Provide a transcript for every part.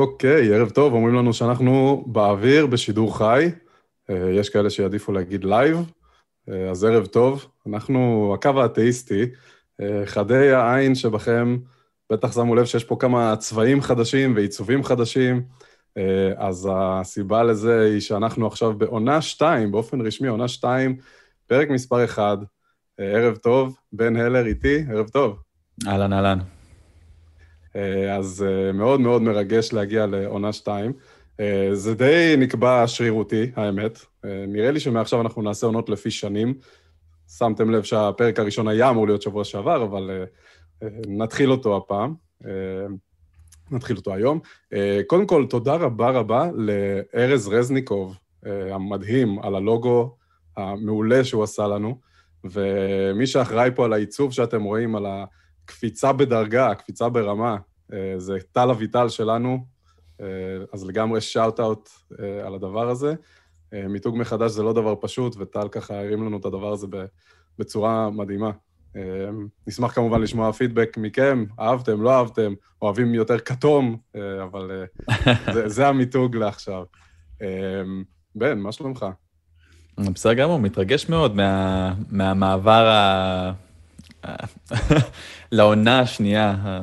אוקיי, ערב טוב, אומרים לנו שאנחנו באוויר, בשידור חי. אה, יש כאלה שיעדיפו להגיד live, אה, אז ערב טוב. אנחנו, הקו האתאיסטי, אה, חדי העין שבכם בטח שמו לב שיש פה כמה צבעים חדשים ועיצובים חדשים, אז הסיבה לזה היא שאנחנו עכשיו בעונה 2, באופן רשמי, עונה 2, פרק מספר 1. ערב טוב, בן הלר איתי, ערב טוב. אהלן, אהלן. אה, אז אה, מאוד מאוד מרגש להגיע לעונה 2. אה, זה די נקבע שרירותי, האמת. נראה לי שמעכשיו אנחנו נעשה עונות לפי שנים. שמתם לב שהפרק הראשון היה אמור להיות שבוע שעבר, אבל נתחיל אותו הפעם. נתחיל אותו היום. קודם כל, תודה רבה רבה לארז רזניקוב המדהים על הלוגו המעולה שהוא עשה לנו, ומי שאחראי פה על העיצוב שאתם רואים, על ה... קפיצה בדרגה, קפיצה ברמה. אה, זה טל אביטל שלנו, אה, אז לגמרי shout-out אה, על הדבר הזה. מיתוג מחדש זה לא דבר פשוט, וטל ככה הרים לנו את הדבר הזה בצורה מדהימה. נשמח כמובן לשמוע פידבק מכם, אהבתם, לא אהבתם, אוהבים יותר כתום, אבל זה, זה המיתוג לעכשיו. בן, מה שלומך? בסדר גמור, מתרגש מאוד מה, מהמעבר ה... לעונה השנייה.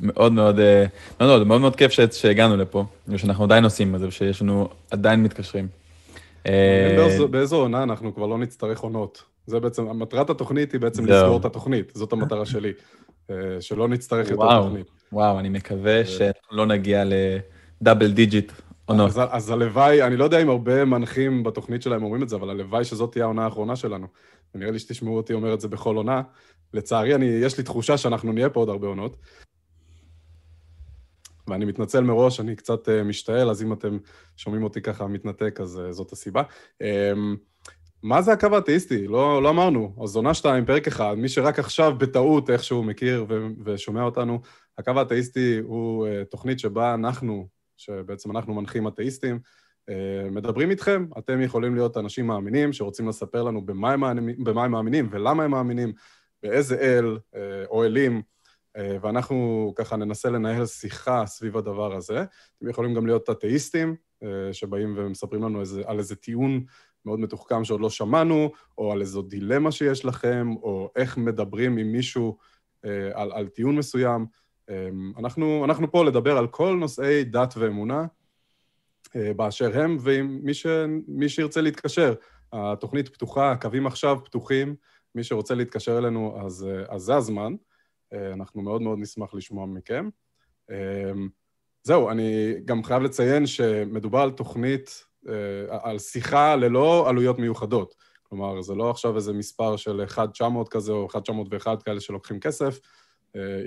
מאוד מאוד, אה, מאוד מאוד, מאוד מאוד כיף שהגענו לפה, ושאנחנו עדיין עושים את זה, ושיש לנו עדיין מתקשרים. אה, באיזו עונה אנחנו כבר לא נצטרך עונות. זה בעצם, מטרת התוכנית היא בעצם לסגור את התוכנית, זאת המטרה שלי. אה, שלא נצטרך יותר תוכנית. וואו, אני מקווה שלא נגיע ל double digit עונות. אז, אז הלוואי, אני לא יודע אם הרבה מנחים בתוכנית שלהם אומרים את זה, אבל הלוואי שזאת תהיה העונה האחרונה שלנו. ונראה לי שתשמעו אותי אומר את זה בכל עונה. לצערי, אני, יש לי תחושה שאנחנו נהיה פה עוד הרבה עונות. ואני מתנצל מראש, אני קצת uh, משתעל, אז אם אתם שומעים אותי ככה מתנתק, אז uh, זאת הסיבה. Um, מה זה הקו האתאיסטי? לא, לא אמרנו. אז עונה שתיים, פרק אחד, מי שרק עכשיו בטעות איכשהו מכיר ו- ושומע אותנו, הקו האתאיסטי הוא uh, תוכנית שבה אנחנו, שבעצם אנחנו מנחים אתאיסטים, uh, מדברים איתכם. אתם יכולים להיות אנשים מאמינים שרוצים לספר לנו במה הם, מאמינים, במה הם מאמינים ולמה הם מאמינים, באיזה אל uh, או אלים אה, ואנחנו ככה ננסה לנהל שיחה סביב הדבר הזה. אתם יכולים גם להיות אתאיסטים, אה, שבאים ומספרים לנו איזה, על איזה טיעון מאוד מתוחכם שעוד לא שמענו, או על איזו דילמה שיש לכם, או איך מדברים עם מישהו אה, על, על טיעון מסוים. אנחנו, אנחנו פה לדבר על כל נושאי דת ואמונה באשר הם, ועם מי, ש, מי שירצה להתקשר. התוכנית פתוחה, הקווים עכשיו פתוחים, מי שרוצה להתקשר אלינו, אז, אז זה הזמן. אה, אנחנו מאוד מאוד נשמח לשמוע מכם. אה, זהו, אני גם חייב לציין שמדובר על תוכנית, אה, על שיחה ללא עלויות מיוחדות. כלומר, זה לא עכשיו איזה מספר של 1-900 כזה או 1-901 כאלה שלוקחים כסף.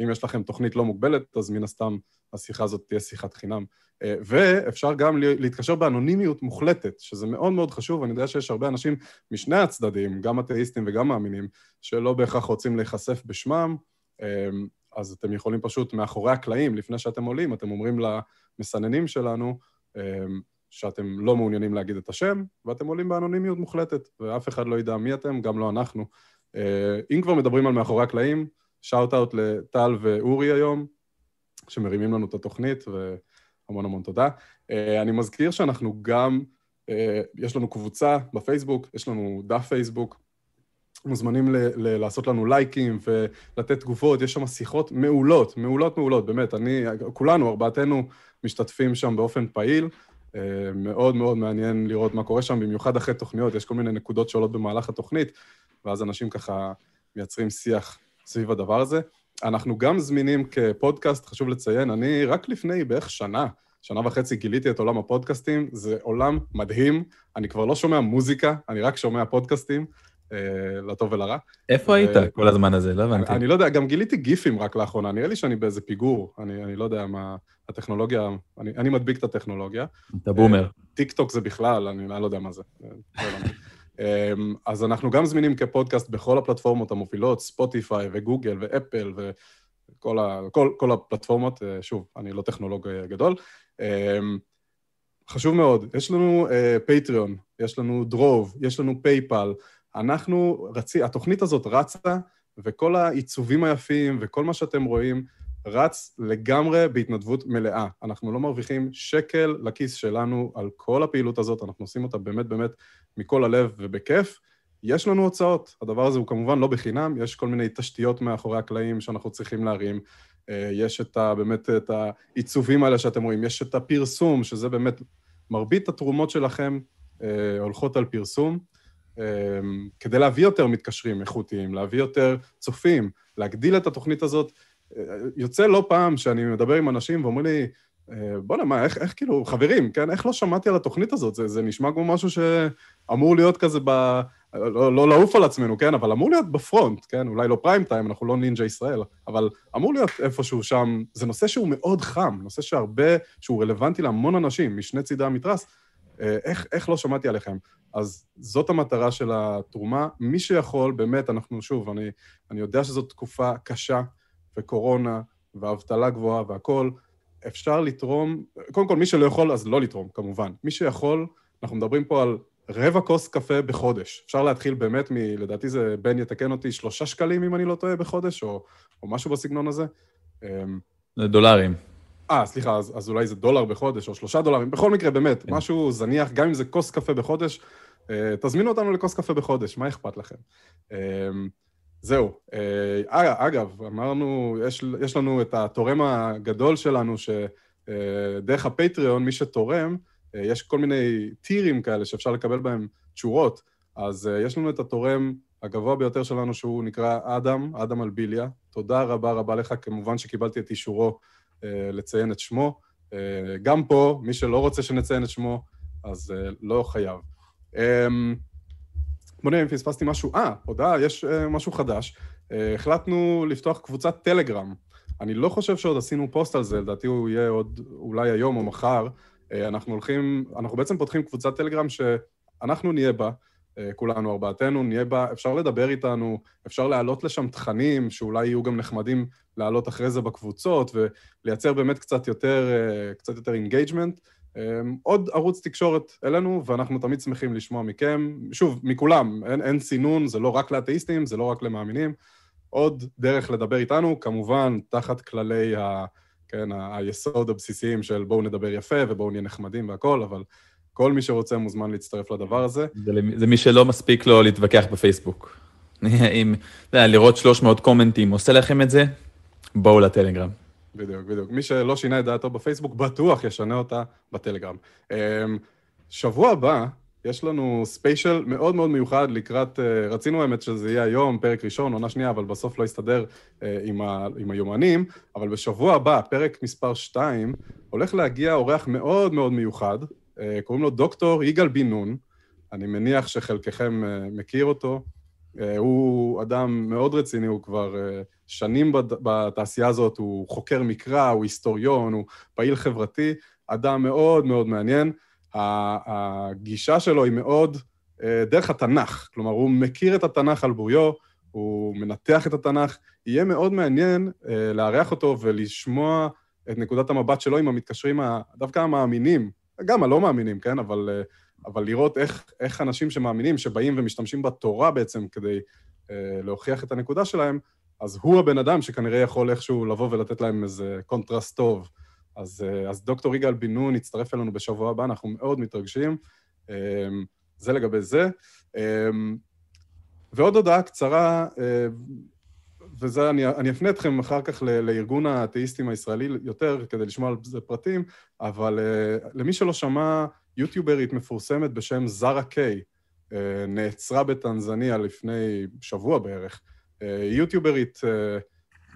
אם יש לכם תוכנית לא מוגבלת, אז מן הסתם השיחה הזאת תהיה שיחת חינם. ואפשר גם להתקשר באנונימיות מוחלטת, שזה מאוד מאוד חשוב. אני יודע שיש הרבה אנשים משני הצדדים, גם אתאיסטים וגם מאמינים, שלא בהכרח רוצים להיחשף בשמם, אז אתם יכולים פשוט מאחורי הקלעים, לפני שאתם עולים, אתם אומרים למסננים שלנו אמ, שאתם לא מעוניינים להגיד את השם, ואתם עולים באנונימיות מוחלטת, ואף אחד לא ידע מי אתם, גם לא אנחנו. אה, אם כבר מדברים על מאחורי הקלעים, shout-out לטל ואורי היום, שמרימים לנו את התוכנית, והמון המון תודה. אה, אני מזכיר שאנחנו גם, אה, יש לנו קבוצה בפייסבוק, יש לנו דף פייסבוק, מוזמנים ל- ל- לעשות לנו לייקים ולתת תגובות, יש שם שיחות מעולות, מעולות מעולות, באמת, אני, כולנו, ארבעתנו, משתתפים שם באופן פעיל. אה, מאוד מאוד מעניין לראות מה קורה שם, במיוחד אחרי תוכניות, יש כל מיני נקודות שעולות במהלך התוכנית, ואז אנשים ככה מייצרים שיח סביב הדבר הזה. אנחנו גם זמינים כפודקאסט, חשוב לציין, אני רק לפני בערך שנה, שנה וחצי גיליתי את עולם הפודקאסטים, זה עולם מדהים, אני כבר לא שומע מוזיקה, אני רק שומע פודקאסטים. אה, לטוב ולרע. איפה היית כל הזמן הזה? לא הבנתי. אני לא יודע, גם גיליתי גיפים רק לאחרונה, נראה לי שאני באיזה פיגור, אני לא יודע מה... הטכנולוגיה, אני מדביק את הטכנולוגיה. אתה בומר. אה, טיק טוק זה בכלל, אני לא יודע מה זה. אה, אמ, אז אנחנו גם זמינים כפודקאסט בכל הפלטפורמות המובילות, ספוטיפיי וגוגל ואפל וכל הפלטפורמות. שוב, אני לא טכנולוג גדול. אמ, חשוב מאוד, יש לנו פטריון, יש לנו דרוב, יש לנו פייפל, אנחנו רצי, התוכנית הזאת רצה, וכל העיצובים היפים וכל מה שאתם רואים, רץ לגמרי בהתנדבות מלאה. אנחנו לא מרוויחים שקל לכיס שלנו על כל הפעילות הזאת, אנחנו עושים אותה באמת באמת מכל הלב ובכיף. יש לנו הוצאות, הדבר הזה הוא כמובן לא בחינם, יש כל מיני תשתיות מאחורי הקלעים שאנחנו צריכים להרים, אה, יש את ה, באמת את העיצובים האלה שאתם רואים, יש את הפרסום, שזה באמת, מרבית התרומות שלכם אה, הולכות על פרסום, כדי להביא יותר מתקשרים איכותיים, להביא יותר צופים, להגדיל את התוכנית הזאת. יוצא לא פעם שאני מדבר עם אנשים ואומרים לי, בוא'נה, מה, איך, איך כאילו, חברים, כן, איך לא שמעתי על התוכנית הזאת? זה, זה נשמע כמו משהו שאמור להיות כזה ב... לא, לא לעוף על עצמנו, כן? אבל אמור להיות בפרונט, כן? אולי לא פריים טיים, אנחנו לא נינג'ה ישראל, אבל אמור להיות איפשהו שם. זה נושא שהוא מאוד חם, נושא שהרבה, שהוא רלוונטי להמון אנשים משני צידי המתרס. אה, איך, איך לא שמעתי עליכם? אז זאת המטרה של התרומה. מי שיכול, באמת, אנחנו, שוב, אני, אני יודע שזאת תקופה קשה, וקורונה, ואבטלה גבוהה והכול. אפשר לתרום, קודם כל, מי שלא יכול, אז לא לתרום, כמובן. מי שיכול, אנחנו מדברים פה על רבע כוס קפה בחודש. אפשר להתחיל באמת מ... לדעתי זה, בן יתקן אותי, שלושה שקלים, אם אני לא טועה, בחודש, או, או משהו בסגנון הזה. אמ, זה דולרים. אה, סליחה, אז, אז אולי זה דולר בחודש, או שלושה דולרים. בכל מקרה, באמת, כן. משהו זניח, גם אם זה כוס קפה בחודש, אה, תזמינו אותנו לכוס קפה בחודש, מה אכפת לכם? אמ, זהו. אה, אגב, אמרנו, יש, יש לנו את התורם הגדול שלנו, שדרך הפטריון, מי שתורם, אה, יש כל מיני טירים כאלה שאפשר לקבל בהם תשורות, אז אה, יש לנו את התורם הגבוה ביותר שלנו שהוא נקרא אדם, אדם אלביליה. תודה רבה רבה לך, כמובן שקיבלתי את אישורו אה, לציין את שמו. גם פה, מי שלא רוצה שנציין את שמו, אז לא חייב. אמ, בוא נראה אם פספסתי משהו. אה, הודעה, יש משהו חדש. החלטנו לפתוח קבוצת טלגרם. אני לא חושב שעוד עשינו פוסט על זה, לדעתי הוא יהיה עוד אולי היום או מחר. אה, אנחנו הולכים, אנחנו בעצם פותחים קבוצת טלגרם שאנחנו נהיה בה, אה, כולנו ארבעתנו, נהיה בה, אפשר לדבר איתנו, אפשר להעלות לשם תכנים שאולי יהיו גם נחמדים להעלות אחרי זה בקבוצות ולייצר באמת קצת יותר, אה, קצת יותר engagement. עוד ערוץ תקשורת אלינו, ואנחנו תמיד שמחים לשמוע מכם. שוב, מכולם, אין, אין סינון, זה לא רק לאתאיסטים, זה לא רק למאמינים. עוד דרך לדבר איתנו, כמובן, תחת כללי ה... כן, היסוד הבסיסיים של בואו נדבר יפה ובואו נהיה נחמדים והכול, אבל כל מי שרוצה מוזמן להצטרף לדבר הזה. זה, זה מי שלא מספיק לו להתווכח בפייסבוק. אם, לראות 300 קומנטים עושה לכם את זה, בואו לטלגרם. בדיוק, בדיוק. מי שלא שינה את דעתו בפייסבוק, בטוח ישנה אותה בטלגרם. אמ, שבוע הבא, יש לנו ספיישל מאוד מאוד מיוחד לקראת, אה, רצינו האמת שזה יהיה היום, פרק ראשון, עונה שנייה, אבל בסוף לא הסתדר אה, עם, ה, עם היומנים, אבל בשבוע הבא, פרק מספר 2, הולך להגיע אורח מאוד מאוד מיוחד, קוראים לו דוקטור יגאל בן נון, אני מניח שחלקכם מכיר אותו. הוא אדם מאוד רציני, הוא כבר שנים בתעשייה הזאת, הוא חוקר מקרא, הוא היסטוריון, הוא פעיל חברתי, אדם מאוד מאוד מעניין. הגישה שלו היא מאוד אה, דרך התנ"ך, כלומר, הוא מכיר את התנ"ך על בוריו, הוא מנתח את התנ"ך. יהיה מאוד מעניין אה, לארח אותו ולשמוע את נקודת המבט שלו עם המתקשרים, דווקא המאמינים, גם הלא מאמינים, כן? אבל, אה, אבל לראות איך, איך אנשים שמאמינים, שבאים ומשתמשים בתורה בעצם כדי להוכיח את הנקודה שלהם, אז הוא הבן אדם שכנראה יכול איכשהו לבוא ולתת להם איזה קונטרסט טוב. אז, אה, אז דוקטור יגאל בן נון יצטרף אלינו בשבוע הבא, אנחנו מאוד מתרגשים. אמ, זה לגבי זה. אמ, ועוד הודעה קצרה, אה, וזה, אני, אני אפנה אתכם אחר כך לארגון האתאיסטים הישראלי יותר, כדי לשמוע על זה פרטים, אבל אה, למי שלא שמע, יוטיוברית מפורסמת בשם זרה קיי, נעצרה בטנזניה לפני שבוע בערך. יוטיוברית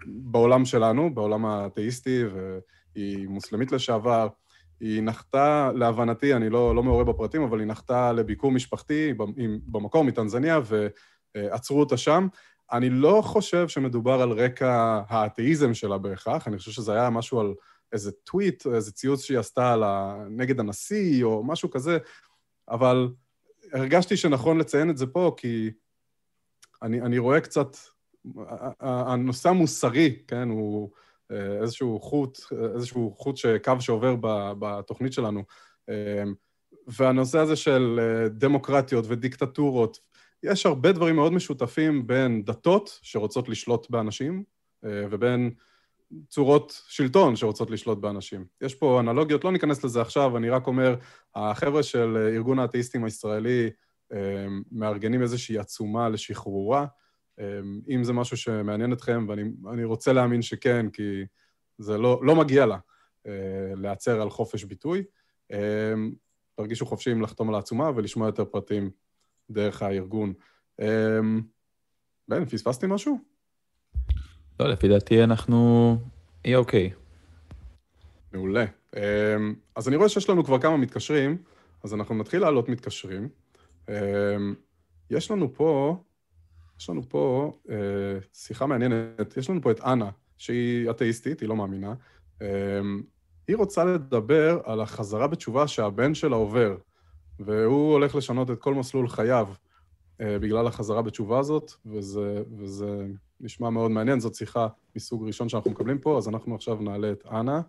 בעולם שלנו, בעולם האתאיסטי, ו... היא מוסלמית לשעבר, היא נחתה, להבנתי, אני לא, לא מעורה בפרטים, אבל היא נחתה לביקור משפחתי במקור מטנזניה ועצרו אותה שם. אני לא חושב שמדובר על רקע האתאיזם שלה בהכרח, אני חושב שזה היה משהו על איזה טוויט, איזה ציוץ שהיא עשתה על ה... נגד הנשיא או משהו כזה, אבל הרגשתי שנכון לציין את זה פה, כי אני, אני רואה קצת, הנושא המוסרי, כן, הוא... איזשהו חוט, איזשהו חוט, קו שעובר בתוכנית שלנו. והנושא הזה של דמוקרטיות ודיקטטורות, יש הרבה דברים מאוד משותפים בין דתות שרוצות לשלוט באנשים, ובין צורות שלטון שרוצות לשלוט באנשים. יש פה אנלוגיות, לא ניכנס לזה עכשיו, אני רק אומר, החבר'ה של ארגון האתאיסטים הישראלי מארגנים איזושהי עצומה לשחרורה. אם זה משהו שמעניין אתכם, ואני רוצה להאמין שכן, כי זה לא, לא מגיע לה להצר על חופש ביטוי. תרגישו חופשיים לחתום על העצומה ולשמוע יותר פרטים דרך הארגון. בן, פספסתי משהו? לא, לפי דעתי אנחנו יהיה אוקיי. מעולה. אז אני רואה שיש לנו כבר כמה מתקשרים, אז אנחנו נתחיל לעלות מתקשרים. יש לנו פה, יש לנו פה שיחה מעניינת, יש לנו פה את אנה, שהיא אתאיסטית, היא לא מאמינה. היא רוצה לדבר על החזרה בתשובה שהבן שלה עובר, והוא הולך לשנות את כל מסלול חייו אה, בגלל החזרה בתשובה הזאת, וזה, וזה נשמע מאוד מעניין, זאת שיחה מסוג ראשון שאנחנו מקבלים פה, אז אנחנו עכשיו נעלה את אנה.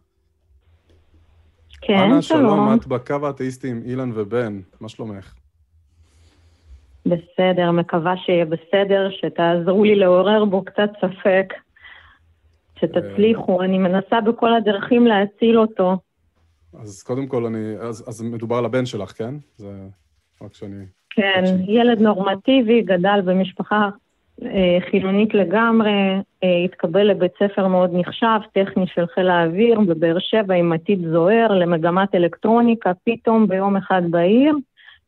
כן, אנה, שלום. שלום, את בקו האתאיסטי עם אילן ובן, מה שלומך? בסדר, מקווה שיהיה בסדר, שתעזרו לי לעורר בו קצת ספק. שתצליחו, אני מנסה בכל הדרכים להציל אותו. אז קודם כל, אני, אז, אז מדובר על הבן שלך, כן? זה רק שאני... כן, ילד נורמטיבי, גדל במשפחה אה, חילונית לגמרי, אה, התקבל לבית ספר מאוד נחשב, טכני של חיל האוויר, בבאר שבע עם עתיד זוהר, למגמת אלקטרוניקה, פתאום ביום אחד בעיר,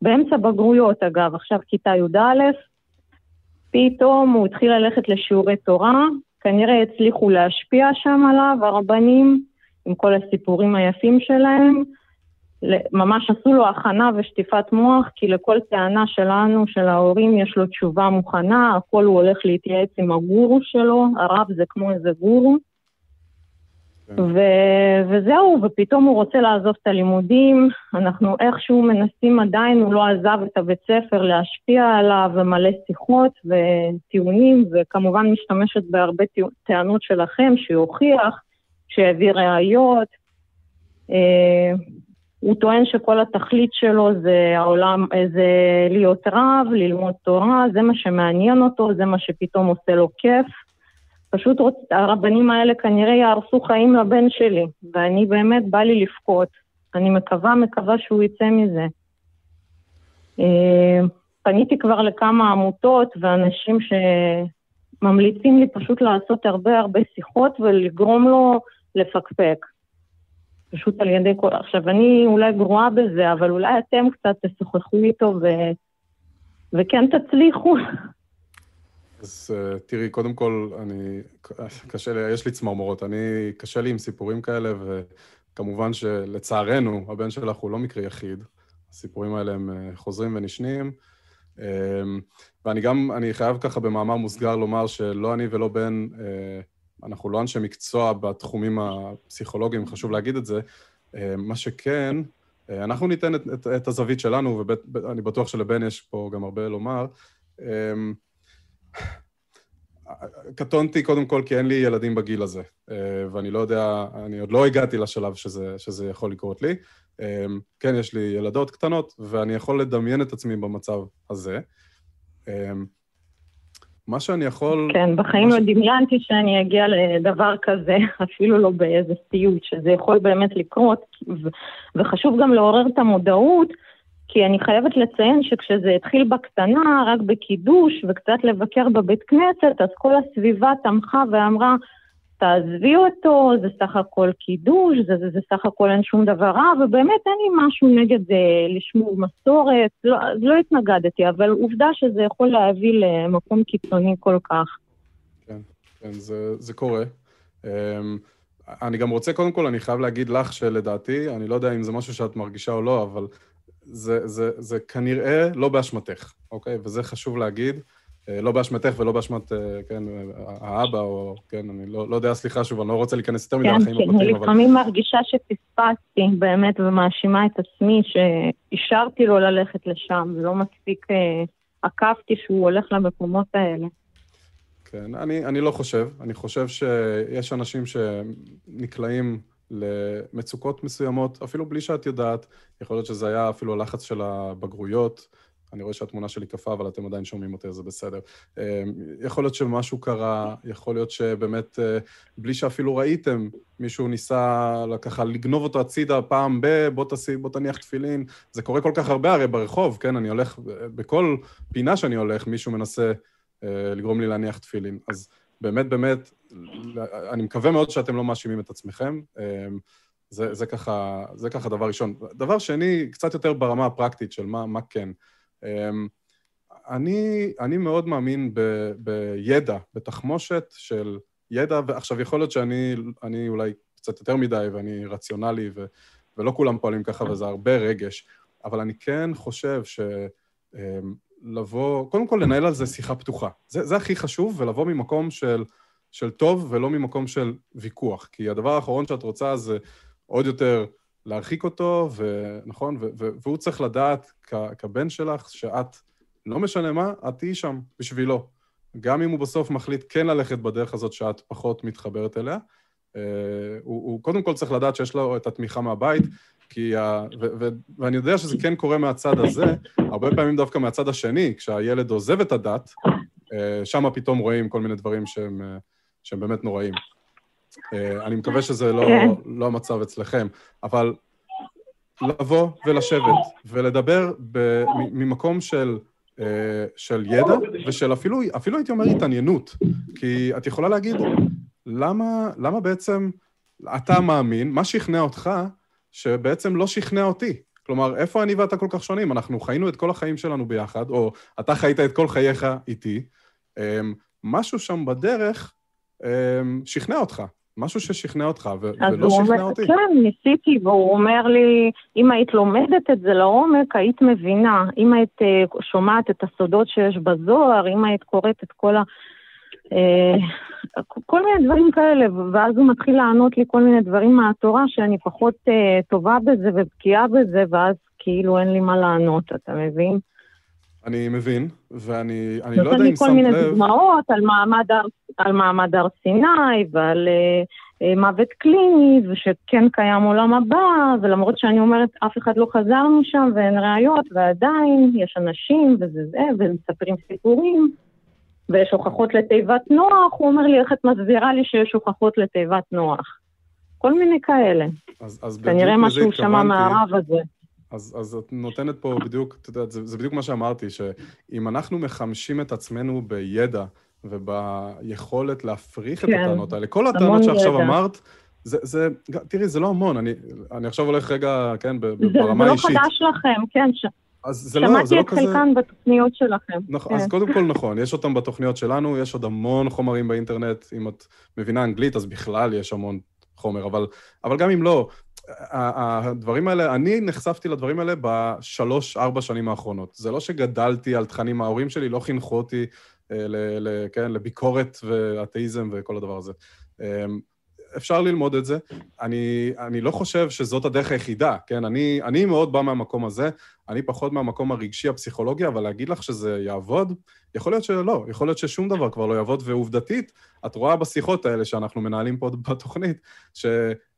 באמצע בגרויות אגב, עכשיו כיתה י"א, פתאום הוא התחיל ללכת לשיעורי תורה, כנראה הצליחו להשפיע שם עליו, הרבנים, עם כל הסיפורים היפים שלהם. ממש עשו לו הכנה ושטיפת מוח, כי לכל טענה שלנו, של ההורים, יש לו תשובה מוכנה, הכל הוא הולך להתייעץ עם הגורו שלו, הרב זה כמו איזה גורו. כן. ו- וזהו, ופתאום הוא רוצה לעזוב את הלימודים, אנחנו איכשהו מנסים עדיין, הוא לא עזב את הבית ספר להשפיע עליו, ומלא שיחות וטיעונים, וכמובן משתמשת בהרבה טענות שלכם, שיוכיח, שיביא ראיות. אה, הוא טוען שכל התכלית שלו זה העולם, זה להיות רב, ללמוד תורה, זה מה שמעניין אותו, זה מה שפתאום עושה לו כיף. פשוט רוצ... הרבנים האלה כנראה יהרסו חיים לבן שלי, ואני באמת, בא לי לבכות. אני מקווה, מקווה שהוא יצא מזה. אה, פניתי כבר לכמה עמותות ואנשים שממליצים לי פשוט לעשות הרבה הרבה שיחות ולגרום לו לפקפק. פשוט על ידי כל... עכשיו, אני אולי גרועה בזה, אבל אולי אתם קצת תשוחחו איתו ו... וכן תצליחו. אז uh, תראי, קודם כל, אני, קשה לי, יש לי צמרמורות, אני, קשה לי עם סיפורים כאלה, וכמובן שלצערנו, הבן שלך הוא לא מקרה יחיד. הסיפורים האלה הם uh, חוזרים ונשנים. Um, ואני גם, אני חייב ככה במאמר מוסגר לומר שלא אני ולא בן, uh, אנחנו לא אנשי מקצוע בתחומים הפסיכולוגיים, חשוב להגיד את זה. Uh, מה שכן, uh, אנחנו ניתן את, את, את הזווית שלנו, ואני בטוח שלבן יש פה גם הרבה לומר. Uh, קטונתי קודם כל כי אין לי ילדים בגיל הזה, אה, ואני לא יודע, אני עוד לא הגעתי לשלב שזה, שזה יכול לקרות לי. אה, כן, יש לי ילדות קטנות, ואני יכול לדמיין את עצמי במצב הזה. מה שאני יכול... כן, בחיים לא ש... דמיינתי שאני אגיע לדבר כזה, אפילו לא באיזה סיוט, שזה יכול באמת לקרות, וחשוב גם לעורר את המודעות. כי אני חייבת לציין שכשזה התחיל בקטנה, רק בקידוש וקצת לבקר בבית כנסת, אז כל הסביבה תמכה ואמרה, תעזבי אותו, זה סך הכל קידוש, זה, זה, זה סך הכל אין שום דבר רע, ובאמת אין לי משהו נגד אה, לשמור מסורת, לא, לא התנגדתי, אבל עובדה שזה יכול להביא למקום קיצוני כל כך. כן, כן, זה, זה קורה. Um, אני גם רוצה, קודם כל, אני חייב להגיד לך שלדעתי, אני לא יודע אם זה משהו שאת מרגישה או לא, אבל זה, זה, זה כנראה לא באשמתך, אוקיי? וזה חשוב להגיד. אה, לא באשמתך ולא באשמת, אה, כן, האבא, או, כן, אני לא, לא יודע, סליחה שוב, אני לא רוצה להיכנס יותר מדי כן, לחיים כן, הפרטיים, אבל... כן, לפעמים מרגישה שפספסתי באמת ומאשימה את עצמי, שאישרתי לו ללכת לשם, ולא מספיק אה, עקבתי שהוא הולך למקומות האלה. כן, אני, אני לא חושב. אני חושב שיש אנשים שנקלעים למצוקות מסוימות, אפילו בלי שאת יודעת, יכול להיות שזה היה אפילו הלחץ של הבגרויות. אני רואה שהתמונה שלי קפה, אבל אתם עדיין שומעים אותי, אז זה בסדר. אה, יכול להיות שמשהו קרה, יכול להיות שבאמת, אה, בלי שאפילו ראיתם, מישהו ניסה ככה לגנוב אותו הצידה פעם ב, בוא, תסי, בוא תניח תפילין. זה קורה כל כך הרבה הרי ברחוב, כן? אני הולך, בכל פינה שאני הולך, מישהו מנסה לגרום לי להניח תפילין. אז באמת, באמת, אני מקווה מאוד שאתם לא מאשימים את עצמכם. זה, זה, ככה, זה ככה דבר ראשון. דבר שני, קצת יותר ברמה הפרקטית של מה, מה כן. אמ, אני, אני מאוד מאמין ב, בידע, בתחמושת של ידע, ועכשיו יכול להיות שאני אולי קצת יותר מדי ואני רציונלי, ו, ולא כולם פועלים ככה וזה הרבה רגש, אבל אני כן חושב שלבוא, אמ, קודם כל לנהל על זה שיחה פתוחה. זה, זה הכי חשוב, ולבוא ממקום של, של טוב ולא ממקום של ויכוח. כי הדבר האחרון שאת רוצה זה עוד יותר להרחיק אותו, ונכון, והוא צריך לדעת כבן שלך שאת, לא משנה מה, את תהיי שם בשבילו. גם אם הוא בסוף מחליט כן ללכת בדרך הזאת שאת פחות מתחברת אליה, Uh, הוא, הוא קודם כל צריך לדעת שיש לו את התמיכה מהבית, כי ה, ו, ו, ואני יודע שזה כן קורה מהצד הזה, הרבה פעמים דווקא מהצד השני, כשהילד עוזב את הדת, uh, שם פתאום רואים כל מיני דברים שהם, uh, שהם באמת נוראים. אה, אני מקווה שזה לא, כן. לא המצב אצלכם, אבל לבוא ולשבת ולדבר ב, ממקום של, אה, של ידע ושל אפילו, אפילו הייתי אומר התעניינות, כי את יכולה להגיד, למה, למה בעצם אתה מאמין, מה שכנע אותך שבעצם לא שכנע אותי? כלומר, איפה אני ואתה כל כך שונים? אנחנו חיינו את כל החיים שלנו ביחד, או אתה חיית את כל חייך איתי. אה, משהו שם בדרך שכנע אותך. משהו ששכנע אותך, ו- ולא שכנע אומר, אותי. כן, ניסיתי, והוא אומר לי, אם היית לומדת את זה לעומק, היית מבינה. אם היית uh, שומעת את הסודות שיש בזוהר, אם היית קוראת את כל ה... Uh, כל מיני דברים כאלה, ואז הוא מתחיל לענות לי כל מיני דברים מהתורה שאני פחות uh, טובה בזה ובקיאה בזה, ואז כאילו אין לי מה לענות, אתה מבין? אני מבין, ואני לא יודע אם שמת לב... נותן לי כל מיני דוגמאות על מעמד, הר, על מעמד הר סיני ועל אה, אה, מוות קליני, ושכן קיים עולם הבא, ולמרות שאני אומרת, אף אחד לא חזר משם ואין ראיות, ועדיין יש אנשים וזה זה, ומספרים סיפורים, ויש הוכחות לתיבת נוח, הוא אומר לי, איך את מסבירה לי שיש הוכחות לתיבת נוח? כל מיני כאלה. אז, אז כנראה משהו שמע מהרב הזה. אז, אז את נותנת פה בדיוק, את יודעת, זה, זה בדיוק מה שאמרתי, שאם אנחנו מחמשים את עצמנו בידע וביכולת להפריך כן, את הטענות האלה, כל הטענות שעכשיו ידע. אמרת, זה, זה, תראי, זה לא המון, אני, אני עכשיו הולך רגע, כן, ברמה האישית. זה לא חדש לכם, כן. ש... אז זה לא, זה לא כזה... שמעתי את חלקן בתוכניות שלכם. נכון, כן. אז קודם כל נכון, יש אותם בתוכניות שלנו, יש עוד המון חומרים באינטרנט, אם את מבינה אנגלית, אז בכלל יש המון חומר, אבל, אבל גם אם לא, הדברים האלה, אני נחשפתי לדברים האלה בשלוש, ארבע שנים האחרונות. זה לא שגדלתי על תכנים, ההורים שלי לא חינכו אותי, אה, ל, ל, כן, לביקורת ואתאיזם וכל הדבר הזה. אמ, אפשר ללמוד את זה. אני, אני לא חושב שזאת הדרך היחידה, כן? אני, אני מאוד בא מהמקום הזה, אני פחות מהמקום הרגשי הפסיכולוגי, אבל להגיד לך שזה יעבוד, יכול להיות שלא, יכול להיות ששום דבר כבר לא יעבוד, ועובדתית, את רואה בשיחות האלה שאנחנו מנהלים פה בתוכנית,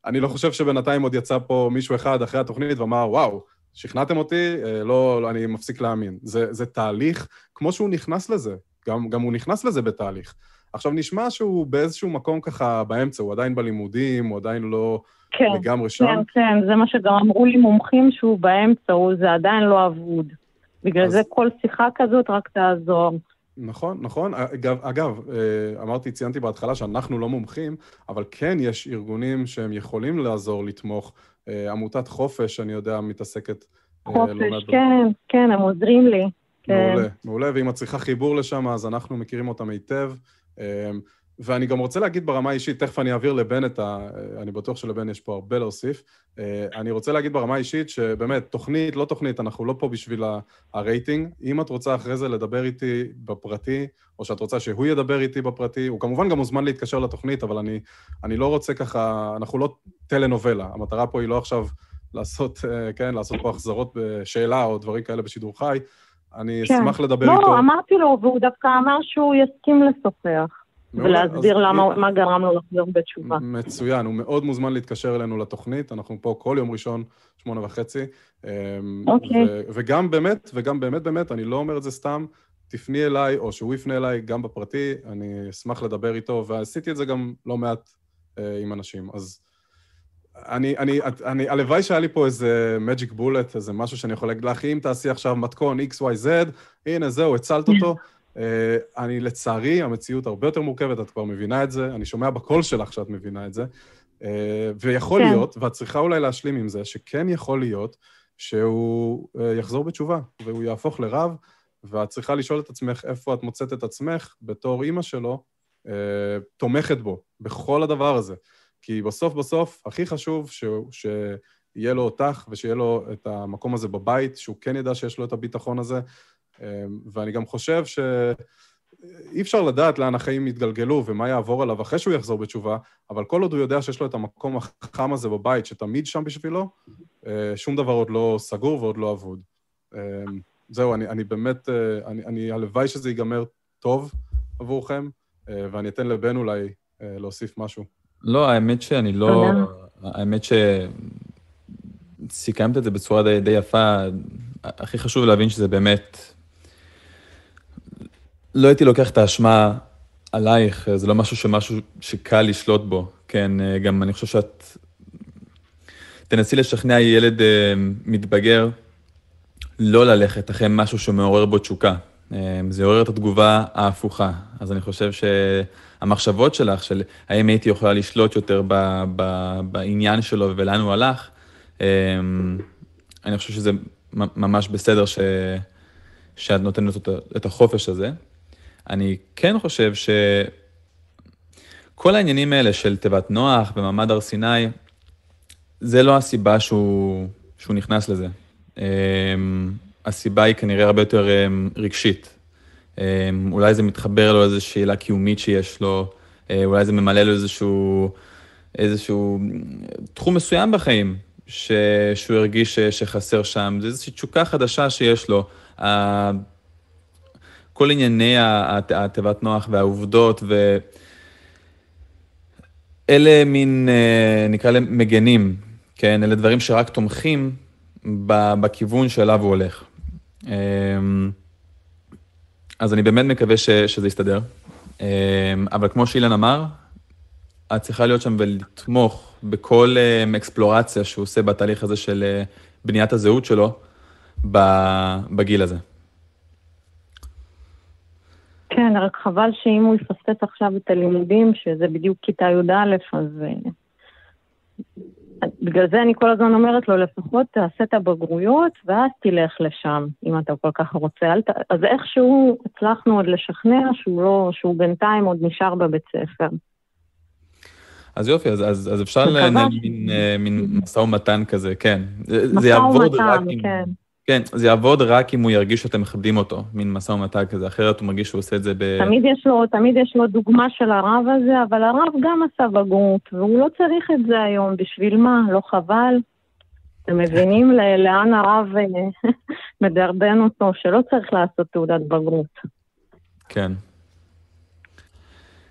שאני לא חושב שבינתיים עוד יצא פה מישהו אחד אחרי התוכנית ואמר, וואו, שכנעתם אותי, אה, לא, לא, אני מפסיק להאמין. זה, זה תהליך, כמו שהוא נכנס לזה, גם, גם הוא נכנס לזה בתהליך. עכשיו, נשמע שהוא באיזשהו מקום ככה באמצע, הוא עדיין בלימודים, הוא עדיין לא כן, לגמרי שם. כן, כן, זה מה שגם אמרו לי מומחים שהוא באמצע, הוא, זה עדיין לא אבוד. בגלל אז... זה כל שיחה כזאת רק תעזור. נכון, נכון. אגב, אגב, אה, אמרתי, ציינתי בהתחלה שאנחנו לא מומחים, אבל כן יש ארגונים שהם יכולים לעזור, לתמוך. אה, עמותת חופש, אני יודע, מתעסקת... אה, חופש, לא כן, כן, הם עוזרים לי. כן. מעולה, מעולה, ואם את צריכה חיבור לשם, אז אנחנו מכירים אותם היטב. ואני גם רוצה להגיד ברמה האישית, תכף אני אעביר לבן את ה... אני בטוח שלבן יש פה הרבה להוסיף. אה, אני רוצה להגיד ברמה האישית שבאמת, תוכנית, לא תוכנית, אנחנו לא פה בשביל הרייטינג. אם את רוצה אחרי זה לדבר איתי בפרטי, או שאת רוצה שהוא ידבר איתי בפרטי, הוא כמובן גם מוזמן להתקשר לתוכנית, אבל אני, אני לא רוצה ככה, אנחנו לא טלנובלה. המטרה פה היא לא עכשיו לעשות, אה, כן, לעשות פה החזרות בשאלה או דברים כאלה בשידור חי. אני כן. אשמח לדבר לא, איתו. לא, אמרתי לו, והוא דווקא אמר שהוא יסכים לשוחח. ולהסביר למה, מה גרם לו לחזור בתשובה. מצוין, הוא מאוד מוזמן להתקשר אלינו לתוכנית, אנחנו פה כל יום ראשון, שמונה וחצי. אמ, אוקיי. וגם באמת, וגם באמת באמת, אני לא אומר את זה סתם, תפני אליי, או שהוא יפנה אליי, גם בפרטי, אני אשמח לדבר איתו, ועשיתי את זה גם לא מעט אה, עם אנשים. אז אני, אני, אני, הלוואי שהיה לי פה איזה magic bullet, איזה משהו שאני יכול להגיד לך, אם תעשי עכשיו מתכון XYZ, הנה, זהו, הצלת אותו. אה, אני, לצערי, המציאות הרבה יותר מורכבת, את כבר מבינה את זה, אני שומע בקול שלך שאת מבינה את זה. אה, ויכול כן. להיות, ואת צריכה אולי להשלים עם זה, שכן יכול להיות שהוא אה, יחזור בתשובה, והוא יהפוך לרב, ואת צריכה לשאול את עצמך איפה את מוצאת את עצמך בתור אימא שלו, תומכת בו, בכל הדבר הזה. כי בסוף בסוף, הכי חשוב שהוא, שיהיה לו אותך ושיהיה לו את המקום הזה בבית, שהוא כן ידע שיש לו את הביטחון הזה. אמ, ואני גם חושב שאי אפשר לדעת לאן החיים יתגלגלו ומה יעבור עליו אחרי שהוא יחזור בתשובה, אבל כל עוד הוא יודע שיש לו את המקום החכם הזה בבית, שתמיד שם בשבילו, אה, שום דבר עוד לא סגור ועוד לא אבוד. אמ, זהו, אני, אני באמת, אה, אני, אני, הלוואי שזה ייגמר טוב עבורכם, אה, ואני אתן לבן אולי להוסיף משהו. לא, האמת שאני לא... האמת שסיכמת את זה בצורה די, די יפה. הכי חשוב להבין שזה באמת... לא הייתי לוקח את האשמה עלייך, זה לא משהו שמשהו שקל לשלוט בו, כן? גם אני חושב שאת... תנסי לשכנע ילד אה, מתבגר לא ללכת אחרי משהו שמעורר בו תשוקה. אה, זה יעורר את התגובה ההפוכה. אז אני חושב שהמחשבות שלך, של האם הייתי יכולה לשלוט יותר ב, ב, בעניין שלו ולאן הוא הלך, אה, אני חושב שזה ממש בסדר ש, שאת נותנת את החופש הזה. אני כן חושב שכל העניינים האלה של תיבת נוח ומעמד הר סיני, זה לא הסיבה שהוא, שהוא נכנס לזה. אה, הסיבה היא כנראה הרבה יותר um, רגשית. Um, אולי זה מתחבר לו איזו שאלה קיומית שיש לו, uh, אולי זה ממלא לו איזשהו, איזשהו תחום מסוים בחיים, ש, שהוא הרגיש ש, שחסר שם. זה איזושהי תשוקה חדשה שיש לו. כל ענייני התיבת נוח והעובדות, ו... אלה מין, נקרא להם מגנים, כן? אלה דברים שרק תומכים בכיוון שאליו הוא הולך. אמ, אז אני באמת מקווה ש, שזה יסתדר. אמ, אבל כמו שאילן אמר, את צריכה להיות שם ולתמוך בכל אמ, אקספלורציה שהוא עושה בתהליך הזה של אה, בניית הזהות שלו בגיל הזה. כן, רק חבל שאם הוא יפספס עכשיו את הלימודים, שזה בדיוק כיתה י"א, אז אה, בגלל זה אני כל הזמן אומרת לו, לפחות תעשה את הבגרויות ואז תלך לשם, אם אתה כל כך רוצה. ת... אז איכשהו הצלחנו עוד לשכנע שהוא, לא, שהוא בינתיים עוד נשאר בבית ספר. אז יופי, אז, אז, אז אפשר לנהל. מין, אה, מין משא ומתן כזה, כן. משא ומתן, כן. עם... כן, זה יעבוד רק אם הוא ירגיש שאתם מכבדים אותו, מין משא ומתן כזה, אחרת הוא מרגיש שהוא עושה את זה ב... תמיד יש לו, תמיד יש לו דוגמה של הרב הזה, אבל הרב גם עשה בגרות, והוא לא צריך את זה היום, בשביל מה? לא חבל? אתם מבינים לאן הרב אה, מדרבן אותו, שלא צריך לעשות תעודת בגרות. כן.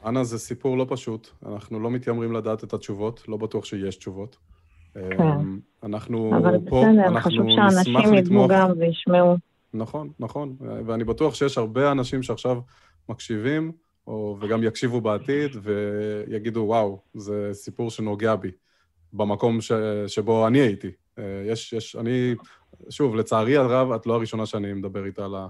אנה, זה סיפור לא פשוט. אנחנו לא מתיימרים לדעת את התשובות, לא בטוח שיש תשובות. כן. אמ, אנחנו פה, אנחנו נשמח לתמוך. אבל בסדר, חשוב שאנשים ידעו גם וישמעו. נכון, נכון, ואני בטוח שיש הרבה אנשים שעכשיו מקשיבים, או, וגם יקשיבו בעתיד, ויגידו, וואו, זה סיפור שנוגע בי, במקום ש, שבו אני הייתי. אה, יש, יש, אני, שוב, לצערי הרב, את לא הראשונה שאני מדבר איתה על, ה,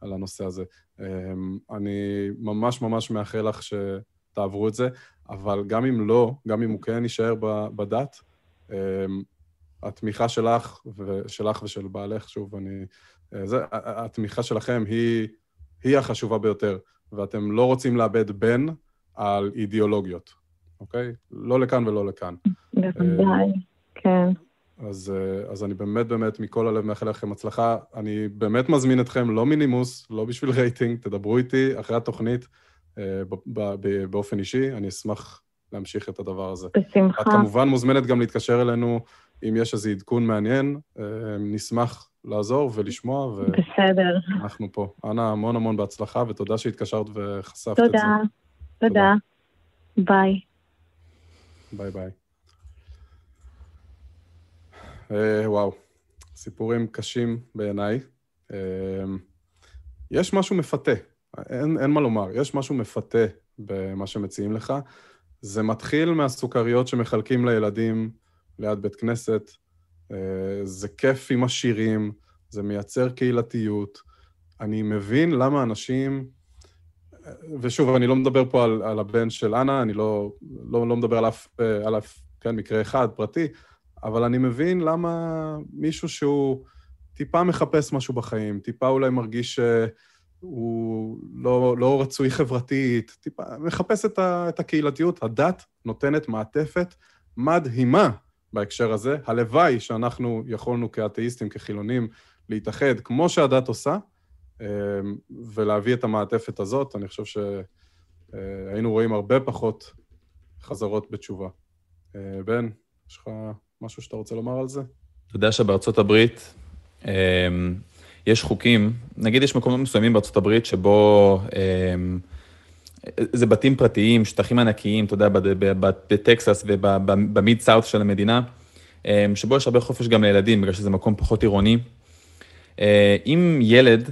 על הנושא הזה. אמ, אני ממש ממש מאחל לך שתעברו את זה, אבל גם אם לא, גם אם הוא כן יישאר בדת, התמיכה שלך, ושלך ושל בעלך, שוב, אני... אה, זה, התמיכה שלכם היא, היא החשובה ביותר, ואתם לא רוצים לאבד בן על אידיאולוגיות, אוקיי? לא לכאן ולא לכאן. בוודאי, כן. אז, אה, אז אני באמת באמת מכל הלב מאחל לכם הצלחה. אני באמת מזמין אתכם, לא מנימוס, לא בשביל רייטינג, תדברו איתי אחרי התוכנית אה, באופן אישי, אני אשמח להמשיך את הדבר הזה. בשמחה. את כמובן מוזמנת גם להתקשר אלינו אם יש איזה עדכון מעניין, אה, נשמח לעזור ולשמוע. ו... בסדר. אנחנו פה. אנא, המון המון בהצלחה, ותודה שהתקשרת וחשפת תודה. את זה. תודה. ביי. ביי ביי. אה, וואו, סיפורים קשים בעיניי. אה, יש משהו מפתה, אין, אין מה לומר, יש משהו מפתה במה שמציעים לך. זה מתחיל מהסוכריות שמחלקים לילדים ליד בית כנסת, אה, זה כיף עם השירים, זה מייצר קהילתיות. אני מבין למה אנשים, ושוב, אני לא מדבר פה על, על הבן של אנה, אני לא, לא, לא מדבר על אף, על אף כן, מקרה אחד, פרטי, אבל אני מבין למה מישהו שהוא טיפה מחפש משהו בחיים, טיפה אולי מרגיש שהוא לא, לא רצוי חברתית, טיפה מחפש את, ה, את הקהילתיות. הדת נותנת מעטפת מדהימה בהקשר הזה. הלוואי שאנחנו יכולנו כאתאיסטים, כחילונים, להתאחד כמו שהדת עושה, אמ, ולהביא את המעטפת הזאת. אני חושב שהיינו רואים הרבה פחות חזרות בתשובה. אה, בן, יש לך משהו שאתה רוצה לומר על זה? אתה יודע שבארצות הברית אמ, יש חוקים, נגיד יש מקומות מסוימים בארצות הברית שבו אמ, זה בתים פרטיים, שטחים ענקיים, אתה יודע, בטקסס ובמיד סאוט של המדינה, אמ, שבו יש הרבה חופש גם לילדים, בגלל שזה מקום פחות עירוני. אה, אם ילד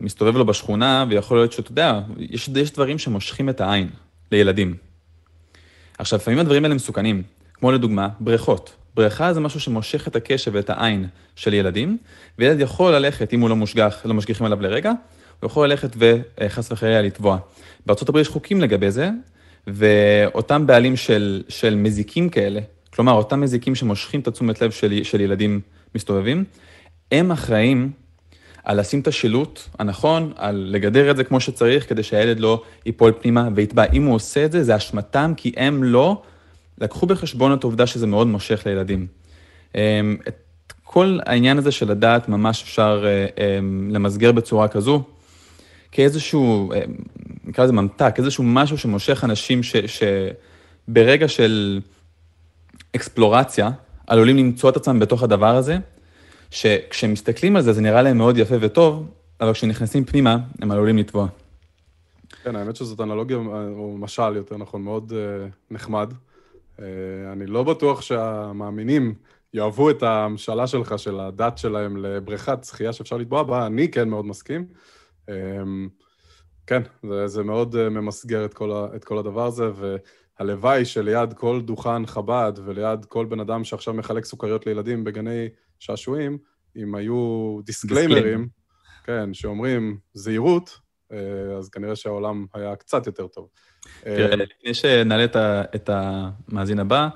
מסתובב לו בשכונה, ויכול להיות שאתה יודע, יש, יש דברים שמושכים את העין לילדים. עכשיו, לפעמים הדברים האלה מסוכנים. כמו לדוגמה, בריכות. בריכה זה משהו שמושך את הקשב ואת העין של ילדים, וילד יכול ללכת, אם הוא לא מושגח, לא משגיחים עליו לרגע, הוא יכול ללכת וחס וחלילה לטבוע. בארה"ב יש חוקים לגבי זה, ואותם בעלים של, של מזיקים כאלה, כלומר, אותם מזיקים שמושכים את התשומת לב של, של ילדים מסתובבים, הם אחראים על לשים את השילוט הנכון, על לגדר את זה כמו שצריך, כדי שהילד לא ייפול פנימה ויטבע. אם הוא עושה את זה, זה אשמתם, כי הם לא לקחו בחשבון את העובדה שזה מאוד מושך לילדים. אמ, את כל העניין הזה של לדעת ממש אפשר אה, אמ, למסגר בצורה כזו, כאיזשהו, אה, נקרא לזה ממתק, איזשהו משהו שמושך אנשים ש, שברגע של אקספלורציה, עלולים למצוא את עצמם בתוך הדבר הזה, שכשמסתכלים על זה, זה נראה להם מאוד יפה וטוב, אבל כשנכנסים פנימה, הם עלולים לטבוע. כן, האמת שזאת אנלוגיה, או משל יותר נכון, מאוד uh, נחמד. אה, אני לא בטוח שהמאמינים יאהבו את המשלה שלך, של הדת שלהם לבריכת שחייה שאפשר לטבוע בה, אני כן מאוד מסכים. אה, כן, זה, זה מאוד אה, ממסגר את כל, ה, את כל הדבר הזה, והלוואי שליד כל דוכן חב"ד וליד כל בן אדם שעכשיו מחלק סוכריות לילדים בגני שעשועים, אם היו דיסקליימרים, כן, שאומרים זהירות, אז כנראה שהעולם היה קצת יותר טוב. אה, לפני שנעלה את המאזין הבא,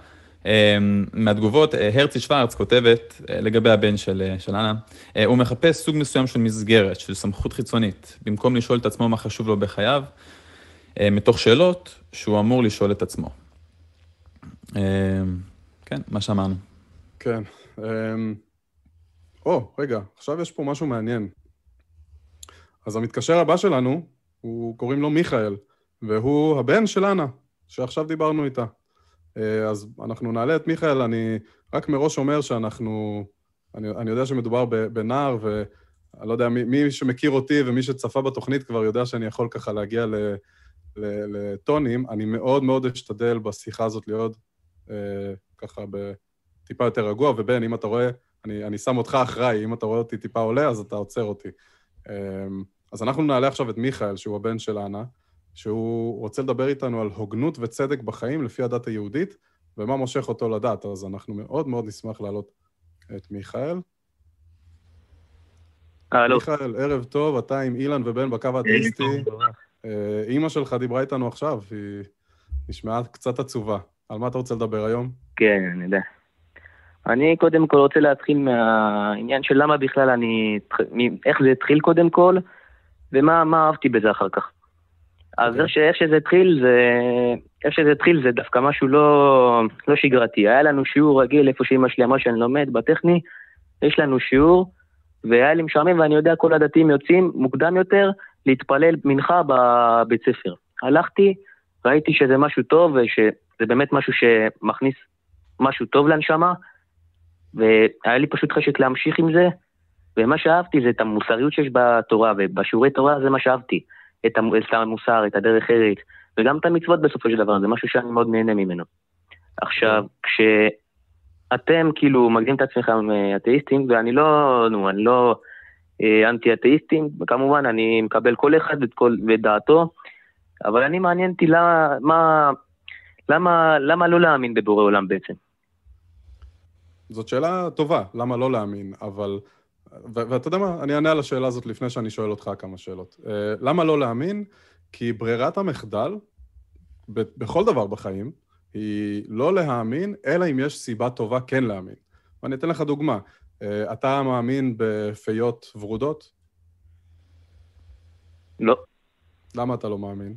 אה, מהתגובות, אה, הרצי שוורץ כותבת לגבי הבן של, של אנה, הוא מחפש סוג מסוים של מסגרת, של סמכות חיצונית, במקום לשאול את עצמו מה חשוב לו בחייו, מתוך שאלות שהוא אמור לשאול את עצמו. כן, מה שאמרנו. כן. או, רגע, עכשיו יש פה משהו מעניין. אז המתקשר הבא שלנו, הוא קוראים לו מיכאל. והוא הבן של אנה, שעכשיו דיברנו איתה. אה, אז אנחנו נעלה את מיכאל, אני רק מראש אומר שאנחנו... אני, אני יודע שמדובר בנער, ואני לא יודע, מי, מי שמכיר אותי ומי שצפה בתוכנית כבר יודע שאני יכול ככה להגיע ל, ל, לטונים. אני מאוד מאוד אשתדל בשיחה הזאת להיות אה, ככה בטיפה יותר רגוע, ובן, אם אתה רואה, אני, אני שם אותך אחראי, אם אתה רואה אותי טיפה עולה, אז אתה עוצר אותי. אה, אז אנחנו נעלה עכשיו את מיכאל, שהוא הבן של אנה. שהוא רוצה לדבר איתנו על הוגנות וצדק בחיים לפי הדת היהודית, ומה מושך אותו לדת. אז אנחנו מאוד מאוד נשמח להעלות את מיכאל. הלו. מיכאל, ערב טוב, אתה עם אילן ובן בקו האתאיסטי. אה, אימא שלך דיברה איתנו עכשיו, היא נשמעה קצת עצובה. על מה אתה רוצה לדבר היום? כן, אני יודע. אני קודם כל רוצה להתחיל מהעניין של למה בכלל אני... איך זה התחיל קודם כל, ומה אהבתי בזה אחר כך. אז okay. אוקיי. איך שזה התחיל, זה... איך שזה התחיל זה דווקא משהו לא, לא שגרתי. היה לנו שיעור רגיל איפה שאמא שלי אמרה שאני לומד, בטכני, יש לנו שיעור, והיה לי משעמם, ואני יודע, כל הדתיים יוצאים מוקדם יותר להתפלל מנחה בבית ספר. הלכתי, ראיתי שזה משהו טוב, ושזה באמת משהו שמכניס משהו טוב לנשמה, והיה לי פשוט חשק להמשיך עם זה, ומה שאהבתי זה את המוסריות שיש בתורה, ובשיעורי תורה זה מה שאהבתי. את המוסר, את הדרך ארץ, וגם את המצוות בסופו של דבר, זה משהו שאני מאוד נהנה ממנו. עכשיו, כשאתם כאילו מגדירים את עצמכם אה, אתאיסטים, ואני לא, נו, אני לא אה, אנטי-אתאיסטים, וכמובן אני מקבל כל אחד ואת, כל, ואת דעתו, אבל אני מעניין אותי למה, מה, למה, למה לא להאמין בבורא עולם בעצם. זאת שאלה טובה, למה לא להאמין, אבל... ואתה יודע מה, אני אענה על השאלה הזאת לפני שאני שואל אותך כמה שאלות. Uh, למה לא להאמין? כי ברירת המחדל, בכל דבר בחיים, היא לא להאמין, אלא אם יש סיבה טובה כן להאמין. ואני אתן לך דוגמה. Uh, אתה מאמין בפיות ורודות? לא. למה אתה לא מאמין?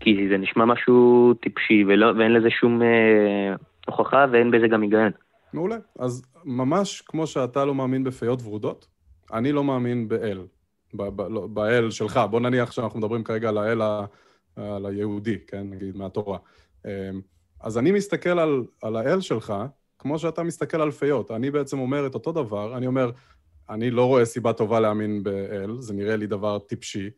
כי זה נשמע משהו טיפשי, ולא, ואין לזה שום אה, הוכחה ואין בזה גם היגיון. מעולה. אז ממש כמו שאתה לא מאמין בפיות ורודות, אני לא מאמין באל. לא, באל שלך. בוא נניח שאנחנו מדברים כרגע על האל ה... על היהודי, כן? נגיד, מהתורה. אמ, אז אני מסתכל על, על האל שלך כמו שאתה מסתכל על פיות. אני בעצם אומר את אותו דבר, אני אומר, אני לא רואה סיבה טובה להאמין באל, זה נראה לי דבר טיפשי.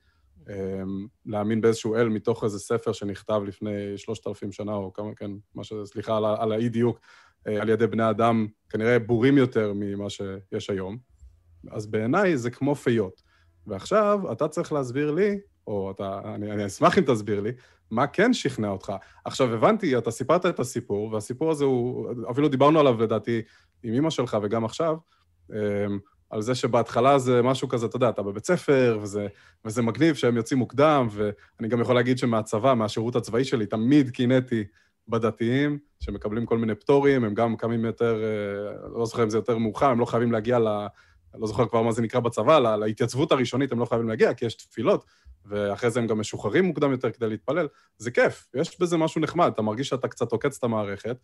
אמ, להאמין באיזשהו אל מתוך איזה ספר שנכתב לפני שלושת אלפים שנה, או כמה, כן, מה ש... סליחה על, על האי-דיוק, על ידי בני אדם כנראה בורים יותר ממה שיש היום. אז בעיניי זה כמו פיות. ועכשיו אתה צריך להסביר לי, או אתה, אני, אני אשמח אם תסביר לי, מה כן שכנע אותך. עכשיו, הבנתי, אתה סיפרת את הסיפור, והסיפור הזה הוא, אפילו דיברנו עליו לדעתי עם אמא שלך וגם עכשיו, אמ, על זה שבהתחלה זה משהו כזה, אתה יודע, אתה בבית ספר, וזה, וזה מגניב שהם יוצאים מוקדם, ואני גם יכול להגיד שמהצבא, מהשירות הצבאי שלי, תמיד קינאתי בדתיים, שמקבלים כל מיני פטורים, הם גם קמים יותר, אה, לא זוכר אם זה יותר מאוחר, הם לא חייבים להגיע ל... לא זוכר כבר מה זה נקרא בצבא, לה, להתייצבות הראשונית הם לא חייבים להגיע, כי יש תפילות, ואחרי זה הם גם משוחררים מוקדם יותר כדי להתפלל. זה כיף, יש בזה משהו נחמד, אתה מרגיש שאתה קצת עוקץ את המערכת,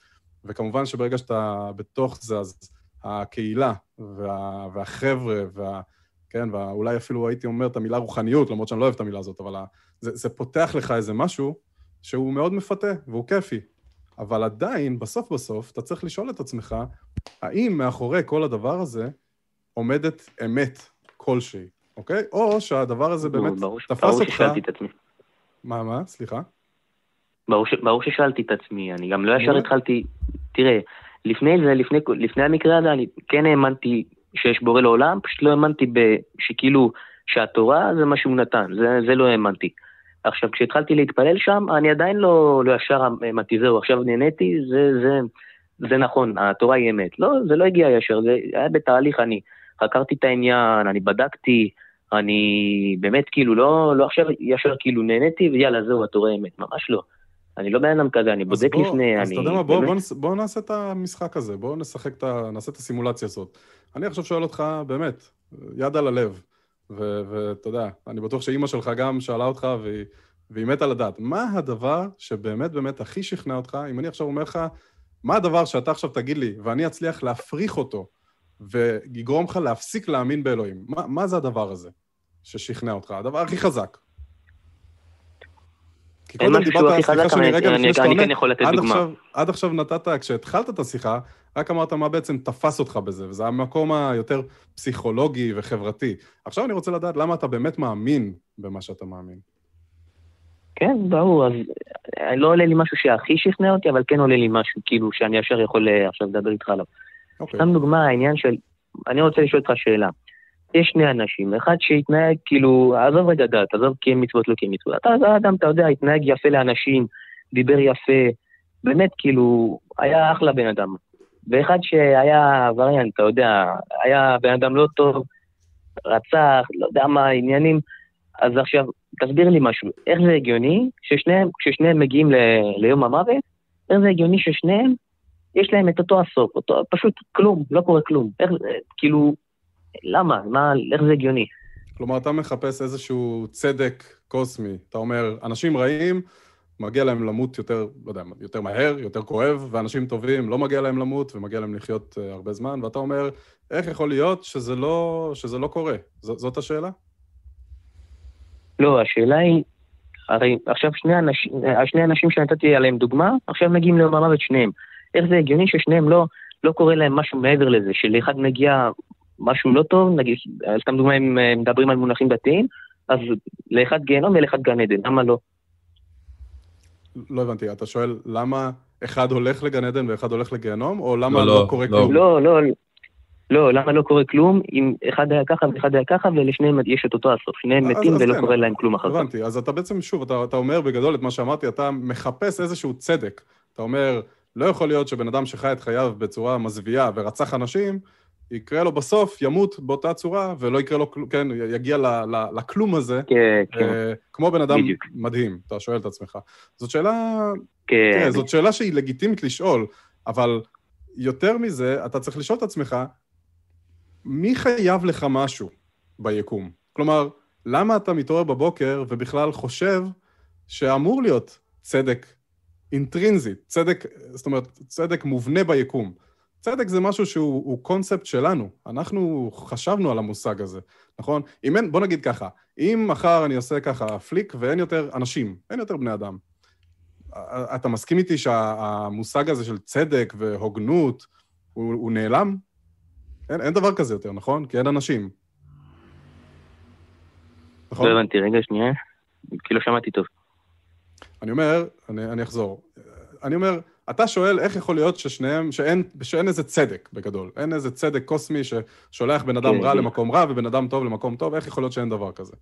וכמובן שברגע שאתה בתוך זה, אז הקהילה וה, והחבר'ה, וה, כן, ואולי אפילו הייתי אומר את המילה רוחניות, למרות שאני לא אוהב את המילה הזאת, אבל זה, זה פותח לך איזה משהו שהוא מאוד מפתה והוא כיפי. אבל עדיין, בסוף בסוף, אתה צריך לשאול את עצמך, האם מאחורי כל הדבר הזה עומדת אמת כלשהי, אוקיי? או שהדבר הזה באמת ברור, תפס ברור אותך... ברור ששאלתי את עצמי. מה, מה? סליחה? ברור, ש... ברור ששאלתי את עצמי, אני גם לא ישר התחלתי... תראה, לפני זה, לפני, לפני המקרה הזה, אני כן האמנתי שיש בורא לעולם, פשוט לא האמנתי ב... שכאילו, שהתורה זה מה שהוא נתן, זה, זה לא האמנתי. עכשיו, כשהתחלתי להתפלל שם, אני עדיין לא, לא ישר האמנתי, זהו, עכשיו נהניתי, זה, זה, זה נכון, התורה היא אמת. לא, זה לא הגיע ישר, זה היה בתהליך, אני חקרתי את העניין, אני בדקתי, אני באמת כאילו לא, לא עכשיו ישר כאילו נהניתי, ויאללה, זהו, התורה אמת, ממש לא. אני לא בן אדם כזה, אני בודק בוא, לפני, אז אני... אז אתה יודע מה, בוא, בוא, בוא נעשה את המשחק הזה, בוא נשחק את ה... נעשה את הסימולציה הזאת. אני עכשיו שואל אותך, באמת, יד על הלב, ואתה יודע, אני בטוח שאימא שלך גם שאלה אותך, והיא, והיא מתה לדעת, מה הדבר שבאמת באמת הכי שכנע אותך, אם אני עכשיו אומר לך, מה הדבר שאתה עכשיו תגיד לי, ואני אצליח להפריך אותו, ויגרום לך להפסיק להאמין באלוהים? מה, מה זה הדבר הזה ששכנע אותך? הדבר הכי חזק. כי קודם דיברת, סליחה שאני רגע לפני שאתה עונה, כן עד עכשיו נתת, כשהתחלת את השיחה, רק אמרת מה בעצם תפס אותך בזה, וזה המקום היותר פסיכולוגי וחברתי. עכשיו אני רוצה לדעת למה אתה באמת מאמין במה שאתה מאמין. כן, ברור, אז אה, לא עולה לי משהו שהכי שכנע אותי, אבל כן עולה לי משהו, כאילו, שאני ישר יכול אה, עכשיו לדבר איתך עליו. אוקיי. סתם דוגמה, העניין של... אני רוצה לשאול אותך שאלה. יש שני אנשים, אחד שהתנהג כאילו, עזוב רגע דת, עזוב כי הם מצוות לא כי הם מצוות. אתה אדם, אתה יודע, התנהג יפה לאנשים, דיבר יפה, באמת כאילו, היה אחלה בן אדם. ואחד שהיה עבריין, אתה יודע, היה בן אדם לא טוב, רצח, לא יודע מה העניינים, אז עכשיו, תסביר לי משהו, איך זה הגיוני ששניהם, כששניהם מגיעים ל, ליום המוות, איך זה הגיוני ששניהם, יש להם את אותו הסוף, אותו, פשוט כלום, לא קורה כלום. איך, כאילו, למה? מה, איך זה הגיוני? כלומר, אתה מחפש איזשהו צדק קוסמי. אתה אומר, אנשים רעים, מגיע להם למות יותר, לא יודע, יותר מהר, יותר כואב, ואנשים טובים, לא מגיע להם למות ומגיע להם לחיות uh, הרבה זמן, ואתה אומר, איך יכול להיות שזה לא, שזה לא קורה? ז, זאת השאלה? לא, השאלה היא, הרי עכשיו שני אנשים, השני אנשים שנתתי עליהם דוגמה, עכשיו מגיעים ליום המוות שניהם. איך זה הגיוני ששניהם לא, לא קורה להם משהו מעבר לזה, שלאחד מגיע משהו לא טוב, נגיד, סתם דוגמא, אם מדברים על מונחים דתיים, אז לאחד גיהנום ולאחד גן עדן, למה לא? לא הבנתי, אתה שואל למה אחד הולך לגן עדן ואחד הולך לגיהנום, או למה לא, לא, לא, קורה לא. כלום? לא, לא, לא, למה לא קורה כלום אם אחד היה ככה ואחד היה ככה ולשניהם יש את אותו הסוף, שניהם מתים ולא כן, קורה להם כלום אחר כך. הבנתי, אז אתה בעצם, שוב, אתה, אתה אומר בגדול את מה שאמרתי, אתה מחפש איזשהו צדק. אתה אומר, לא יכול להיות שבן אדם שחי את חייו בצורה מזוויעה ורצח אנשים, יקרה לו בסוף, ימות באותה צורה, ולא יקרה לו כן, יגיע ל, ל, לכלום הזה, כן, כן, אה, כמו בן אדם בדיוק. מדהים, אתה שואל את עצמך. זאת שאלה, כן. תראה, זאת שאלה שהיא לגיטימית לשאול, אבל יותר מזה, אתה צריך לשאול את עצמך, מי חייב לך משהו ביקום? כלומר, למה אתה מתעורר בבוקר ובכלל חושב שאמור להיות צדק אינטרינזי, צדק, זאת אומרת, צדק מובנה ביקום. צדק זה משהו שהוא הוא קונספט שלנו, אנחנו חשבנו על המושג הזה, נכון? אם אין, בוא נגיד ככה, אם מחר אני עושה ככה פליק ואין יותר אנשים, אין יותר בני אדם, אתה מסכים איתי שהמושג הזה של צדק והוגנות, הוא, הוא נעלם? אין, אין דבר כזה יותר, נכון? כי אין אנשים. נכון? לא הבנתי, רגע, שנייה. כי לא שמעתי טוב. אני אומר, אני, אני אחזור. אני אומר, אתה שואל איך יכול להיות ששניהם, שאין, שאין איזה צדק בגדול. אין איזה צדק קוסמי ששולח בן אדם כן, רע. למקום רע ובן אדם טוב למקום טוב, איך יכול להיות שאין דבר כזה?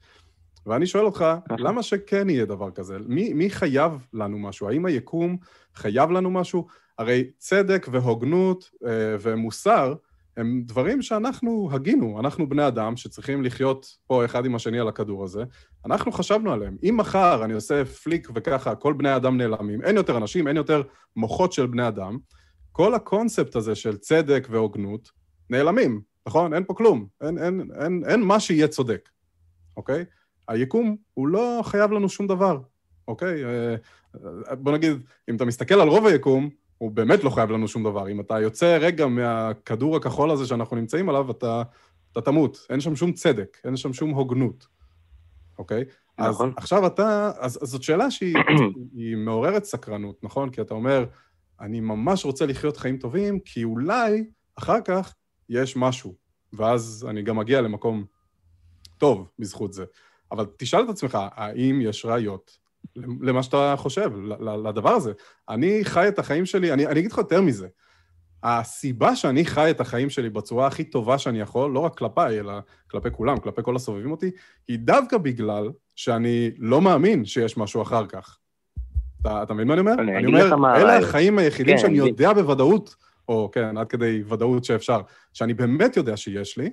ואני שואל אותך. למה שכן יהיה דבר כזה? מי, מי חייב לנו משהו? האם היקום חייב לנו משהו? הרי צדק והוגנות אה, ומוסר הם דברים שאנחנו הגינו, אנחנו בני אדם שצריכים לחיות פה אחד עם השני על הכדור הזה, אנחנו חשבנו עליהם. אם מחר אני עושה פליק וככה, כל בני האדם נעלמים, אין יותר אנשים, אין יותר מוחות של בני אדם, כל הקונספט הזה של צדק והוגנות נעלמים, נכון? אין פה כלום. אין, אין, אין, אין מה שיהיה צודק, אוקיי? היקום הוא לא חייב לנו שום דבר, אוקיי? אה, בוא נגיד, אם אתה מסתכל על רוב היקום, הוא באמת לא חייב לנו שום דבר. אם אתה יוצא רגע מהכדור הכחול הזה שאנחנו נמצאים עליו, אתה, אתה תמות. אין שם שום צדק, אין שם שום הוגנות, אוקיי? נכון. אז עכשיו אתה, אז, אז זאת שאלה שהיא היא מעוררת סקרנות, נכון? כי אתה אומר, אני ממש רוצה לחיות חיים טובים, כי אולי אחר כך יש משהו, ואז אני גם אגיע למקום טוב בזכות זה. אבל תשאל את עצמך, האם יש ראיות למה שאתה חושב, לדבר הזה? אני חי את החיים שלי, אני, אני אגיד לך יותר מזה. הסיבה שאני חי את החיים שלי בצורה הכי טובה שאני יכול, לא רק כלפיי, אלא כלפי כולם, כלפי כל הסובבים אותי, היא דווקא בגלל שאני לא מאמין שיש משהו אחר כך. אתה, אתה מבין מה אני אומר? אני אני אומר, מה אלה. החיים היחידים כן, שאני אני. יודע בוודאות, או כן, עד כדי ודאות שאפשר, שאני באמת יודע שיש לי,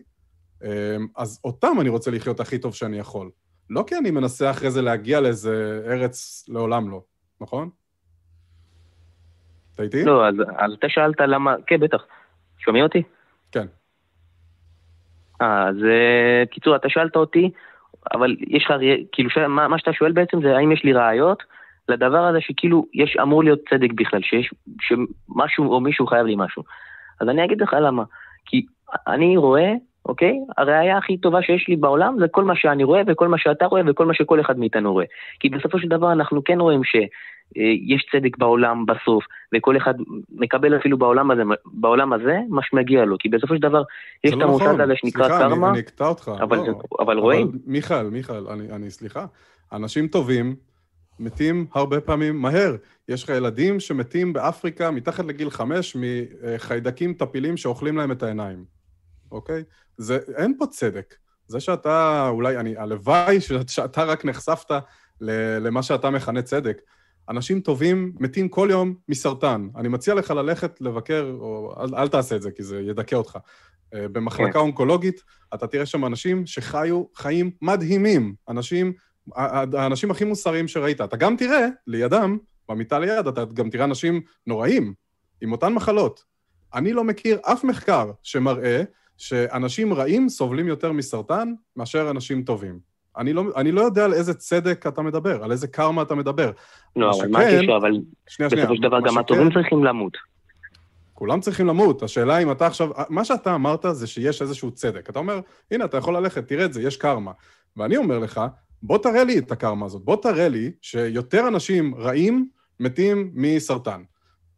אמ, אז אותם אני רוצה לחיות הכי טוב שאני יכול. לא כי אני מנסה אחרי זה להגיע לאיזה ארץ לעולם לא, נכון? אתה איתי? לא, אז אתה שאלת למה... כן, בטח. שומעים אותי? כן. אה, אז אה, קיצור, אתה שאלת אותי, אבל יש לך, כאילו, מה, מה שאתה שואל בעצם זה האם יש לי ראיות לדבר הזה שכאילו יש, אמור להיות צדק בכלל, שיש, שמשהו או מישהו חייב לי משהו. אז אני אגיד לך למה. כי אני רואה, אוקיי? הראייה הכי טובה שיש לי בעולם זה כל מה שאני רואה וכל מה שאתה רואה וכל מה שכל אחד מאיתנו רואה. כי בסופו של דבר אנחנו כן רואים שיש צדק בעולם בסוף, וכל אחד מקבל אפילו בעולם הזה, בעולם הזה מה שמגיע לו. כי בסופו של דבר יש את לא המושג נכון. הזה שנקרא סליחה, אני- קרמה. אני אקטע אותך. אבל, לא. אבל רואים, אבל מיכאל, מיכאל, אני, אני, סליחה, אנשים טובים מתים הרבה פעמים מהר. יש לך ילדים שמתים באפריקה מתחת לגיל חמש מחיידקים טפילים שאוכלים להם את העיניים, אוקיי? זה, אין פה צדק. זה שאתה, אולי, אני, הלוואי ש- שאתה רק נחשפת ל- למה שאתה מכנה צדק. אנשים טובים מתים כל יום מסרטן. אני מציע לך ללכת לבקר, או אל, אל תעשה את זה, כי זה ידכא אותך. אה, במחלקה כן. אונקולוגית, אתה תראה שם אנשים שחיו חיים מדהימים. אנשים, האנשים הכי מוסריים שראית. אתה גם תראה, לידם, במיטה ליד, אתה גם תראה אנשים נוראים, עם אותן מחלות. אני לא מכיר אף מחקר שמראה שאנשים רעים סובלים יותר מסרטן מאשר אנשים טובים. אני לא, אני לא יודע על איזה צדק אתה מדבר, על איזה קרמה אתה מדבר. לא, מה אבל מה שכן- הקשר, אבל שנייה, שנייה. בסופו של דבר מה גם הטובים צריכים למות. כולם צריכים למות. השאלה אם אתה עכשיו... מה שאתה אמרת זה שיש איזשהו צדק. אתה אומר, הנה, אתה יכול ללכת, תראה את זה, יש קרמה. ואני אומר לך, בוא תראה לי את הקרמה הזאת. בוא תראה לי שיותר אנשים רעים מתים מסרטן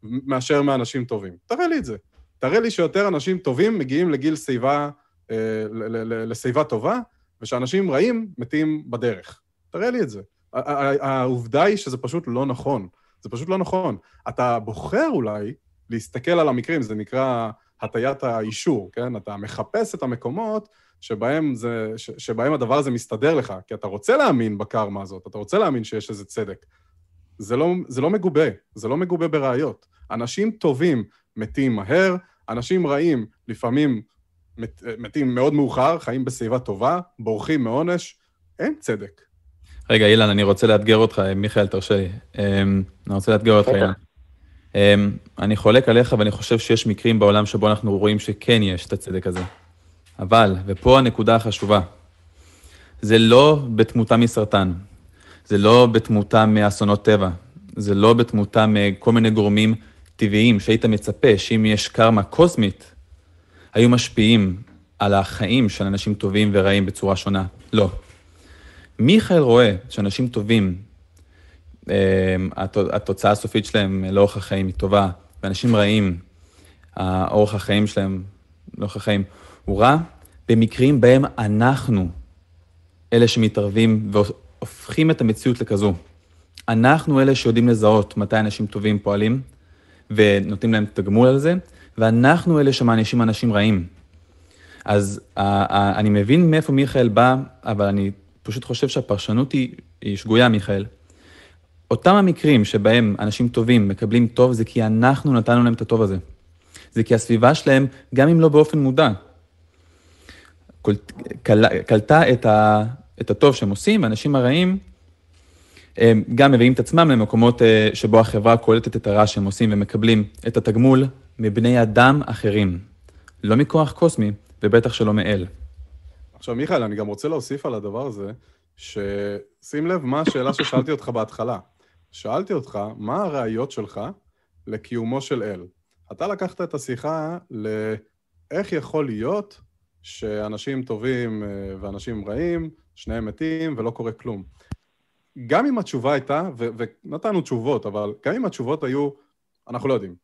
מאשר מאנשים טובים. תראה לי את זה. תראה לי שיותר אנשים טובים מגיעים לגיל שיבה, אה, לשיבה טובה, ושאנשים רעים מתים בדרך. תראה לי את זה. העובדה היא שזה פשוט לא נכון. זה פשוט לא נכון. אתה בוחר אולי להסתכל על המקרים, זה נקרא הטיית האישור, כן? אתה מחפש את המקומות שבהם, זה, ש, שבהם הדבר הזה מסתדר לך, כי אתה רוצה להאמין בקרמה הזאת, אתה רוצה להאמין שיש איזה צדק. זה לא, זה לא מגובה, זה לא מגובה בראיות. אנשים טובים מתים מהר, אנשים רעים לפעמים מת, מתים מאוד מאוחר, חיים בסביבה טובה, בורחים מעונש, אין צדק. רגע, אילן, אני רוצה לאתגר אותך, מיכאל, תרשה לי. אמ, אני רוצה לאתגר אותך, אילן. אמ, אני חולק עליך ואני חושב שיש מקרים בעולם שבו אנחנו רואים שכן יש את הצדק הזה. אבל, ופה הנקודה החשובה, זה לא בתמותה מסרטן, זה לא בתמותה מאסונות טבע, זה לא בתמותה מכל מיני גורמים טבעיים שהיית מצפה שאם יש קרמה קוסמית, היו משפיעים על החיים של אנשים טובים ורעים בצורה שונה. לא. מיכאל רואה שאנשים טובים, אמ, התוצאה הסופית שלהם לאורך החיים היא טובה, ואנשים רעים, אורך החיים שלהם לאורך החיים הוא רע, במקרים בהם אנחנו אלה שמתערבים והופכים את המציאות לכזו. אנחנו אלה שיודעים לזהות מתי אנשים טובים פועלים, ונותנים להם תגמול על זה, ואנחנו אלה שמענישים אנשים רעים. אז אני מבין מאיפה מיכאל בא, אבל אני פשוט חושב שהפרשנות היא, היא שגויה, מיכאל. אותם המקרים שבהם אנשים טובים מקבלים טוב, זה כי אנחנו נתנו להם את הטוב הזה. זה כי הסביבה שלהם, גם אם לא באופן מודע, קלטה את, ה, את הטוב שהם עושים, והאנשים הרעים גם מביאים את עצמם למקומות אה, שבו החברה קולטת את הרע שהם עושים ומקבלים את התגמול מבני אדם אחרים. לא מכוח קוסמי, ובטח שלא מאל. עכשיו, מיכאל, אני גם רוצה להוסיף על הדבר הזה, ששים לב מה השאלה ששאלתי אותך בהתחלה. שאלתי אותך, מה הראיות שלך לקיומו של אל? אתה לקחת את השיחה לאיך יכול להיות שאנשים טובים אה, ואנשים רעים, שניהם מתים ולא קורה כלום. גם אם התשובה הייתה, ו- ונתנו תשובות, אבל גם אם התשובות היו, אנחנו לא יודעים.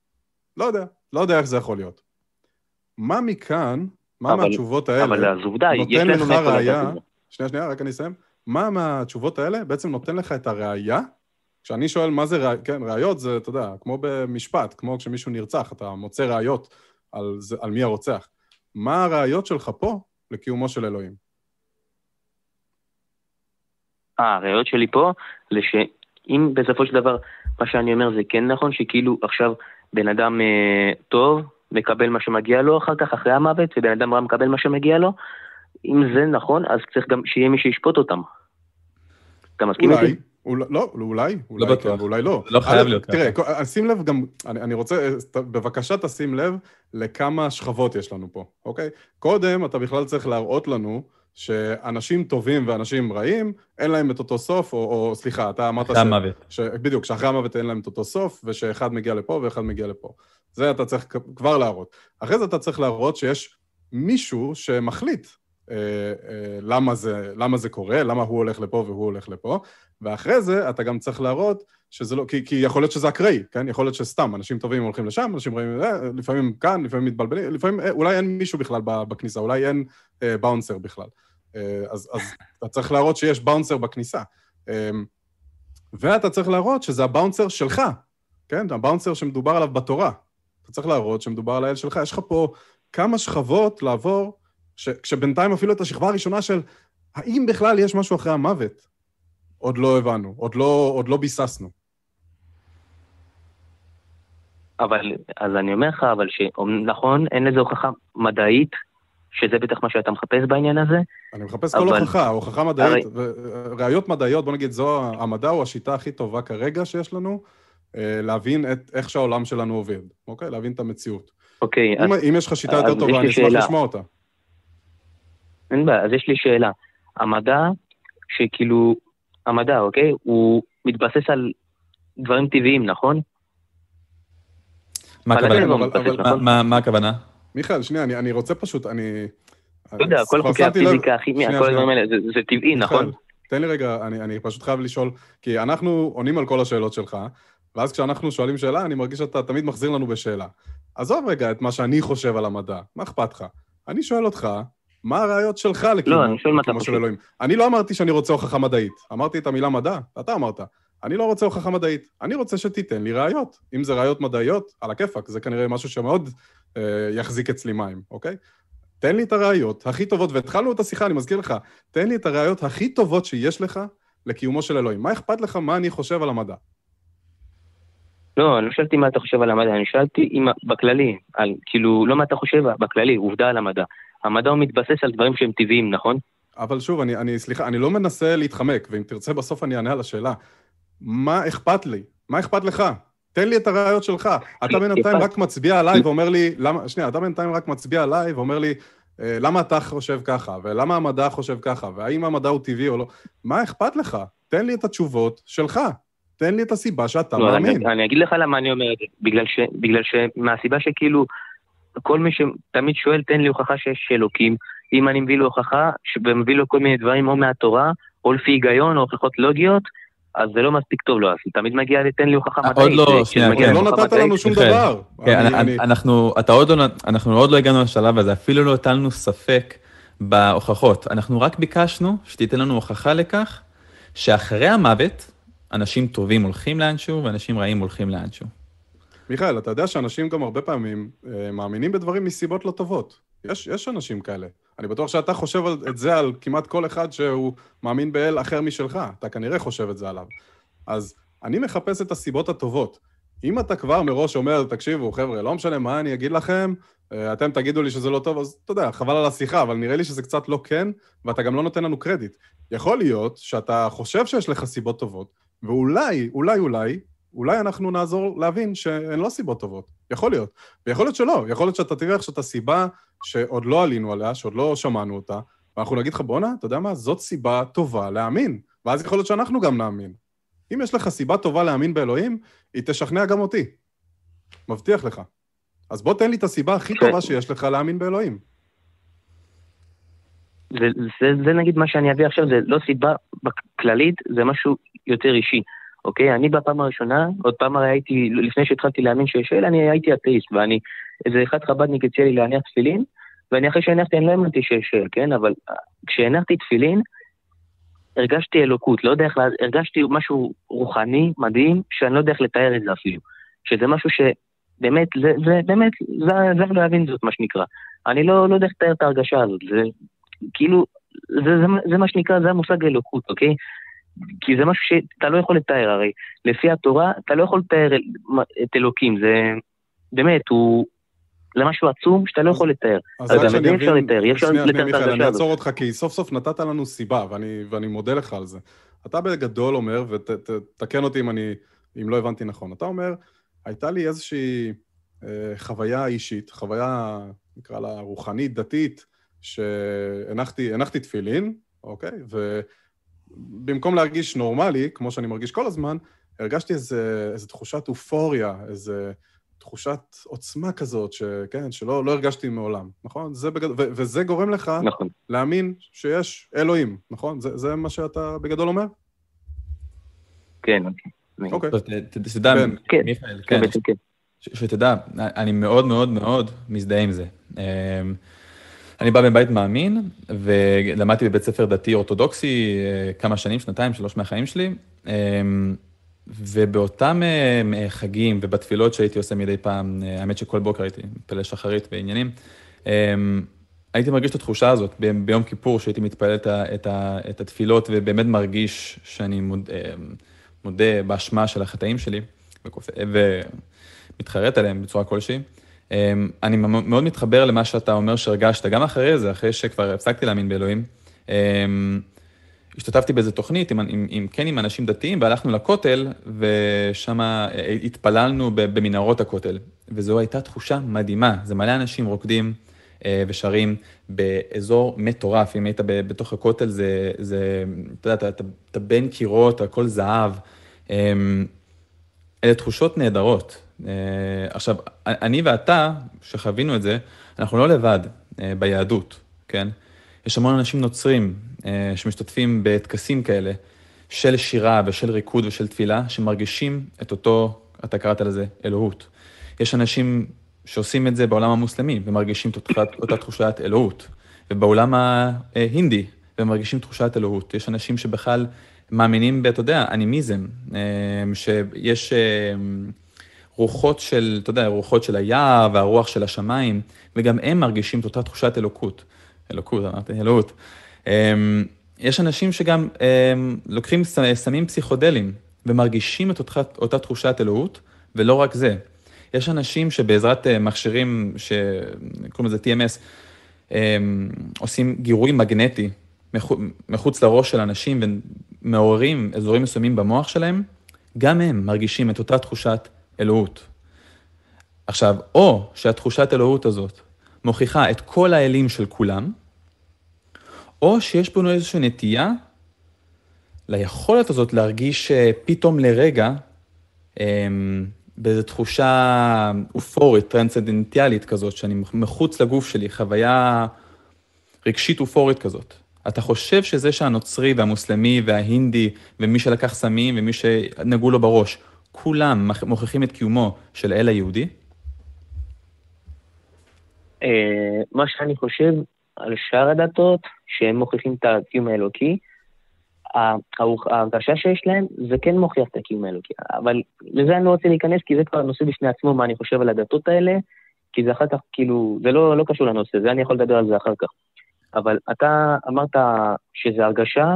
לא יודע, לא יודע איך זה יכול להיות. מה מכאן מה אבל, מהתשובות האלה אבל אז עובדה, נותן לך ראייה, שנייה, שנייה, רק אני אסיים. מה מהתשובות האלה בעצם נותן לך את הראייה? כשאני שואל מה זה ראיות, כן, ראיות זה, אתה יודע, כמו במשפט, כמו כשמישהו נרצח, אתה מוצא ראיות על, זה, על מי הרוצח. מה הראיות שלך פה לקיומו של אלוהים? אה, הראיות שלי פה, שאם בסופו של דבר מה שאני אומר זה כן נכון, שכאילו עכשיו בן אדם אה, טוב, מקבל מה שמגיע לו אחר כך, אחרי המוות, ובן אדם רע מקבל מה שמגיע לו. אם זה נכון, אז צריך גם שיהיה מי שישפוט אותם. אתה מסכים איתי? אולי, לא, אולי, אולי לא כן, אולי לא. לא חייב להיות ככה. תראה, שים לב גם, אני, אני רוצה, בבקשה תשים לב לכמה שכבות יש לנו פה, אוקיי? קודם אתה בכלל צריך להראות לנו שאנשים טובים ואנשים רעים, אין להם את אותו סוף, או, או סליחה, אתה אמרת... אחרי המוות. ש, בדיוק, שאחרי המוות אין להם את אותו סוף, ושאחד מגיע לפה ואחד מגיע לפה. זה אתה צריך כבר להראות. אחרי זה אתה צריך להראות שיש מישהו שמחליט למה, זה, למה זה קורה, למה הוא הולך לפה והוא הולך לפה, ואחרי זה אתה גם צריך להראות שזה לא, כי, כי יכול להיות שזה אקראי, כן? יכול להיות שסתם, אנשים טובים הולכים לשם, אנשים רעים, אה, לפעמים כאן, לפעמים מתבלבלים, לפעמים אה, אולי אין מישהו בכלל בכניסה, אולי אין אה, באונסר בכלל. אה, אז, אז אתה צריך להראות שיש באונסר בכניסה. אה, ואתה צריך להראות שזה הבאונסר שלך, כן? הבאונסר שמדובר עליו בתורה. אתה צריך להראות שמדובר על האל שלך. יש לך פה כמה שכבות לעבור, ש, כשבינתיים אפילו את השכבה הראשונה של האם בכלל יש משהו אחרי המוות, עוד לא הבנו, עוד לא, עוד לא ביססנו. אבל, אז אני אומר לך, אבל שנכון, אין לזה הוכחה מדעית, שזה בטח מה שאתה מחפש בעניין הזה. אני מחפש אבל... כל הוכחה, הוכחה מדעית, הרי... ראיות מדעיות, בוא נגיד, זו, המדע הוא השיטה הכי טובה כרגע שיש לנו, אה, להבין את, איך שהעולם שלנו עובד, אוקיי? להבין את המציאות. אוקיי, אם, אז... אם יש לך שיטה יותר טובה, אני אשמח לשמוע אותה. אין בעיה, אז יש לי שאלה. המדע, שכאילו, המדע, אוקיי? הוא מתבסס על דברים טבעיים, נכון? מה הכוונה? נכון? מה הכוונה? מיכאל, שנייה, אני רוצה פשוט, אני... לא יודע, כל חוקי הפיזיקה, הכימיה, כל הדברים האלה, זה טבעי, נכון? תן לי רגע, אני פשוט חייב לשאול, כי אנחנו עונים על כל השאלות שלך, ואז כשאנחנו שואלים שאלה, אני מרגיש שאתה תמיד מחזיר לנו בשאלה. עזוב רגע את מה שאני חושב על המדע, מה אכפת לך? אני שואל אותך, מה הראיות שלך לקיומו של. אלוהים? אני לא אמרתי שאני רוצה הוכחה מדעית. אמרתי את המילה מדע, אתה אמרת. אני לא רוצה הוכחה מדעית, אני רוצה שתיתן לי ראיות. אם זה ראיות מדעיות, על הכיפאק, זה כנראה משהו שמאוד אה, יחזיק אצלי מים, אוקיי? תן לי את הראיות הכי טובות, והתחלנו את השיחה, אני מזכיר לך, תן לי את הראיות הכי טובות שיש לך לקיומו של אלוהים. מה אכפת לך מה אני חושב על המדע? לא, אני לא שאלתי מה אתה חושב על המדע, אני שאלתי אם בכללי, על, כאילו, לא מה אתה חושב, בכללי, עובדה על המדע. המדע הוא מתבסס על דברים שהם טבעיים, נכון? אבל שוב, אני, אני, סליחה, אני לא מנסה להתחמק, ואם תרצה בסוף אני אענה על השאלה. מה אכפת לי? מה אכפת לך? תן לי את הראיות שלך. אתה בינתיים רק מצביע עליי ואומר לי, למה, שנייה, אתה בינתיים רק מצביע עליי ואומר לי, אה, למה אתה חושב ככה, ולמה המדע חושב ככה, והאם המדע הוא טבעי או לא. מה אכפת לך? תן לי את התשובות שלך. תן לי את הסיבה שאתה לא, מאמין. אני, אני אגיד לך למה אני אומר את זה. בגלל, ש, בגלל שמהסיבה שכאילו, כל מי שתמיד שואל, תן לי הוכחה שיש אלוקים. אם אני מביא לו הוכחה, ומביא לו כל מיני דברים או מהתורה, או לפי היגיון, או הוכחות לוגיות, אז זה לא מספיק טוב לו, אז הוא תמיד מגיע לתן לי הוכחה עוד מדעית. לא, וכשזה שנייה, כן. לא נתת לנו שום דבר. אתה עוד לא, אנחנו עוד לא הגענו לשלב הזה, אפילו לא הטלנו ספק בהוכחות. אנחנו רק ביקשנו שתיתן לנו הוכחה לכך שאחרי המוות, אנשים טובים הולכים לאנשהו ואנשים רעים הולכים לאנשהו. מיכאל, אתה יודע שאנשים גם הרבה פעמים אה, מאמינים בדברים מסיבות לא טובות. יש, יש אנשים כאלה. אני בטוח שאתה חושב את זה על כמעט כל אחד שהוא מאמין באל אחר משלך. אתה כנראה חושב את זה עליו. אז אני מחפש את הסיבות הטובות. אם אתה כבר מראש אומר, תקשיבו, חבר'ה, לא משנה מה אני אגיד לכם, אה, אתם תגידו לי שזה לא טוב, אז אתה יודע, חבל על השיחה, אבל נראה לי שזה קצת לא כן, ואתה גם לא נותן לנו קרדיט. יכול להיות שאתה חושב שיש לך סיבות טובות, ואולי, אולי, אולי, אולי אנחנו נעזור להבין שהן לא סיבות טובות. יכול להיות. ויכול להיות שלא. יכול להיות שאתה תראה עכשיו את הסיבה שעוד לא עלינו עליה, שעוד לא שמענו אותה, ואנחנו נגיד לך, בואנה, אתה יודע מה? זאת סיבה טובה להאמין. ואז יכול להיות שאנחנו גם נאמין. אם יש לך סיבה טובה להאמין באלוהים, היא תשכנע גם אותי. מבטיח לך. אז בוא תן לי את הסיבה הכי. טובה שיש לך להאמין באלוהים. זה, זה, זה נגיד מה שאני אביא עכשיו, זה לא סיבה כללית, זה משהו יותר אישי. אוקיי? אני בפעם הראשונה, עוד פעם הרי הייתי, לפני שהתחלתי להאמין שיש אל, אני הייתי אתאיסט, ואני, איזה אחד חב"דניק הציע לי להניח תפילין, ואני אחרי שהנחתי, אני לא האמנתי שיש אל, כן? אבל אה, כשהנחתי תפילין, הרגשתי אלוקות, לא יודע איך, הרגשתי משהו רוחני, מדהים, שאני לא יודע איך לתאר את זה אפילו. שזה משהו שבאמת, זה, זה באמת, זה, זה להבין זאת, מה שנקרא. אני לא, לא יודע איך לתאר את ההרגשה הזאת, זה כאילו, זה, זה, זה מה שנקרא, זה המושג אלוקות, אוקיי? כי זה משהו שאתה לא יכול לתאר, הרי לפי התורה אתה לא יכול לתאר את אלוקים, זה באמת, הוא... זה משהו עצום שאתה לא יכול לתאר. אז רק גם שאני זה אפשר אבין- לתאר, אי אפשר שנייה, לתאר שנייה, את מיכאל, ההרגשה אני הזאת. אעצור אותך, כי סוף סוף נתת לנו סיבה, ואני, ואני מודה לך על זה. אתה בגדול אומר, ותקן אותי אם אני, אם לא הבנתי נכון, אתה אומר, הייתה לי איזושהי אה, חוויה אישית, חוויה, נקרא לה רוחנית, דתית, שהנחתי הנחתי תפילין, אוקיי? ובמקום להרגיש נורמלי, כמו שאני מרגיש כל הזמן, הרגשתי איזה, איזה תחושת אופוריה, איזה תחושת עוצמה כזאת, שכן, שלא לא הרגשתי מעולם, נכון? זה בגד... ו- וזה גורם לך נכון. להאמין שיש אלוהים, נכון? זה, זה מה שאתה בגדול אומר? כן, אוקיי. אוקיי. טוב, ת- ת- שתדע, כן. כן. מיכאל, כן, כן, כן. שתדע, אני מאוד מאוד מאוד מזדהה עם זה. אני בא מבית מאמין, ולמדתי בבית ספר דתי אורתודוקסי אה, כמה שנים, שנתיים, שלוש מהחיים שלי, אמ, ובאותם אה, חגים ובתפילות שהייתי עושה מדי פעם, אה, האמת שכל בוקר הייתי מתפלל שחרית בעניינים, אמ, הייתי מרגיש את התחושה הזאת ב- ביום כיפור, שהייתי מתפלל את, ה- את, ה- את התפילות, ובאמת מרגיש שאני מוד, מודה באשמה של החטאים שלי, וכופ- ומתחרט עליהם בצורה כלשהי. אמ, אני מאוד מתחבר למה שאתה אומר שהרגשת, גם אחרי זה, אחרי שכבר הפסקתי להאמין באלוהים. אמ, השתתפתי באיזה תוכנית עם, עם, עם, כן עם אנשים דתיים, והלכנו לכותל, ושם התפללנו ב- במנהרות הכותל. וזו הייתה תחושה מדהימה, זה מלא אנשים רוקדים אה, ושרים באזור מטורף, אם היית בתוך הכותל, זה, זה אתה יודע, אתה, אתה, אתה בין קירות, הכל זהב. אמ, אלה תחושות נהדרות. אה, עכשיו, אני ואתה, שחווינו את זה, אנחנו לא לבד אה, ביהדות, כן? יש המון אנשים נוצרים אה, שמשתתפים בטקסים כאלה של שירה ושל ריקוד ושל תפילה, שמרגישים את אותו, אתה קראת לזה, אלוהות. יש אנשים שעושים את זה בעולם המוסלמי ומרגישים אותה, אותה תחושת אלוהות. ובעולם ההינדי, ומרגישים תחושת אלוהות. יש אנשים שבכלל מאמינים אתה יודע, אנימיזם, שיש רוחות של, אתה יודע, רוחות של היער והרוח של השמיים, וגם הם מרגישים את אותה תחושת אלוקות. אלוקות, אמרתי, אלוהות. יש אנשים שגם לוקחים סמים פסיכודליים ומרגישים את אותה, אותה תחושת אלוהות, ולא רק זה. יש אנשים שבעזרת אה, מכשירים שקוראים לזה TMS, עושים גירוי מגנטי מחוץ לראש של אנשים ומעוררים אזורים מסוימים במוח שלהם, גם הם מרגישים את אותה תחושת אלוהות. עכשיו, או שהתחושת אלוהות הזאת מוכיחה את כל האלים של כולם, או שיש בנו איזושהי נטייה ליכולת הזאת להרגיש אה, פתאום לרגע אמ, באיזו תחושה אופורית, טרנסצנדנטיאלית כזאת, שאני מחוץ לגוף שלי, חוויה רגשית אופורית כזאת. אתה חושב שזה שהנוצרי והמוסלמי וההינדי ומי שלקח סמים ומי שנגעו לו בראש, כולם מוכיחים את קיומו של האל היהודי? אה, מה שאני חושב על שאר הדתות, שהם מוכיחים את הקיום האלוקי, ההרגשה שיש להם, זה כן מוכיח את הקיום האלוקי. אבל לזה אני לא רוצה להיכנס, כי זה כבר נושא בפני עצמו, מה אני חושב על הדתות האלה, כי זה אחר כך, כאילו, זה לא, לא קשור לנושא, זה אני יכול לדבר על זה אחר כך. אבל אתה אמרת שזה הרגשה,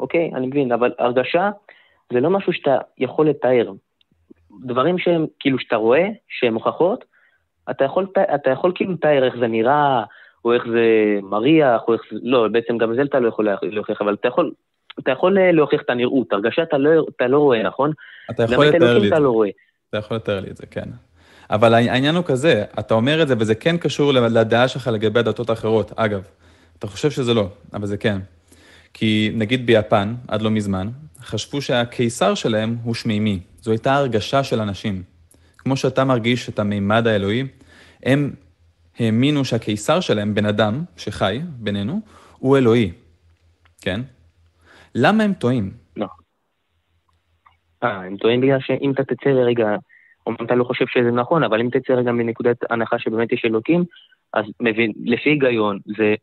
אוקיי, אני מבין, אבל הרגשה זה לא משהו שאתה יכול לתאר. דברים שהם, כאילו, שאתה רואה, שהם הוכחות, אתה יכול, אתה יכול כאילו לתאר איך זה נראה, או איך זה מריח, או איך זה... לא, בעצם גם זה אתה לא יכול להוכיח, אבל אתה יכול, אתה יכול אה, להוכיח את הנראות, הרגשה אתה לא, אתה לא רואה, נכון? אתה יכול לתאר לי את זה. לא אתה יכול לתאר לי את זה, כן. אבל העניין הוא כזה, אתה אומר את זה, וזה כן קשור לדעה שלך לגבי הדתות האחרות. אגב, אתה חושב שזה לא, אבל זה כן. כי נגיד ביפן, עד לא מזמן, חשבו שהקיסר שלהם הוא שמימי. זו הייתה הרגשה של אנשים. כמו שאתה מרגיש את המימד האלוהי, הם האמינו שהקיסר שלהם, בן אדם שחי בינינו, הוא אלוהי. כן? למה הם טועים? לא. אה, הם טועים בגלל שאם אתה תצא לרגע, אומנם אתה לא חושב שזה נכון, אבל אם תצא רגע מנקודת הנחה שבאמת יש אלוקים, אז מבין, לפי היגיון, זה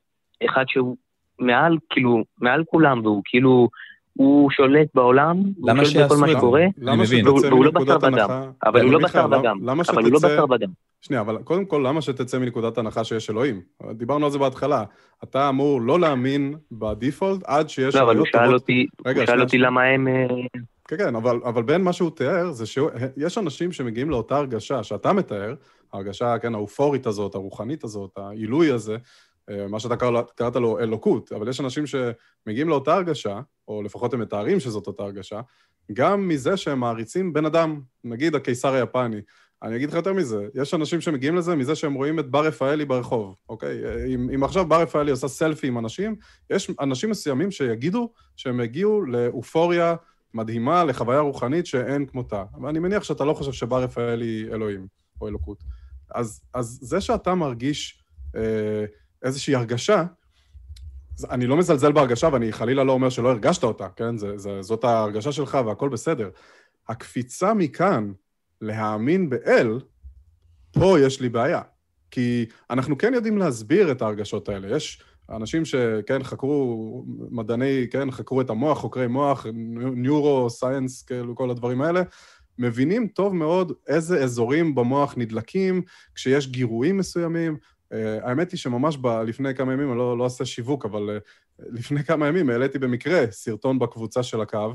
אחד שהוא מעל, כאילו, מעל כולם, והוא כאילו, הוא שולט בעולם, הוא שולט בכל מה שקורה, והוא לא בשר ודם, אבל הוא לא בשר ודם, אבל הוא לא בשר ודם. שנייה, אבל קודם כל, למה שתצא מנקודת הנחה שיש אלוהים? דיברנו על זה בהתחלה. אתה אמור לא להאמין בדיפולט עד שיש... לא, אבל הוא שאל אותי, הוא שאל אותי למה הם... אה, כן, כן, אבל, אבל בין מה שהוא תיאר, זה שיש אנשים שמגיעים לאותה הרגשה שאתה מתאר, ההרגשה, כן, האופורית הזאת, הרוחנית הזאת, העילוי הזה, מה שאתה קראת לו אלוקות, אבל יש אנשים שמגיעים לאותה הרגשה, או לפחות הם מתארים שזאת אותה הרגשה, גם מזה שהם מעריצים בן אדם, נגיד הקיסר היפני. אני אגיד לך יותר מזה, יש אנשים שמגיעים לזה מזה שהם רואים את בר רפאלי ברחוב, אוקיי? אם, אם עכשיו בר רפאלי עושה סלפי עם אנשים, יש אנשים מסוימים שיגידו שהם הגיעו לאופוריה מדהימה, לחוויה רוחנית שאין כמותה. ואני מניח שאתה לא חושב שבר רפאלי אלוהים או אלוקות. אז, אז זה שאתה מרגיש אה, איזושהי הרגשה, אני לא מזלזל בהרגשה ואני חלילה לא אומר שלא הרגשת אותה, כן? זה, זה, זאת ההרגשה שלך והכל בסדר. הקפיצה מכאן להאמין באל, פה יש לי בעיה. כי אנחנו כן יודעים להסביר את ההרגשות האלה. יש אנשים שכן חקרו, מדעני, כן, חקרו את המוח, חוקרי מוח, ניורו, סייאנס, כאילו כל הדברים האלה, מבינים טוב מאוד איזה אזורים במוח נדלקים, כשיש גירויים מסוימים. Uh, האמת היא שממש ב, לפני כמה ימים, אני לא, לא אעשה שיווק, אבל uh, לפני כמה ימים העליתי במקרה סרטון בקבוצה של הקו,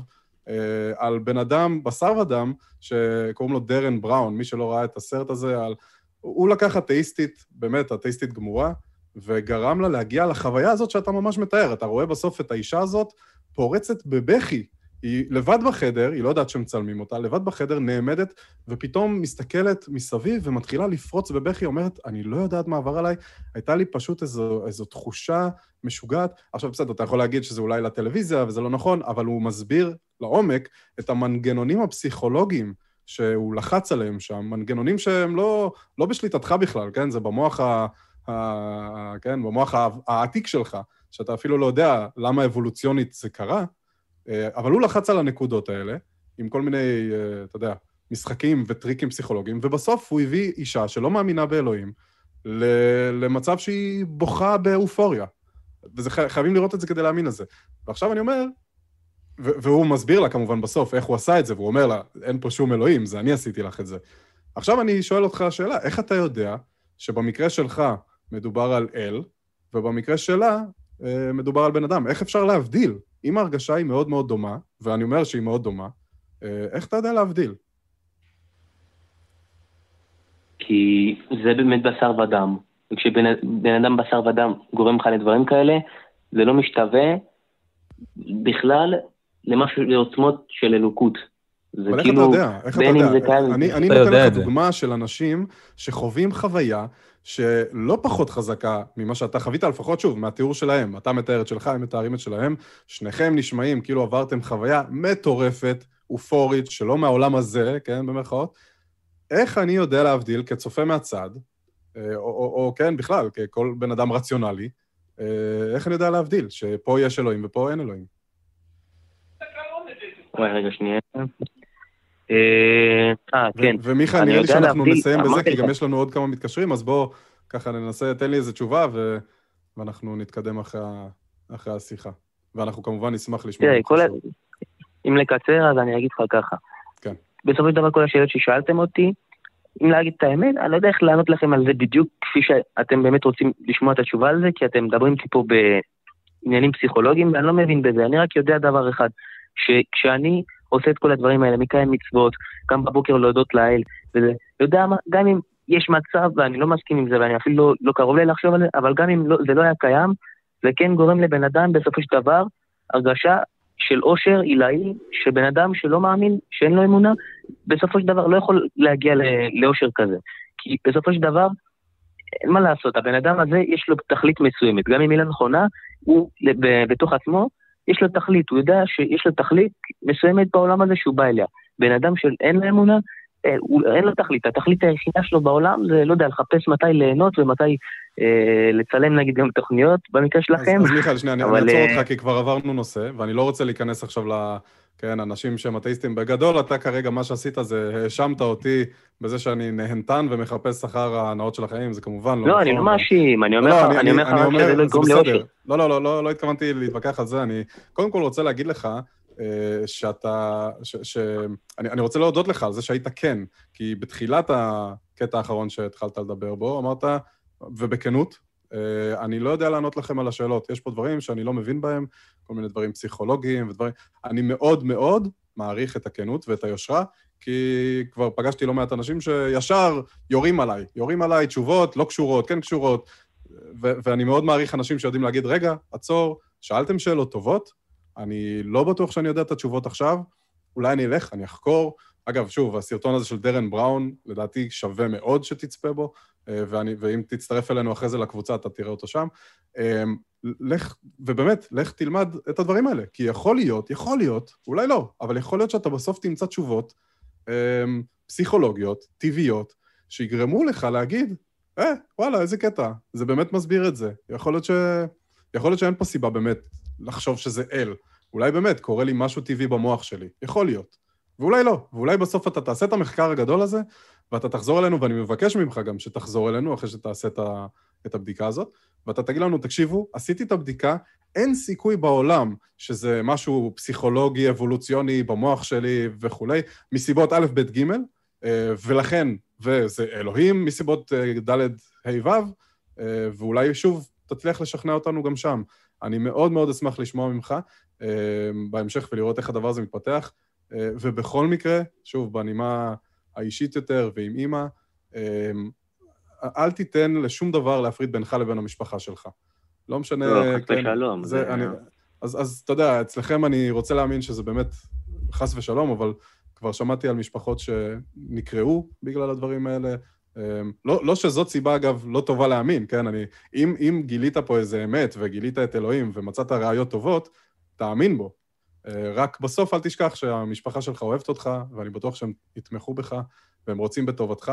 אה, על בן אדם, בשר ודם, שקוראים לו דרן בראון, מי שלא ראה את הסרט הזה, על... הוא לקח אתאיסטית, באמת אתאיסטית גמורה, וגרם לה להגיע לחוויה הזאת שאתה ממש מתאר. אתה רואה בסוף את האישה הזאת פורצת בבכי. היא לבד בחדר, היא לא יודעת שמצלמים אותה, לבד בחדר, נעמדת, ופתאום מסתכלת מסביב ומתחילה לפרוץ בבכי, אומרת, אני לא יודעת מה עבר עליי, הייתה לי פשוט איזו, איזו תחושה משוגעת. עכשיו בסדר, אתה יכול להגיד שזה אולי לטלוויזיה וזה לא נכון, אבל הוא מסביר לעומק את המנגנונים הפסיכולוגיים שהוא לחץ עליהם שם, מנגנונים שהם לא, לא בשליטתך בכלל, כן? זה במוח, ה, ה, כן? במוח העתיק שלך, שאתה אפילו לא יודע למה אבולוציונית זה קרה, אבל הוא לחץ על הנקודות האלה, עם כל מיני, אה, אתה יודע, משחקים וטריקים פסיכולוגיים, ובסוף הוא הביא אישה שלא מאמינה באלוהים, למצב שהיא בוכה באופוריה. וזה חייבים לראות את זה כדי להאמין לזה. ועכשיו אני אומר, והוא מסביר לה כמובן בסוף איך הוא עשה את זה, והוא אומר לה, אין פה שום אלוהים, זה אני עשיתי לך את זה. עכשיו אני שואל אותך שאלה, איך אתה יודע שבמקרה שלך מדובר על אל, ובמקרה שלה אה, מדובר על בן אדם? איך אפשר להבדיל? אם ההרגשה היא מאוד מאוד דומה, ואני אומר שהיא מאוד דומה, אה, איך אתה יודע להבדיל? כי זה באמת בשר ודם. וכשבן אדם בשר ודם גורם לך לדברים כאלה, זה לא משתווה בכלל למשהו, לעוצמות של אלוקות. זה אבל כאילו, איך אתה יודע? איך אתה יודע? אני, אני נותן לך דוגמה של אנשים שחווים חוויה שלא פחות חזקה ממה שאתה חווית, לפחות שוב, מהתיאור שלהם. אתה מתאר את שלך, הם מתארים את שלהם. שניכם נשמעים כאילו עברתם חוויה מטורפת, אופורית, שלא מהעולם הזה, כן, במרכאות. איך אני יודע להבדיל כצופה מהצד, אה, או, או, או כן, בכלל, ככל בן אדם רציונלי, אה, איך אני יודע להבדיל שפה יש אלוהים ופה אין אלוהים? וואי, רגע, שנייה. אה, אה כן. ומיכה, נראה לי שאנחנו נסיים בזה, כי גם יש לנו עוד כמה מתקשרים, אז בוא ככה ננסה, תן לי איזה תשובה, ואנחנו נתקדם אחרי השיחה. ואנחנו כמובן נשמח לשמוע. תראה, אם לקצר, אז אני אגיד לך ככה. כן. בסופו של דבר, כל השאלות ששאלתם אותי, אם להגיד את האמת, אני לא יודע איך לענות לכם על זה בדיוק כפי שאתם באמת רוצים לשמוע את התשובה על זה, כי אתם מדברים פה בעניינים פסיכולוגיים, ואני לא מבין בזה. אני רק יודע דבר אחד, שכשאני עושה את כל הדברים האלה, מקיים מצוות, קם בבוקר להודות לאל, וזה, יודע מה, גם אם יש מצב, ואני לא מסכים עם זה, ואני אפילו לא, לא קרוב לי לחשוב על זה, אבל גם אם לא, זה לא היה קיים, זה כן גורם לבן אדם בסופו של דבר הרגשה של עושר עילאי, שבן אדם שלא מאמין, שאין לו אמונה, בסופו של דבר לא יכול להגיע לאושר כזה. כי בסופו של דבר, אין מה לעשות, הבן אדם הזה יש לו תכלית מסוימת, גם אם היא לא נכונה, הוא בתוך עצמו, יש לו תכלית, הוא יודע שיש לו תכלית מסוימת בעולם הזה שהוא בא אליה. בן אדם שאין לו אמונה, אה, אין לו תכלית, התכלית היחידה שלו בעולם זה, לא יודע, לחפש מתי ליהנות ומתי אה, לצלם נגיד גם תוכניות, במקרה שלכם. אז, אז מיכאל, שנייה. אני אעצור אה, אותך כי כבר עברנו נושא, ואני לא רוצה להיכנס עכשיו ל... כן, אנשים שהם אתאיסטים. בגדול, אתה כרגע, מה שעשית זה האשמת אותי בזה שאני נהנתן ומחפש שכר ההנאות של החיים, זה כמובן לא נכון. לא, אני לא מאשים, אני אומר לא, לך, אני אומר לך רק שזה לא יגרום לאושר. לא, לא, לא, לא התכוונתי להתווכח על זה, אני קודם כל רוצה להגיד לך, אה, שאתה, ש, ש, אני, אני רוצה להודות לך על זה שהיית כן, כי בתחילת הקטע האחרון שהתחלת לדבר בו, אמרת, ובכנות, אני לא יודע לענות לכם על השאלות. יש פה דברים שאני לא מבין בהם, כל מיני דברים פסיכולוגיים ודברים... אני מאוד מאוד מעריך את הכנות ואת היושרה, כי כבר פגשתי לא מעט אנשים שישר יורים עליי. יורים עליי תשובות לא קשורות, כן קשורות, ו- ואני מאוד מעריך אנשים שיודעים להגיד, רגע, עצור, שאלתם שאלות טובות, אני לא בטוח שאני יודע את התשובות עכשיו, אולי אני אלך, אני אחקור. אגב, שוב, הסרטון הזה של דרן בראון, לדעתי שווה מאוד שתצפה בו, אה, ואני, ואם תצטרף אלינו אחרי זה לקבוצה, אתה תראה אותו שם. אה, לך, ובאמת, לך תלמד את הדברים האלה, כי יכול להיות, יכול להיות, אולי לא, אבל יכול להיות שאתה בסוף תמצא תשובות אה, פסיכולוגיות, טבעיות, שיגרמו לך להגיד, אה, וואלה, איזה קטע, זה באמת מסביר את זה. יכול להיות, ש... יכול להיות שאין פה סיבה באמת לחשוב שזה אל. אולי באמת קורה לי משהו טבעי במוח שלי, יכול להיות. ואולי לא, ואולי בסוף אתה תעשה את המחקר הגדול הזה, ואתה תחזור אלינו, ואני מבקש ממך גם שתחזור אלינו אחרי שתעשה את, ה, את הבדיקה הזאת, ואתה תגיד לנו, תקשיבו, עשיתי את הבדיקה, אין סיכוי בעולם שזה משהו פסיכולוגי, אבולוציוני במוח שלי וכולי, מסיבות א', ב', ג', אה, ולכן, וזה אלוהים מסיבות אה, ד', ה', ו', אה, ואולי שוב תצליח לשכנע אותנו גם שם. אני מאוד מאוד אשמח לשמוע ממך בהמשך ולראות איך הדבר הזה מתפתח. ובכל מקרה, שוב, בנימה האישית יותר ועם אימא, אמ, אל תיתן לשום דבר להפריד בינך לבין המשפחה שלך. לא משנה... לא, חס כן, ושלום. זה, זה... אני, אז, אז אתה יודע, אצלכם אני רוצה להאמין שזה באמת חס ושלום, אבל כבר שמעתי על משפחות שנקרעו בגלל הדברים האלה. אמ, לא, לא שזאת סיבה, אגב, לא טובה להאמין, כן? אני, אם, אם גילית פה איזה אמת וגילית את אלוהים ומצאת ראיות טובות, תאמין בו. אה, רק בסוף אל תשכח שהמשפחה שלך אוהבת אותך, ואני בטוח שהם יתמכו בך, והם רוצים בטובתך.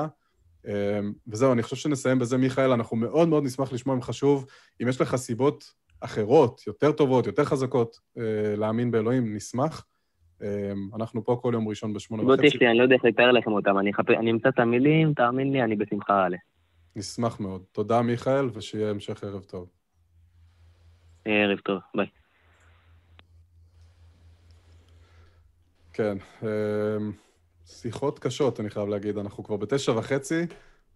אה, וזהו, אני חושב שנסיים בזה, מיכאל. אנחנו מאוד מאוד נשמח לשמוע ממך שוב. אם יש לך סיבות אחרות, יותר טובות, יותר חזקות, אה, להאמין באלוהים, נשמח. אנחנו פה כל יום ראשון בשמונה וחצי. בוא תשלי, אני לא יודע איך לתאר לכם אותם. אני אמצא את המילים, תאמין לי, אני בשמחה אעלה. נשמח מאוד. תודה, מיכאל, ושיהיה המשך ערב טוב. ערב טוב, ביי. כן, אמ, שיחות קשות, אני חייב להגיד. אנחנו כבר בתשע וחצי.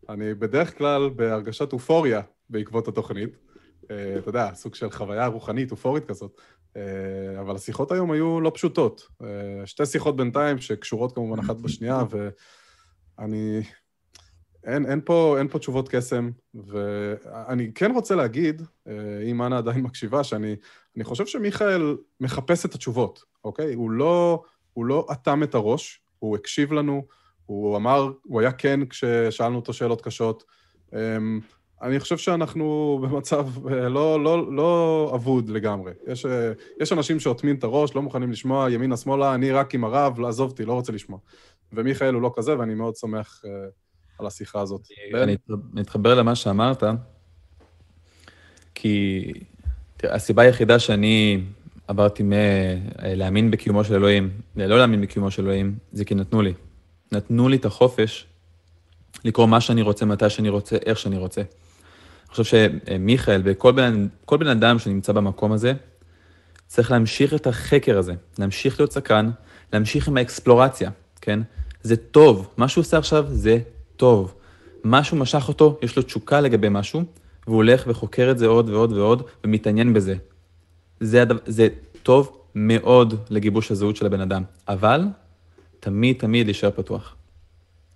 אני בדרך כלל בהרגשת אופוריה בעקבות התוכנית. אה, אתה יודע, סוג של חוויה רוחנית, אופורית כזאת. אה, אבל השיחות היום היו לא פשוטות. אה, שתי שיחות בינתיים שקשורות כמובן אחת בשנייה, ואני... אין, אין, פה, אין פה תשובות קסם, ואני כן רוצה להגיד, אם אנה עדיין מקשיבה, שאני חושב שמיכאל מחפש את התשובות, אוקיי? הוא לא, הוא לא אטם את הראש, הוא הקשיב לנו, הוא אמר, הוא היה כן כששאלנו אותו שאלות קשות. אמ, אני חושב שאנחנו במצב אה, לא, לא, לא אבוד לגמרי. יש, אה, יש אנשים שאוטמים את הראש, לא מוכנים לשמוע ימינה-שמאלה, אני רק עם הרב, לעזוב אותי, לא רוצה לשמוע. ומיכאל הוא לא כזה, ואני מאוד שמח uh, על השיחה הזאת. אני אתחבר למה שאמרת, כי תראה, הסיבה היחידה שאני עברתי מלהאמין בקיומו של אלוהים ללא להאמין בקיומו של אלוהים, זה כי נתנו לי. נתנו לי את החופש לקרוא מה שאני רוצה, מתי שאני רוצה, איך שאני רוצה. אני חושב שמיכאל וכל בן, בן אדם שנמצא במקום הזה, צריך להמשיך את החקר הזה, להמשיך להיות סקרן, להמשיך עם האקספלורציה, כן? זה טוב, מה שהוא עושה עכשיו זה טוב. משהו משך אותו, יש לו תשוקה לגבי משהו, והוא הולך וחוקר את זה עוד ועוד ועוד, ומתעניין בזה. זה, הדבר, זה טוב מאוד לגיבוש הזהות של הבן אדם, אבל תמיד תמיד להישאר פתוח.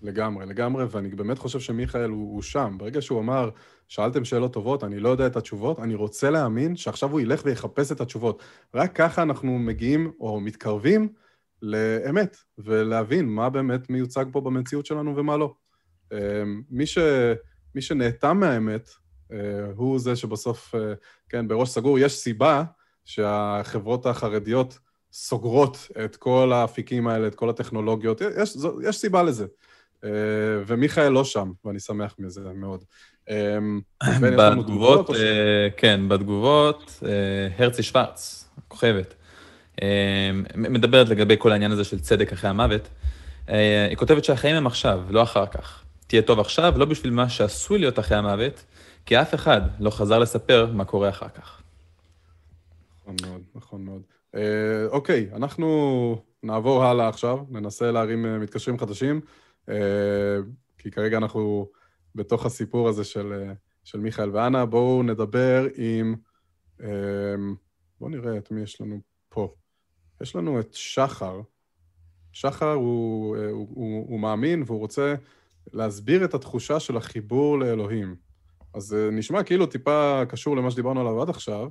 לגמרי, לגמרי, ואני באמת חושב שמיכאל הוא, הוא שם. ברגע שהוא אמר, שאלתם שאלות טובות, אני לא יודע את התשובות, אני רוצה להאמין שעכשיו הוא ילך ויחפש את התשובות. רק ככה אנחנו מגיעים או מתקרבים לאמת, ולהבין מה באמת מיוצג פה במציאות שלנו ומה לא. אמ, מי, ש, מי שנאטם מהאמת, אה, הוא זה שבסוף, אה, כן, בראש סגור, יש סיבה שהחברות החרדיות סוגרות את כל האפיקים האלה, את כל הטכנולוגיות, יש, יש סיבה לזה. אה, ומיכאל לא שם, ואני שמח מזה מאוד. אה, בתגובות, אה, כן, בתגובות, הרצי שוורץ, כוכבת, מדברת לגבי כל העניין הזה של צדק אחרי המוות. היא כותבת שהחיים הם עכשיו, לא אחר כך. תהיה טוב עכשיו, לא בשביל מה שעשוי להיות אחרי המוות, כי אף אחד לא חזר לספר מה קורה אחר כך. נכון מאוד, נכון מאוד. אוקיי, אנחנו נעבור הלאה עכשיו, ננסה להרים מתקשרים חדשים. אה, כי כרגע אנחנו בתוך הסיפור הזה של, אה, של מיכאל ואנה. בואו נדבר עם... אה, בואו נראה את מי יש לנו פה. יש לנו את שחר. שחר הוא, הוא, הוא, הוא מאמין והוא רוצה להסביר את התחושה של החיבור לאלוהים. אז נשמע כאילו טיפה קשור למה שדיברנו עליו עד עכשיו,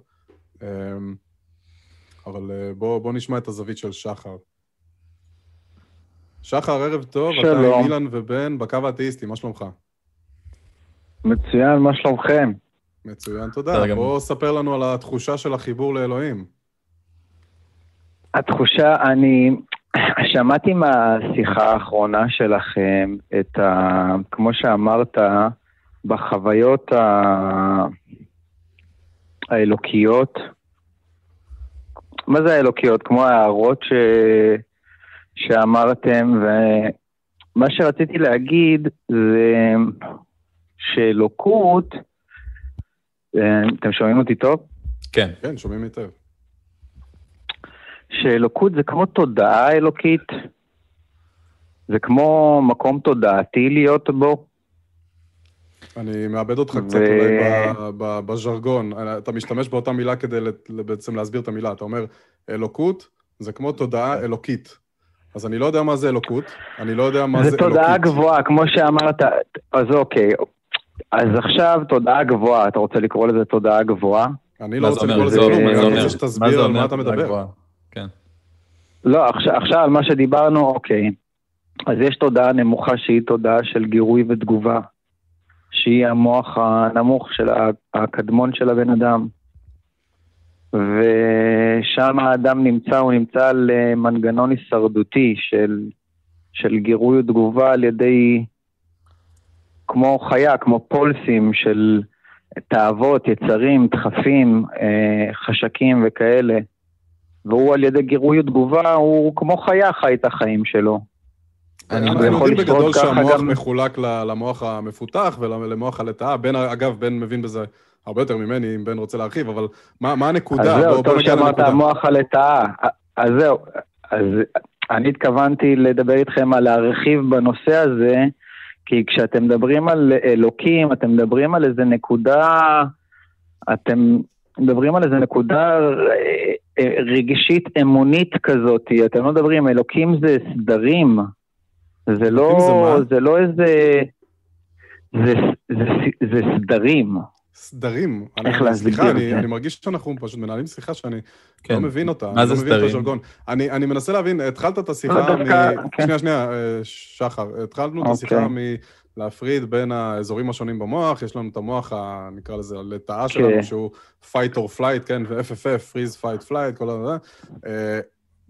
אבל בואו בוא נשמע את הזווית של שחר. שחר, ערב טוב, שלום. אתה עם אילן ובן בקו האתאיסטי, מה שלומך? מצוין, מה שלומכם? מצוין, תודה. בוא ספר לנו על התחושה של החיבור לאלוהים. התחושה, אני שמעתי מהשיחה האחרונה שלכם את ה... כמו שאמרת, בחוויות ה... האלוקיות. מה זה האלוקיות? כמו ההערות ש... שאמרתם, ומה שרציתי להגיד זה שאלוקות, אתם שומעים אותי טוב? כן. כן, שומעים היטב. שאלוקות זה כמו תודעה אלוקית, זה כמו מקום תודעתי להיות בו. אני מאבד אותך ו... קצת אולי בז'רגון. אתה משתמש באותה מילה כדי בעצם להסביר את המילה. אתה אומר, אלוקות זה כמו תודעה אלוקית. אז אני לא יודע מה זה אלוקות, אני לא יודע מה זה, זה אלוקית. זה תודעה גבוהה, כמו שאמרת, אז אוקיי. אז עכשיו תודעה גבוהה, אתה רוצה לקרוא לזה תודעה גבוהה? אני לא רוצה לקרוא לזה כלום, אני רוצה שתסביר על מה אתה מדבר. כן. לא, עכשיו, עכשיו על מה שדיברנו, אוקיי. אז יש תודעה נמוכה שהיא תודעה של גירוי ותגובה, שהיא המוח הנמוך של הקדמון של הבן אדם. ושם האדם נמצא, הוא נמצא על אה, מנגנון הישרדותי של, של גירוי ותגובה על ידי, כמו חיה, כמו פולסים של תאוות, יצרים, דחפים, אה, חשקים וכאלה. והוא על ידי גירוי ותגובה, הוא כמו חיה חי את החיים שלו. אני אנחנו יודעים בגדול שהמוח מחולק למוח המפותח ולמוח הלטאה. בן, אגב, בן מבין בזה הרבה יותר ממני, אם בן רוצה להרחיב, אבל מה מה הנקודה? אז זהו, טוב שאמרת. המוח הלטאה. אז זהו, אז אני התכוונתי לדבר איתכם על להרחיב בנושא הזה, כי כשאתם מדברים על אלוקים, אתם מדברים על איזה נקודה, אתם מדברים על איזה נקודה אה, אה, רגשית אמונית כזאת, אתם לא מדברים, אלוקים זה סדרים, זה לא, זה? זה לא איזה, זה, זה, זה סדרים. סדרים. איך אני- להסביר סליחה, את אני, זה? אני מרגיש שאנחנו פשוט מנהלים שיחה שאני כן. לא מבין אותה. מה זה אני לא מבין את סדרים? אני, אני מנסה להבין, התחלת את השיחה לא, מ... דווקא, כן. שנייה, שנייה, אה, שחר. התחלנו את אוקיי. השיחה מלהפריד בין האזורים השונים במוח, יש לנו את המוח, ה- נקרא לזה, הלטאה שלנו, שהוא fight or flight, כן, ו-FFF, freeze, fight, flight, כל הזה. אה,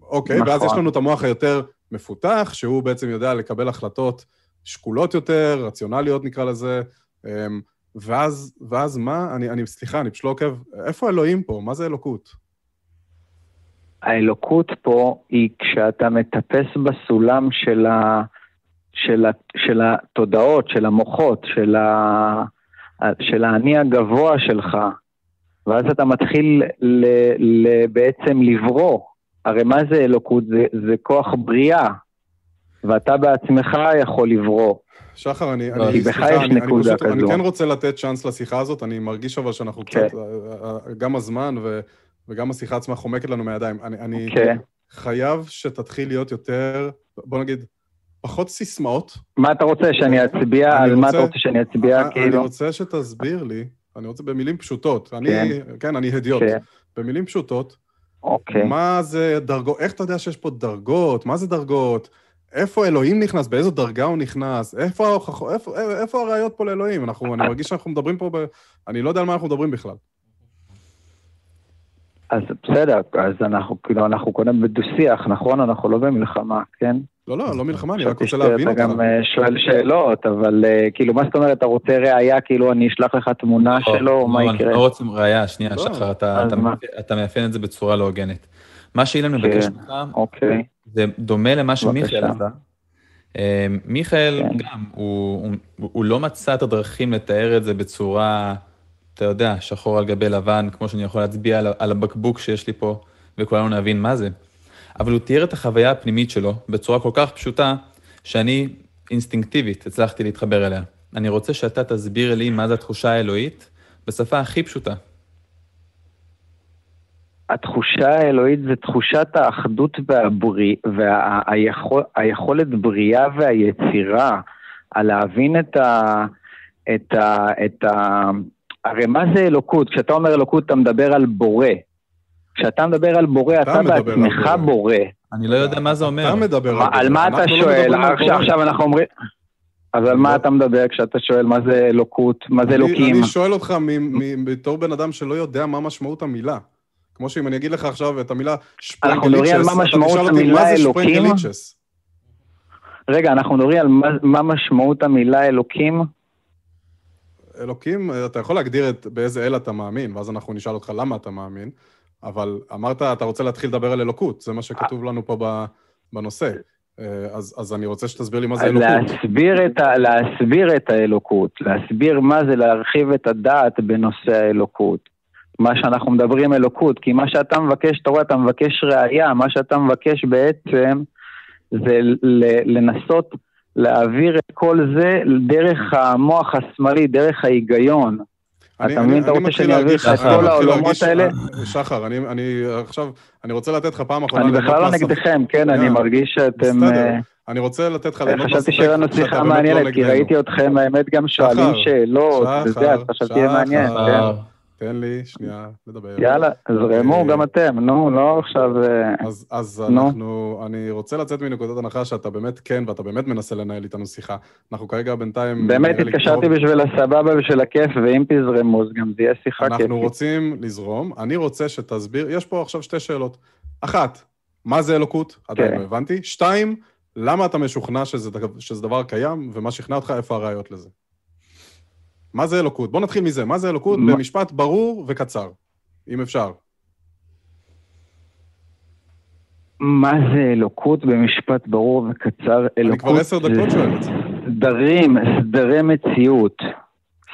אוקיי, ואז נכון. יש לנו את המוח היותר מפותח, שהוא בעצם יודע לקבל החלטות שקולות יותר, רציונליות נקרא לזה. אה, ואז, ואז מה? אני, אני, סליחה, אני פשוט לא עוקב. איפה אלוהים פה? מה זה אלוקות? האלוקות פה היא כשאתה מטפס בסולם של, ה, של, ה, של התודעות, של המוחות, של, ה, של האני הגבוה שלך, ואז אתה מתחיל ל, ל, בעצם לברוא. הרי מה זה אלוקות? זה, זה כוח בריאה, ואתה בעצמך יכול לברוא. שחר, אני, לא, אני, סליחה, אני, אני פשוט, אני. כן רוצה לתת צ'אנס לשיחה הזאת, אני מרגיש אבל שאנחנו כן. קצת, אה, אה, גם הזמן ו, וגם השיחה עצמה חומקת לנו מהידיים. אני, אני כן. חייב שתתחיל להיות יותר, בוא נגיד, פחות סיסמאות. מה אתה רוצה, שאני אצביע? אני על מה אתה רוצה שאני אצביע? אה, אני כאילו? רוצה שתסביר לי, אני רוצה במילים פשוטות. אני, כן. כן, אני הדיוט. כן. במילים פשוטות, אוקיי. מה זה דרגות, איך אתה יודע שיש פה דרגות? מה זה דרגות? איפה אלוהים נכנס? באיזו דרגה הוא נכנס? איפה, איפה, איפה הראיות פה לאלוהים? אנחנו, אני מרגיש שאנחנו מדברים פה ב... אני לא יודע על מה אנחנו מדברים בכלל. אז בסדר, אז אנחנו כאילו, אנחנו קודם בדו-שיח, נכון? אנחנו לא במלחמה, כן? לא, לא, לא מלחמה, אני רק רוצה להבין אותך. גם אה, שואל שאלות, אבל אה, כאילו, מה זאת אומרת, אתה רוצה ראייה, כאילו אני אשלח לך תמונה שלו, או מה לא, יקרה? לא רוצים ראייה, שנייה, לא. שחר, אתה- אתה? מאפיין- אתה את זה בצורה לא הוגנת. מה שאילן מבקש. ממך, אוקיי, זה דומה למה שמיכאל. עשה. אה, מיכאל כן. גם, הוא לא מצא את הדרכים לתאר את זה בצורה, אתה יודע, שחור על גבי לבן, כמו שאני יכול להצביע על, על הבקבוק שיש לי פה, וכולנו נבין מה זה. אבל הוא תיאר את החוויה הפנימית שלו בצורה כל כך פשוטה, שאני אינסטינקטיבית הצלחתי להתחבר אליה. אני רוצה שאתה תסביר לי מה זה התחושה האלוהית בשפה הכי פשוטה. התחושה האלוהית זה תחושת האחדות והבריא, והיכולת בריאה והיצירה, על להבין את ה... את ה... את ה... הרי מה זה אלוקות? כשאתה אומר אלוקות אתה מדבר על בורא. כשאתה מדבר על בורא, אתה אתה בעצמך בורא. בורא. אני לא יודע מה זה אומר. אתה מדבר על על מה אתה לא שואל? עכשיו- בורא. אנחנו אומרים... אז על לא. מה אתה מדבר כשאתה שואל מה זה אלוקות? מה זה אני- אלוקים? אני שואל אותך מ- מ- בתור בן אדם שלא יודע מה משמעות המילה. כמו שאם אני אגיד לך עכשיו את המילה אנחנו מדברים על שפרנגליצ'ס, מה אתה משמעות תשאל אותי המילה מה זה אלוקים? שפרנגליצ'ס. רגע, אנחנו מדברים על מה משמעות המילה אלוקים? אלוקים, אתה יכול להגדיר את באיזה אל אתה מאמין, ואז אנחנו נשאל אותך למה אתה מאמין, אבל אמרת, אתה רוצה להתחיל לדבר על אלוקות, זה מה שכתוב לנו פה בנושא. אה, אז, אז אני רוצה שתסביר לי מה זה אלוקות. להסביר את, ה, להסביר את האלוקות, להסביר מה זה להרחיב את הדעת בנושא האלוקות. מה שאנחנו מדברים אלוקות, כי מה שאתה מבקש, אתה רואה, אתה מבקש ראייה, מה שאתה מבקש בעצם זה לנסות להעביר את כל זה דרך המוח השמאלי, דרך ההיגיון. אני- אתה מבין? אתה רוצה שאני אעביר לך את כל העולמות האלה? אה, שחר, אני, אני עכשיו, אני רוצה לתת לך פעם אחרונה אני בכלל לא נגדכם, כן, אני כן, מרגיש שאתם... בסדר. אה, אני רוצה לתת לך חשבתי שיהיה לנו שיחה באמת לא מעניינת, כי. ראיתי אתכם, האמת, גם שואלים שאלות, וזה, אז חשבתי שיהיה. מעניין, כן. אה, תן לי שנייה לדבר. יאללה, זרמו אה, גם אתם, נו, לא עכשיו... אה, אז, אז נו. אנחנו, אני רוצה לצאת מנקודת הנחה שאתה באמת כן, ואתה באמת מנסה לנהל איתנו שיחה. אנחנו כרגע בינתיים... באמת נראה לי התקשרתי בשביל הסבבה ובשביל הכיף, ואם תזרמו, אז גם זה יהיה שיחה כיפית. אנחנו רוצים לזרום, אני רוצה שתסביר, יש פה עכשיו שתי שאלות. אחת, מה זה אלוקות? עדיין כן. לא הבנתי. שתיים, למה אתה משוכנע שזה דבר קיים, ומה שכנע אותך, איפה הראיות לזה? מה זה אלוקות? בוא נתחיל מזה. מה זה אלוקות? מה- במשפט ברור וקצר, אם אפשר. מה זה אלוקות במשפט ברור וקצר? אני אלוקות כבר עשר דקות שואל את זה. סדרים, סדרי מציאות.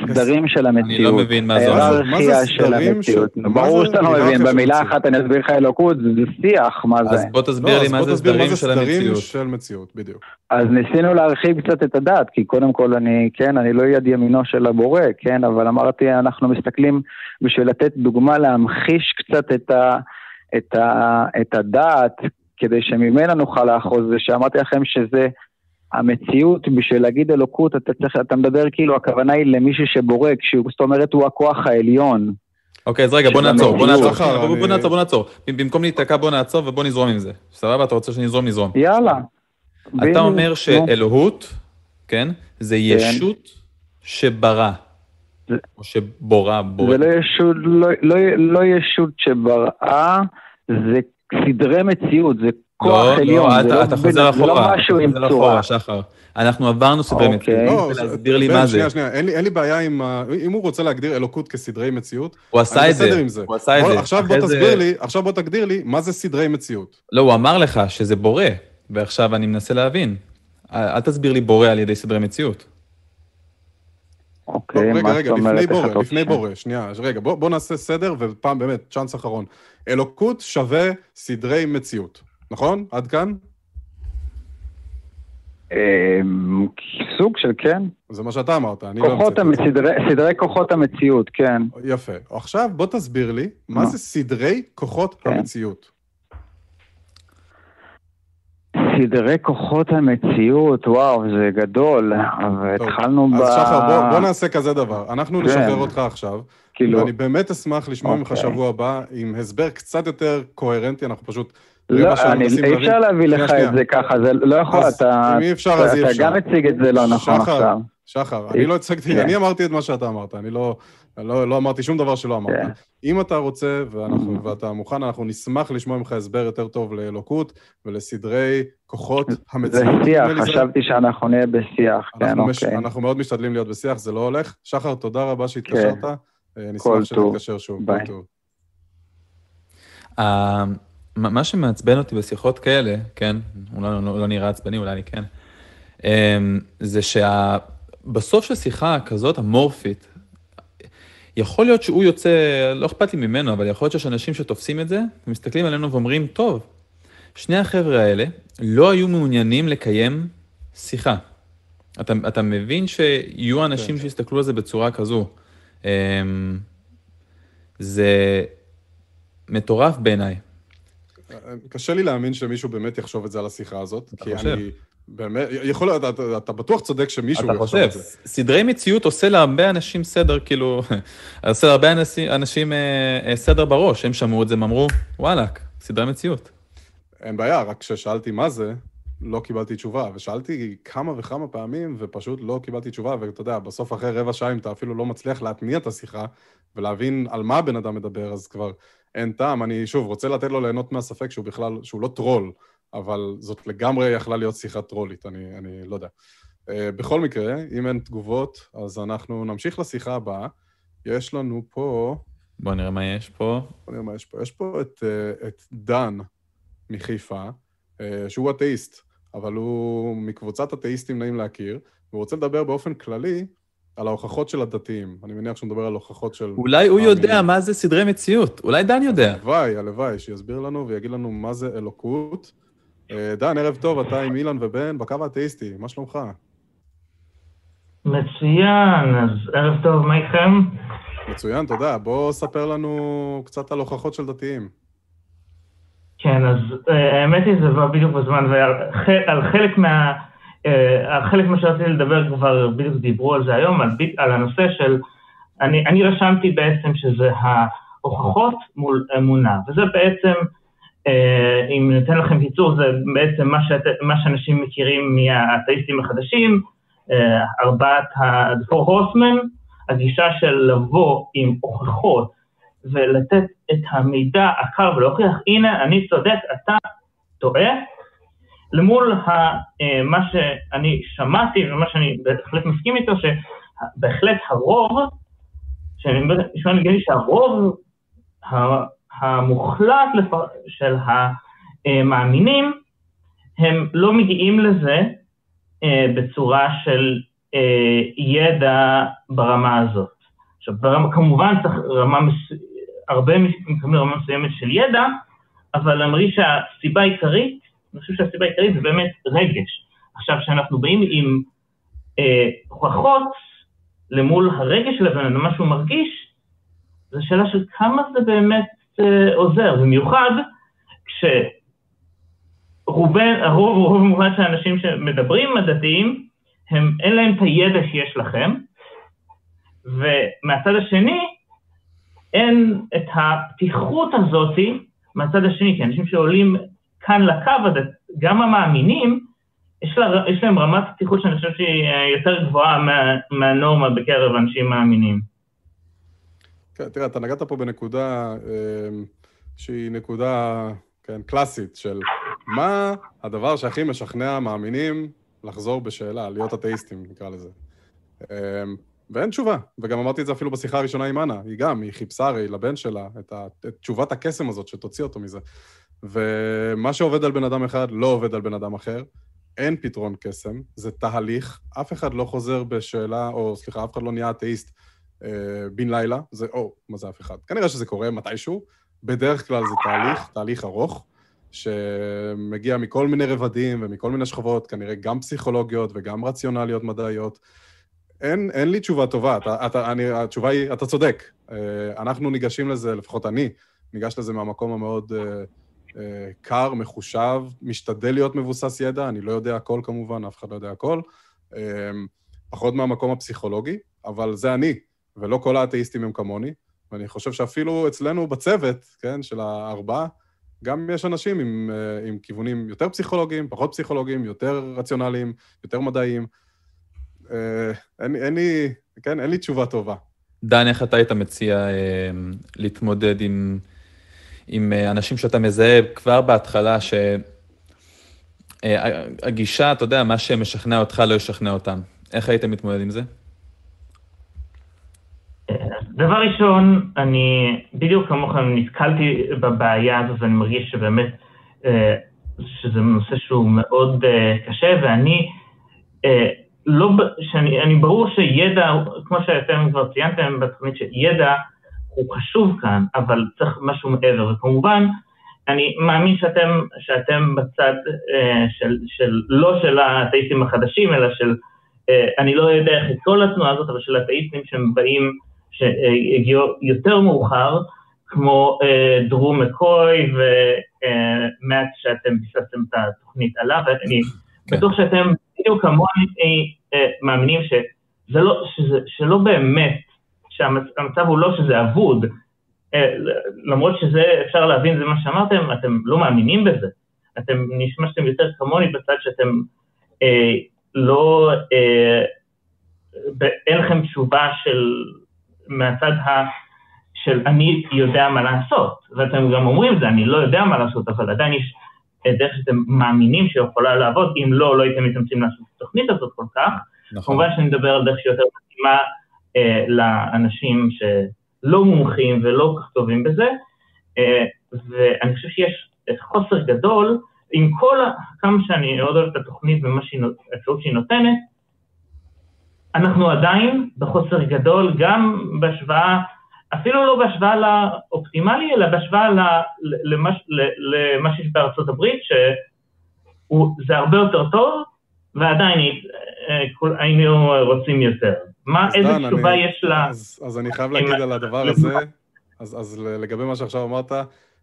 סדרים של המציאות. אני לא מבין מה זה אומר. מה זה ההיררכיה של המציאות. ברור זה שאתה לא היררכיה מבין, במילה? אחת אני אסביר לך אלוקות, זה שיח, מה אז זה? בוא תסביר לא, לי אז מה זה סדרים זה של המציאות. של מציאות, בדיוק. אז ניסינו להרחיב קצת את הדעת, כי קודם כל אני, כן, אני לא יד ימינו של הבורא, כן, אבל אמרתי, אנחנו מסתכלים בשביל לתת דוגמה, להמחיש קצת את, ה, את, ה, את הדעת, כדי שממנה נוכל לאחוז, זה שאמרתי לכם שזה המציאות, בשביל להגיד אלוקות, אתה צריך, אתה מדבר כאילו, הכוונה היא למישהו שבורא, כשהוא, זאת אומרת, הוא הכוח העליון. אוקיי, אז רגע, בוא נעצור, בוא המציאות. נעצור. בוא- נעצור, בוא נעצור. במקום להיתקע, בוא נעצור ובוא נזרום עם זה. סבבה? אתה רוצה שנזרום, נזרום. יאללה. אתה אומר. שאלוהות, כן, זה ישות שברא. או שבורא, בורא. זה לא ישות, לא, לא, לא ישות שבראה, זה סדרי מציאות, זה כוח לא, עליון, לא, זה, אתה, לא, אתה חוזר זה אחורה, לא אתה משהו עם חוזר צורה. אחורה, שחר. אנחנו עברנו סדרי אוקיי. מציאות. לא, זה- להסביר לי מה זה. שנייה, שנייה, אין לי- אין לי בעיה עם... אם הוא רוצה להגדיר אלוקות כסדרי מציאות, הוא עשה את זה. בסדר עם זה. הוא עשה את זה. עכשיו בוא זה- תסביר לי, עכשיו בוא תגדיר לי מה זה סדרי מציאות. לא, הוא אמר לך שזה בורא, ועכשיו אני מנסה להבין. אל תסביר לי בורא על ידי סדרי מציאות. אוקיי, טוב, רגע, מה רגע, זאת אומרת? לפני איך בורא, לפני? בורא, שנייה, רגע, בוא, בוא נעשה סדר, ופעם באמת, צ'אנס אחרון. אלוקות שווה סדרי מציאות, נכון? עד כאן? אמ, סוג של כן. זה מה שאתה אמרת, אני לא המצאתי את זה. סדרי, סדרי כוחות המציאות, כן. יפה. עכשיו בוא תסביר לי, מה נו. זה סדרי כוחות כן. המציאות? סדרי כוחות המציאות, וואו, זה גדול, אבל טוב, התחלנו ב... אז שחר, בוא, בוא נעשה כזה דבר. אנחנו כן. נשחרר אותך עכשיו, כאילו, ואני באמת אשמח לשמוע ממך אוקיי. שבוע הבא עם הסבר קצת יותר קוהרנטי, אנחנו פשוט... לא, אני- אי. אפשר להביא לך. את זה ככה, זה לא יכול, אז אתה... אם אי אפשר, אז אי אתה אפשר. גם מציג את זה לא נכון שחר, עכשיו. שחר, אני לא הצגתי, כן. אני אמרתי את מה שאתה אמרת, אני לא, לא, לא אמרתי שום דבר שלא אמרת. כן. אם אתה רוצה ואנחנו, ואתה מוכן, אנחנו נשמח לשמוע ממך הסבר יותר טוב לאלוקות ולסדרי כוחות זה המציאות. שיח, זה- חשבתי שאנחנו נהיה בשיח, כן, אנחנו, מש... אוקיי. אנחנו מאוד משתדלים להיות בשיח, זה לא הולך. שחר, תודה רבה שהתקשרת. אה, נשמח. שתתקשר שוב. ביי. מה שמעצבן אותי בשיחות כאלה, כן, אולי לא, לא, לא נראה עצבני, אולי אני כן, אה, זה שבסוף של שיחה כזאת אמורפית, יכול להיות שהוא יוצא, לא אכפת לי ממנו, אבל יכול להיות שיש אנשים שתופסים את זה, ומסתכלים עלינו ואומרים, טוב, שני החבר'ה האלה לא היו מעוניינים לקיים שיחה. אתה, אתה מבין שיהיו אנשים כן. שיסתכלו על זה בצורה כזו. אה, זה מטורף בעיניי. קשה לי להאמין שמישהו באמת יחשוב את זה על השיחה הזאת. אתה כי חושב? אני באמת, יכול להיות, אתה, אתה בטוח צודק שמישהו אתה יחשוב חושב, את זה. סדרי מציאות עושה להרבה אנשים סדר, כאילו, עושה להרבה אנשים, אנשים אה, אה, סדר בראש, הם שמעו את זה, הם אמרו, וואלאק, סדרי מציאות. אין בעיה, רק כששאלתי מה זה, לא קיבלתי תשובה. ושאלתי כמה וכמה פעמים, ופשוט לא קיבלתי תשובה, ואתה יודע, בסוף אחרי רבע שעה, אם אתה אפילו לא מצליח להתניע את השיחה, ולהבין על מה הבן אדם מדבר, אז כבר אין טעם. אני, שוב, רוצה לתת לו ליהנות מהספק שהוא בכלל, שהוא לא טרול, אבל זאת לגמרי יכלה להיות שיחה טרולית, אני, אני לא יודע. Uh, בכל מקרה, אם אין תגובות, אז אנחנו נמשיך לשיחה הבאה. יש לנו פה, בוא נראה מה יש פה. בוא נראה מה יש פה. יש פה את, uh, את דן מחיפה, uh, שהוא אתאיסט, אבל הוא מקבוצת אתאיסטים נעים להכיר, והוא רוצה לדבר באופן כללי על ההוכחות של הדתיים. אני מניח שהוא מדבר על הוכחות של... אולי הוא יודע. מה זה סדרי מציאות, אולי דן יודע. הלוואי, הלוואי, שיסביר לנו ויגיד לנו מה זה אלוקות. אה, דן, ערב טוב, אתה עם אילן ובן בקו האתאיסטי, מה שלומך? מצוין, אז ערב טוב, מה איתכם? מצוין, תודה. בוא ספר לנו קצת על הוכחות של דתיים. כן, אז אה, האמת היא זה בא בדיוק בזמן, ועל חלק מה... אה, חלק מה שרציתי לדבר כבר בדיוק דיברו על זה היום, על, על הנושא של... אני, אני רשמתי בעצם שזה ההוכחות מול אמונה, וזה בעצם, אה, אם ניתן לכם קיצור, זה בעצם מה, שאת, מה שאנשים מכירים מהאתאיסטים החדשים, אה, ארבעת ה- the four horsemen, הגישה של לבוא עם הוכחות ולתת את המידע הקר ולהוכיח, הנה, אני צודק, אתה טועה, למול ה, אה, מה שאני שמעתי ומה שאני בהחלט מסכים איתו, שבהחלט הרוב, שאני נשמע לי שהרוב המוחלט לפ- של אה, מאמינים, הם לא מגיעים לזה אה, בצורה של אה, ידע ברמה הזאת. עכשיו, ברמה, כמובן צריך רמה, מס... הרבה מקבלים רמה מסוימת של ידע, אבל אני מרגיש שהסיבה העיקרית, אני חושב שהסיבה העיקרית זה באמת רגש. עכשיו, כשאנחנו באים עם אה, הוכחות למול הרגש של הבן אדם, מה שהוא מרגיש, זו שאלה של כמה זה באמת אה, עוזר, במיוחד כשרובן, הרוב, הרוב מובן של האנשים שמדברים הדתיים, הם, אין להם את הידע שיש לכם, ומהצד השני, אין את הפתיחות הזאתי מהצד השני, כי אנשים שעולים כאן לקו, גם המאמינים, יש, לה, יש להם רמת פתיחות שאני חושב שהיא יותר גבוהה מה, מהנורמה בקרב אנשים מאמינים. כן, תראה, אתה נגעת פה בנקודה אה, שהיא נקודה, כן, קלאסית של מה הדבר שהכי משכנע מאמינים לחזור בשאלה, להיות אתאיסטים, נקרא לזה. אה, ואין תשובה, וגם אמרתי את זה אפילו בשיחה הראשונה עם אנה, היא גם, היא חיפשה הרי לבן שלה את, ה, את תשובת הקסם הזאת שתוציא אותו מזה. ומה שעובד על בן אדם אחד לא עובד על בן אדם אחר. אין פתרון קסם, זה תהליך, אף אחד לא חוזר בשאלה, או סליחה, אף אחד לא נהיה אתאיסט אה, בן לילה, זה, או, מה זה אף אחד? כנראה שזה קורה מתישהו, בדרך כלל זה תהליך, תהליך ארוך, שמגיע מכל מיני רבדים ומכל מיני שכבות, כנראה גם פסיכולוגיות וגם רציונליות מדעיות. אין, אין לי תשובה טובה, אתה, אתה, אני, התשובה היא, אתה צודק. אה, אנחנו ניגשים לזה, לפחות אני, ניגש לזה מהמקום המאוד... אה, קר, מחושב, משתדל להיות מבוסס ידע, אני לא יודע הכל כמובן, אף אחד לא יודע הכל. אה, פחות מהמקום הפסיכולוגי, אבל זה אני, ולא כל האתאיסטים הם כמוני, ואני חושב שאפילו אצלנו בצוות, כן, של הארבעה, גם יש אנשים עם, אה, עם כיוונים יותר פסיכולוגיים, פחות פסיכולוגיים, יותר רציונליים, יותר מדעיים. אין, אין לי, כן, אין לי תשובה טובה. דן, איך אתה היית מציע אה, להתמודד עם... עם אה, אנשים שאתה מזהה כבר בהתחלה, שהגישה, אתה יודע, מה שמשכנע אותך לא ישכנע אותם. איך היית מתמודד עם זה? דבר ראשון, אני בדיוק כמוכם נתקלתי בבעיה הזו ואני מרגיש שבאמת אה, שזה נושא שהוא מאוד אה, קשה ואני לא, שאני, אני ברור שידע, כמו שאתם כבר ציינתם בתוכנית, שידע הוא חשוב כאן, אבל צריך משהו מעבר, וכמובן, אני מאמין שאתם, שאתם בצד אה, של, של, לא של האתאיסטים החדשים, אלא של, אה, אני לא יודע איך את כל התנועה הזאת, אבל של האתאיסטים שהם באים, שהגיעו יותר מאוחר, כמו אה, דרו מקוי ומאט שאתם ביססתם את התוכנית עליו, ואני כן. בטוח שאתם בדיוק כמוני אה, מאמינים שזה לא, שזה, שלא באמת שהמצב הוא לא שזה אבוד, אה, למרות שזה, אפשר להבין, זה מה שאמרתם, אתם לא מאמינים בזה. אתם נשמע שאתם יותר כמוני בצד שאתם אה, לא, אה, אין לכם תשובה של, מהצד ה... של אני יודע מה לעשות, ואתם גם אומרים את זה, אני לא יודע מה לעשות, אבל עדיין יש דרך שאתם מאמינים שיכולה לעבוד, אם לא, לא הייתם מתאמצים לעשות את התוכנית הזאת כל כך. נכון. כמובן שאני מדבר על דרך שיותר מתאימה אה, לאנשים שלא מומחים ולא כל כך טובים בזה, אה, ואני חושב שיש חוסר גדול, עם כל, כמה שאני מאוד אוהב את התוכנית ומה שהאפשרות שהיא נותנת, אנחנו עדיין בחוסר גדול, גם בהשוואה, אפילו לא בהשוואה לאופטימלי, אלא בהשוואה למה, למה שיש בארצות הברית, שזה הרבה יותר טוב, ועדיין אה, היינו רוצים יותר. מה, איזה דן, תשובה אני, יש לה... אז, אז אני חייב להגיד על הדבר הזה, אז, אז לגבי מה שעכשיו אמרת,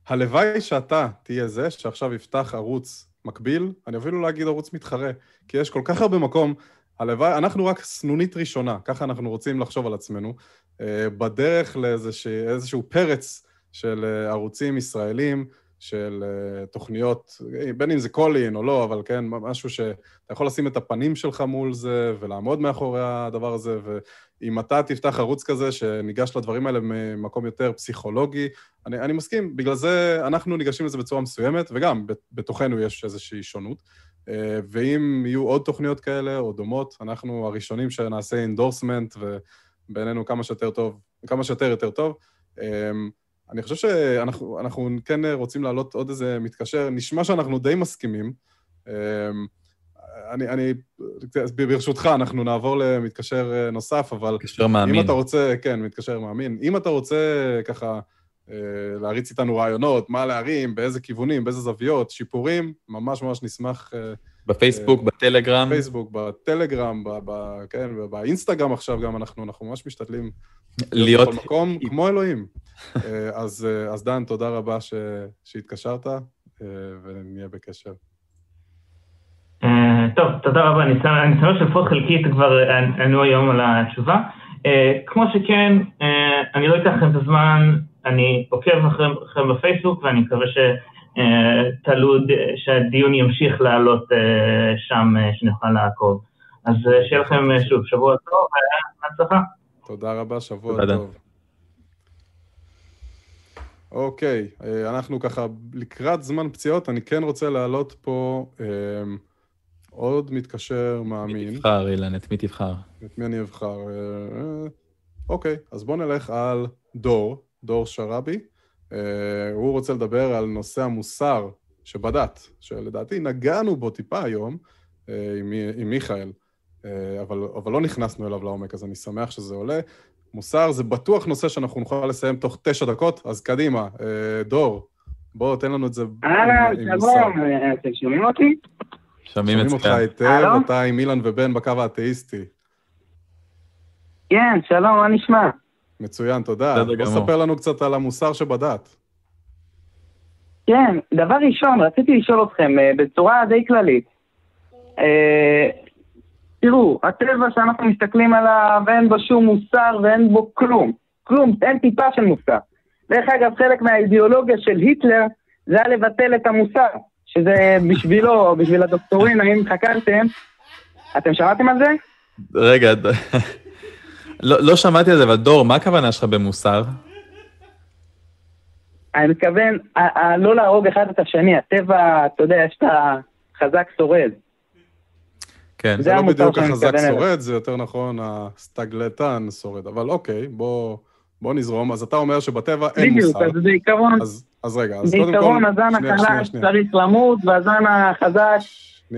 הלוואי שאתה תהיה זה שעכשיו יפתח ערוץ מקביל, אני אפילו לא אגיד ערוץ מתחרה, כי יש כל כך הרבה מקום, הלוואי, אנחנו רק סנונית ראשונה, ככה אנחנו רוצים לחשוב על עצמנו, אה, בדרך לאיזשהו פרץ של אה, ערוצים ישראלים, של אה, תוכניות, בין אם זה call-in או לא, אבל כן, משהו שאתה יכול לשים את הפנים שלך מול זה ולעמוד מאחורי הדבר הזה, ואם אתה תפתח ערוץ כזה שניגש לדברים האלה ממקום יותר פסיכולוגי, אני, אני מסכים, בגלל זה אנחנו ניגשים לזה בצורה מסוימת, וגם בתוכנו יש איזושהי שונות. אה, ואם יהיו עוד תוכניות כאלה או דומות, אנחנו הראשונים שנעשה endorsement, ובינינו כמה שיותר טוב, כמה שיותר יותר טוב. אני חושב שאנחנו אנחנו כן רוצים להעלות עוד איזה מתקשר, נשמע שאנחנו די מסכימים. אמ, אני, אני, ברשותך, אנחנו נעבור למתקשר אה, נוסף, אבל... מתקשר מאמין. אם אתה רוצה, כן, מתקשר מאמין. אם אתה רוצה ככה אה, להריץ איתנו רעיונות, מה להרים, באיזה כיוונים, באיזה זוויות, שיפורים, ממש ממש נשמח... אה, בפייסבוק, בטלגרם. בפייסבוק, בטלגרם, ב, ב, כן, באינסטגרם עכשיו גם אנחנו, אנחנו ממש משתדלים להיות... בכל מקום, כמו אלוהים. אז, אז דן, תודה רבה ש, שהתקשרת, ונהיה בקשר. אה, טוב, תודה רבה, אני שמח שלפחות חלקית כבר ענו היום על התשובה. אה, כמו שכן, אה, אני לא אקח לכם את הזמן, אני עוקב אחריכם בפייסבוק ואני מקווה שתעלו, שהדיון ימשיך לעלות שם, שנוכל לעקוב. אז שיהיה לכם שוב שבוע טוב, והצלחה. תודה רבה, שבוע טוב. אוקיי, אנחנו ככה לקראת זמן פציעות, אני כן רוצה להעלות פה... עוד מתקשר מאמין. מי תבחר, אילן? את מי תבחר? את מי אני אבחר? אה, אוקיי, אז בואו נלך על דור, דור שראבי. אה, הוא רוצה לדבר על נושא המוסר שבדת, שלדעתי נגענו בו טיפה היום אה, עם, עם מיכאל, אבל, אבל לא נכנסנו אליו לעומק, אז אני שמח שזה עולה. מוסר זה בטוח נושא שאנחנו נוכל לסיים תוך תשע דקות, אז קדימה, דור, בוא, תן לנו את זה עם מוסר. שלום, אתם שומעים אותי? שומעים אותך היטב, אתה עם אילן ובן בקו האתאיסטי. כן, שלום, מה נשמע? מצוין, תודה. בוא ספר לנו קצת על המוסר שבדת. כן, דבר ראשון, רציתי לשאול אתכם אה, בצורה די כללית. תראו, הטבע שאנחנו מסתכלים עליו, אין בו שום מוסר ואין בו כלום. כלום, אין טיפה של מוסר. דרך אגב, חלק מהאידיאולוגיה של היטלר זה היה לבטל את המוסר. שזה בשבילו, בשביל הדוקטורים, האם חקרתם, אתם שמעתם על זה? רגע, לא, לא שמעתי על זה, אבל דור, מה הכוונה שלך במוסר? אני מתכוון, לא להרוג אחד את השני, הטבע, אתה יודע, יש את החזק שורד. כן. זה, זה לא בדיוק החזק שורד, זה יותר נכון הסטגלטן שורד, אבל אוקיי, בוא, בוא נזרום. אז אתה אומר שבטבע אין בדיוק, מוסר. בדיוק, אז בעיקרון... אז אז רגע, אז קודם כל... בעיקרון הזן החלש צריך למות, והזן החזק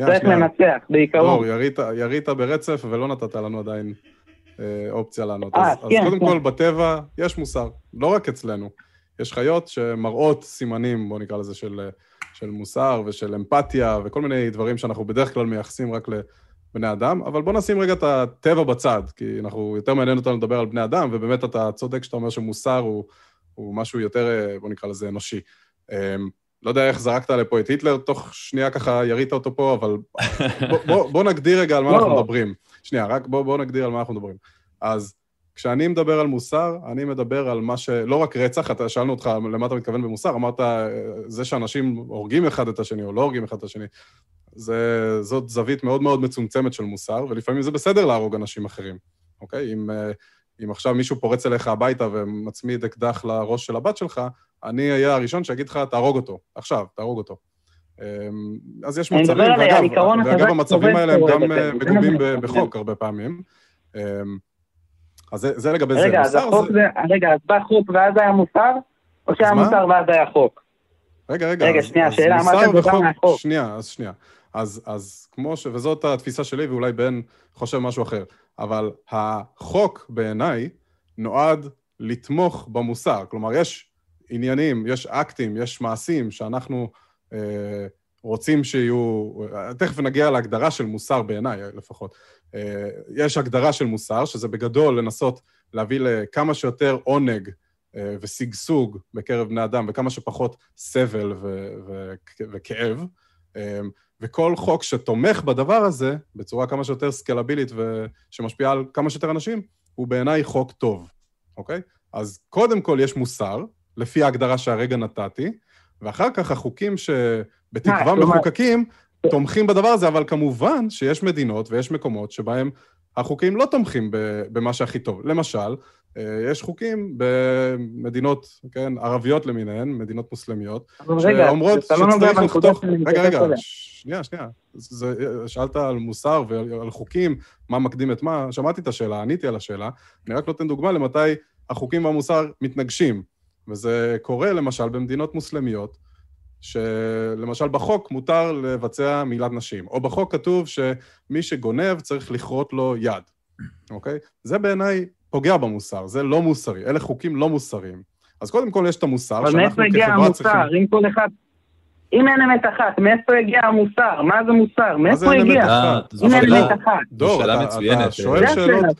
צריך לנצח, בעיקרון. דור, ירית, ירית ברצף ולא נתת לנו עדיין אה, אופציה לענות. 아, אז, כן, אז קודם כן. כל, בטבע יש מוסר, לא רק אצלנו. יש חיות שמראות סימנים, בואו נקרא לזה, של, של מוסר ושל אמפתיה וכל מיני דברים שאנחנו בדרך כלל מייחסים רק לבני אדם, אבל בואו נשים רגע את הטבע בצד, כי אנחנו, יותר מעניין אותנו לדבר על בני אדם, ובאמת אתה צודק שאתה אומר שמוסר הוא... הוא משהו יותר, אה, בוא נקרא לזה, אנושי. אמ, לא יודע איך זרקת לפה את היטלר, תוך שנייה ככה ירית אותו פה, אבל בוא, בוא, בוא נגדיר רגע על מה אנחנו לא. מדברים. שנייה, רק בוא, בוא נגדיר על מה אנחנו מדברים. אז כשאני מדבר על מוסר, אני מדבר על מה ש... לא רק רצח, אתה, שאלנו אותך למה אתה מתכוון במוסר, אמרת, אה, זה שאנשים הורגים אחד את השני או לא הורגים אחד את השני, זה, זאת זווית מאוד מאוד מצומצמת של מוסר, ולפעמים זה בסדר להרוג אנשים אחרים, אוקיי? אם... אה, אם עכשיו מישהו פורץ אליך הביתה ומצמיד אקדח לראש של הבת שלך, אני אהיה הראשון שיגיד לך, תהרוג אותו, עכשיו, תהרוג אותו. אמ, אז יש מצבים, ואגב, ואגב המצבים האלה הם גם אה, מגובים בחוק הרבה פעמים. אמ, אז זה, זה לגבי רגע, זה. אז החוק זה... רגע, אז בא חוק ואז היה מוסר? או שהיה מוסר ואז היה חוק? רגע, רגע. רגע, שנייה, שאלה, מה זה מוסר מהחוק? שנייה, אז שנייה. אז, אז כמו ש... וזאת התפיסה שלי, ואולי בן חושב משהו אחר. אבל החוק בעיניי נועד לתמוך במוסר. כלומר, יש עניינים, יש אקטים, יש מעשים שאנחנו אה, רוצים שיהיו... תכף נגיע להגדרה של מוסר בעיניי, לפחות. אה, יש הגדרה של מוסר, שזה בגדול לנסות להביא לכמה שיותר עונג אה, ושגשוג בקרב בני אדם, וכמה שפחות סבל ו- ו- וכאב. וכל חוק שתומך בדבר הזה, בצורה כמה שיותר סקלבילית ושמשפיעה על כמה שיותר אנשים, הוא בעיניי חוק טוב, אוקיי? אז קודם כל יש מוסר, לפי ההגדרה שהרגע נתתי, ואחר כך החוקים שבתקווה אה, מחוקקים, תומכים בדבר הזה, אבל כמובן שיש מדינות ויש מקומות שבהם החוקים לא תומכים במה שהכי טוב. למשל, יש חוקים במדינות, כן, ערביות למיניהן, מדינות מוסלמיות, שאומרות לא שצריך לחתוך... רגע, רגע, שנייה, שנייה. שאלת על מוסר ועל חוקים, מה מקדים את מה, שמעתי את השאלה, עניתי על השאלה, אני רק נותן דוגמה למתי החוקים והמוסר מתנגשים. וזה קורה למשל במדינות מוסלמיות, שלמשל בחוק מותר לבצע מילת נשים, או בחוק כתוב שמי שגונב צריך לכרות לו יד, אוקיי? זה בעיניי פוגע במוסר, זה לא מוסרי, אלה חוקים לא מוסריים. אז קודם כל יש את המוסר, אבל מאיפה הגיע המוסר? אם כל אחד... אם אין אמת אחת, מאיפה הגיע המוסר? מה זה מוסר? מאיפה הגיע? אם אין אמת אחת. דור, אתה שואל שאלות,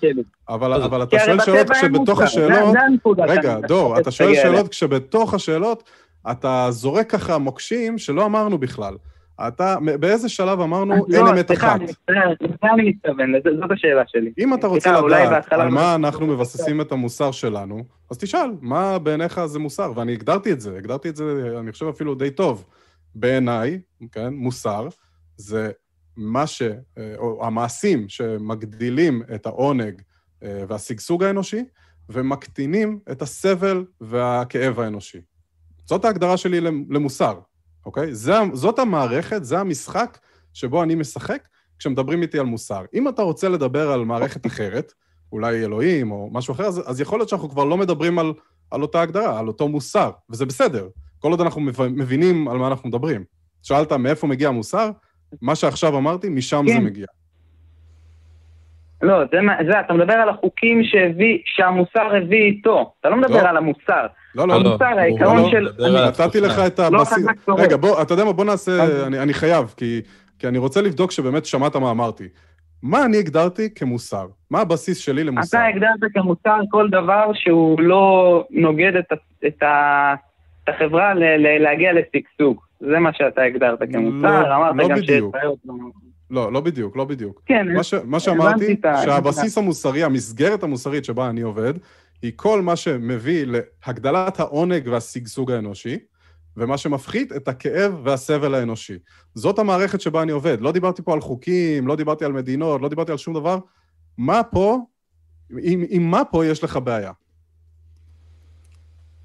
אבל אתה שואל שאלות כשבתוך השאלות... רגע, דור, אתה שואל שאלות כשבתוך השאלות אתה זורק ככה מוקשים שלא אמרנו בכלל. אתה, באיזה שלב אמרנו לא, אין אמת אחת? סליחה, לזה אני מתכוון, זאת השאלה שלי. אם אתה רוצה לדעת על מה אנחנו מבססים את המוסר שלנו, אז תשאל, מה בעיניך זה מוסר? ואני הגדרתי את זה, הגדרתי את זה, אני חושב אפילו די טוב. בעיניי, כן, מוסר, זה מה ש... או המעשים שמגדילים את העונג אה, והשגשוג האנושי, ומקטינים את הסבל והכאב האנושי. זאת ההגדרה שלי למוסר, אוקיי? זה, זאת המערכת, זה המשחק שבו אני משחק כשמדברים איתי על מוסר. אם אתה רוצה לדבר על מערכת אחרת, אולי אלוהים או משהו אחר, אז, אז יכול להיות שאנחנו כבר לא מדברים על, על אותה הגדרה, על אותו מוסר, וזה בסדר. כל עוד אנחנו מבינים על מה אנחנו מדברים. שאלת מאיפה מגיע המוסר, מה שעכשיו אמרתי, משם כן. זה מגיע. לא, זה, זה, אתה מדבר על החוקים שהביא, שהמוסר הביא איתו. אתה לא מדבר לא. על המוסר. לא, לא, לא. המוסר, לא, העיקרון לא, של... אני נתתי לך את לא הבסיס. לא רגע, בוא, אתה יודע מה, בוא נעשה, אני, אני חייב, כי, כי אני רוצה לבדוק שבאמת שמעת מה אמרתי. מה אני הגדרתי כמוסר? מה הבסיס שלי למוסר? אתה הגדרת כמוסר כל דבר שהוא לא נוגד את, את, את החברה ל, ל, להגיע לשגשוג. זה מה שאתה הגדרת כמוסר, לא, אמרת לא גם בדיוק. לא, לא בדיוק, לא בדיוק. כן, מה, ש, מה שאמרתי, שהבסיס המוסרי, המסגרת המוסרית שבה אני עובד, היא כל מה שמביא להגדלת העונג והשגשוג האנושי, ומה שמפחית את הכאב והסבל האנושי. זאת המערכת שבה אני עובד. לא דיברתי פה על חוקים, לא דיברתי על מדינות, לא דיברתי על שום דבר. מה פה, עם, עם מה פה יש לך בעיה?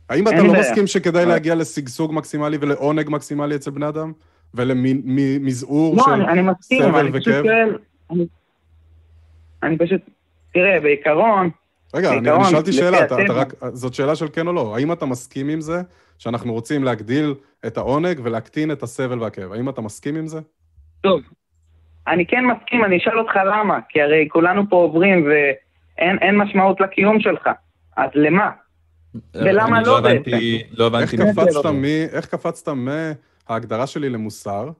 האם אתה לא בעיה. מסכים שכדאי להגיע לשגשוג מקסימלי ולעונג מקסימלי אצל בני אדם? ולמזעור לא, של אני, אני מסכים, סבל אני וכאב? פשוט אני, אני פשוט, תראה, בעיקרון, רגע, אני, אני שאלתי שאלה, אתה, אתה רק, זאת שאלה של כן או לא. האם אתה מסכים עם זה שאנחנו רוצים להגדיל את העונג ולהקטין את הסבל והכאב? האם אתה מסכים עם זה? טוב, אני כן מסכים, אני אשאל אותך למה, כי הרי כולנו פה עוברים ואין משמעות לקיום שלך, אז למה? ולמה לא בעצם? לא הבנתי. איך קפצת, מ, איך קפצת מההגדרה שלי למוסר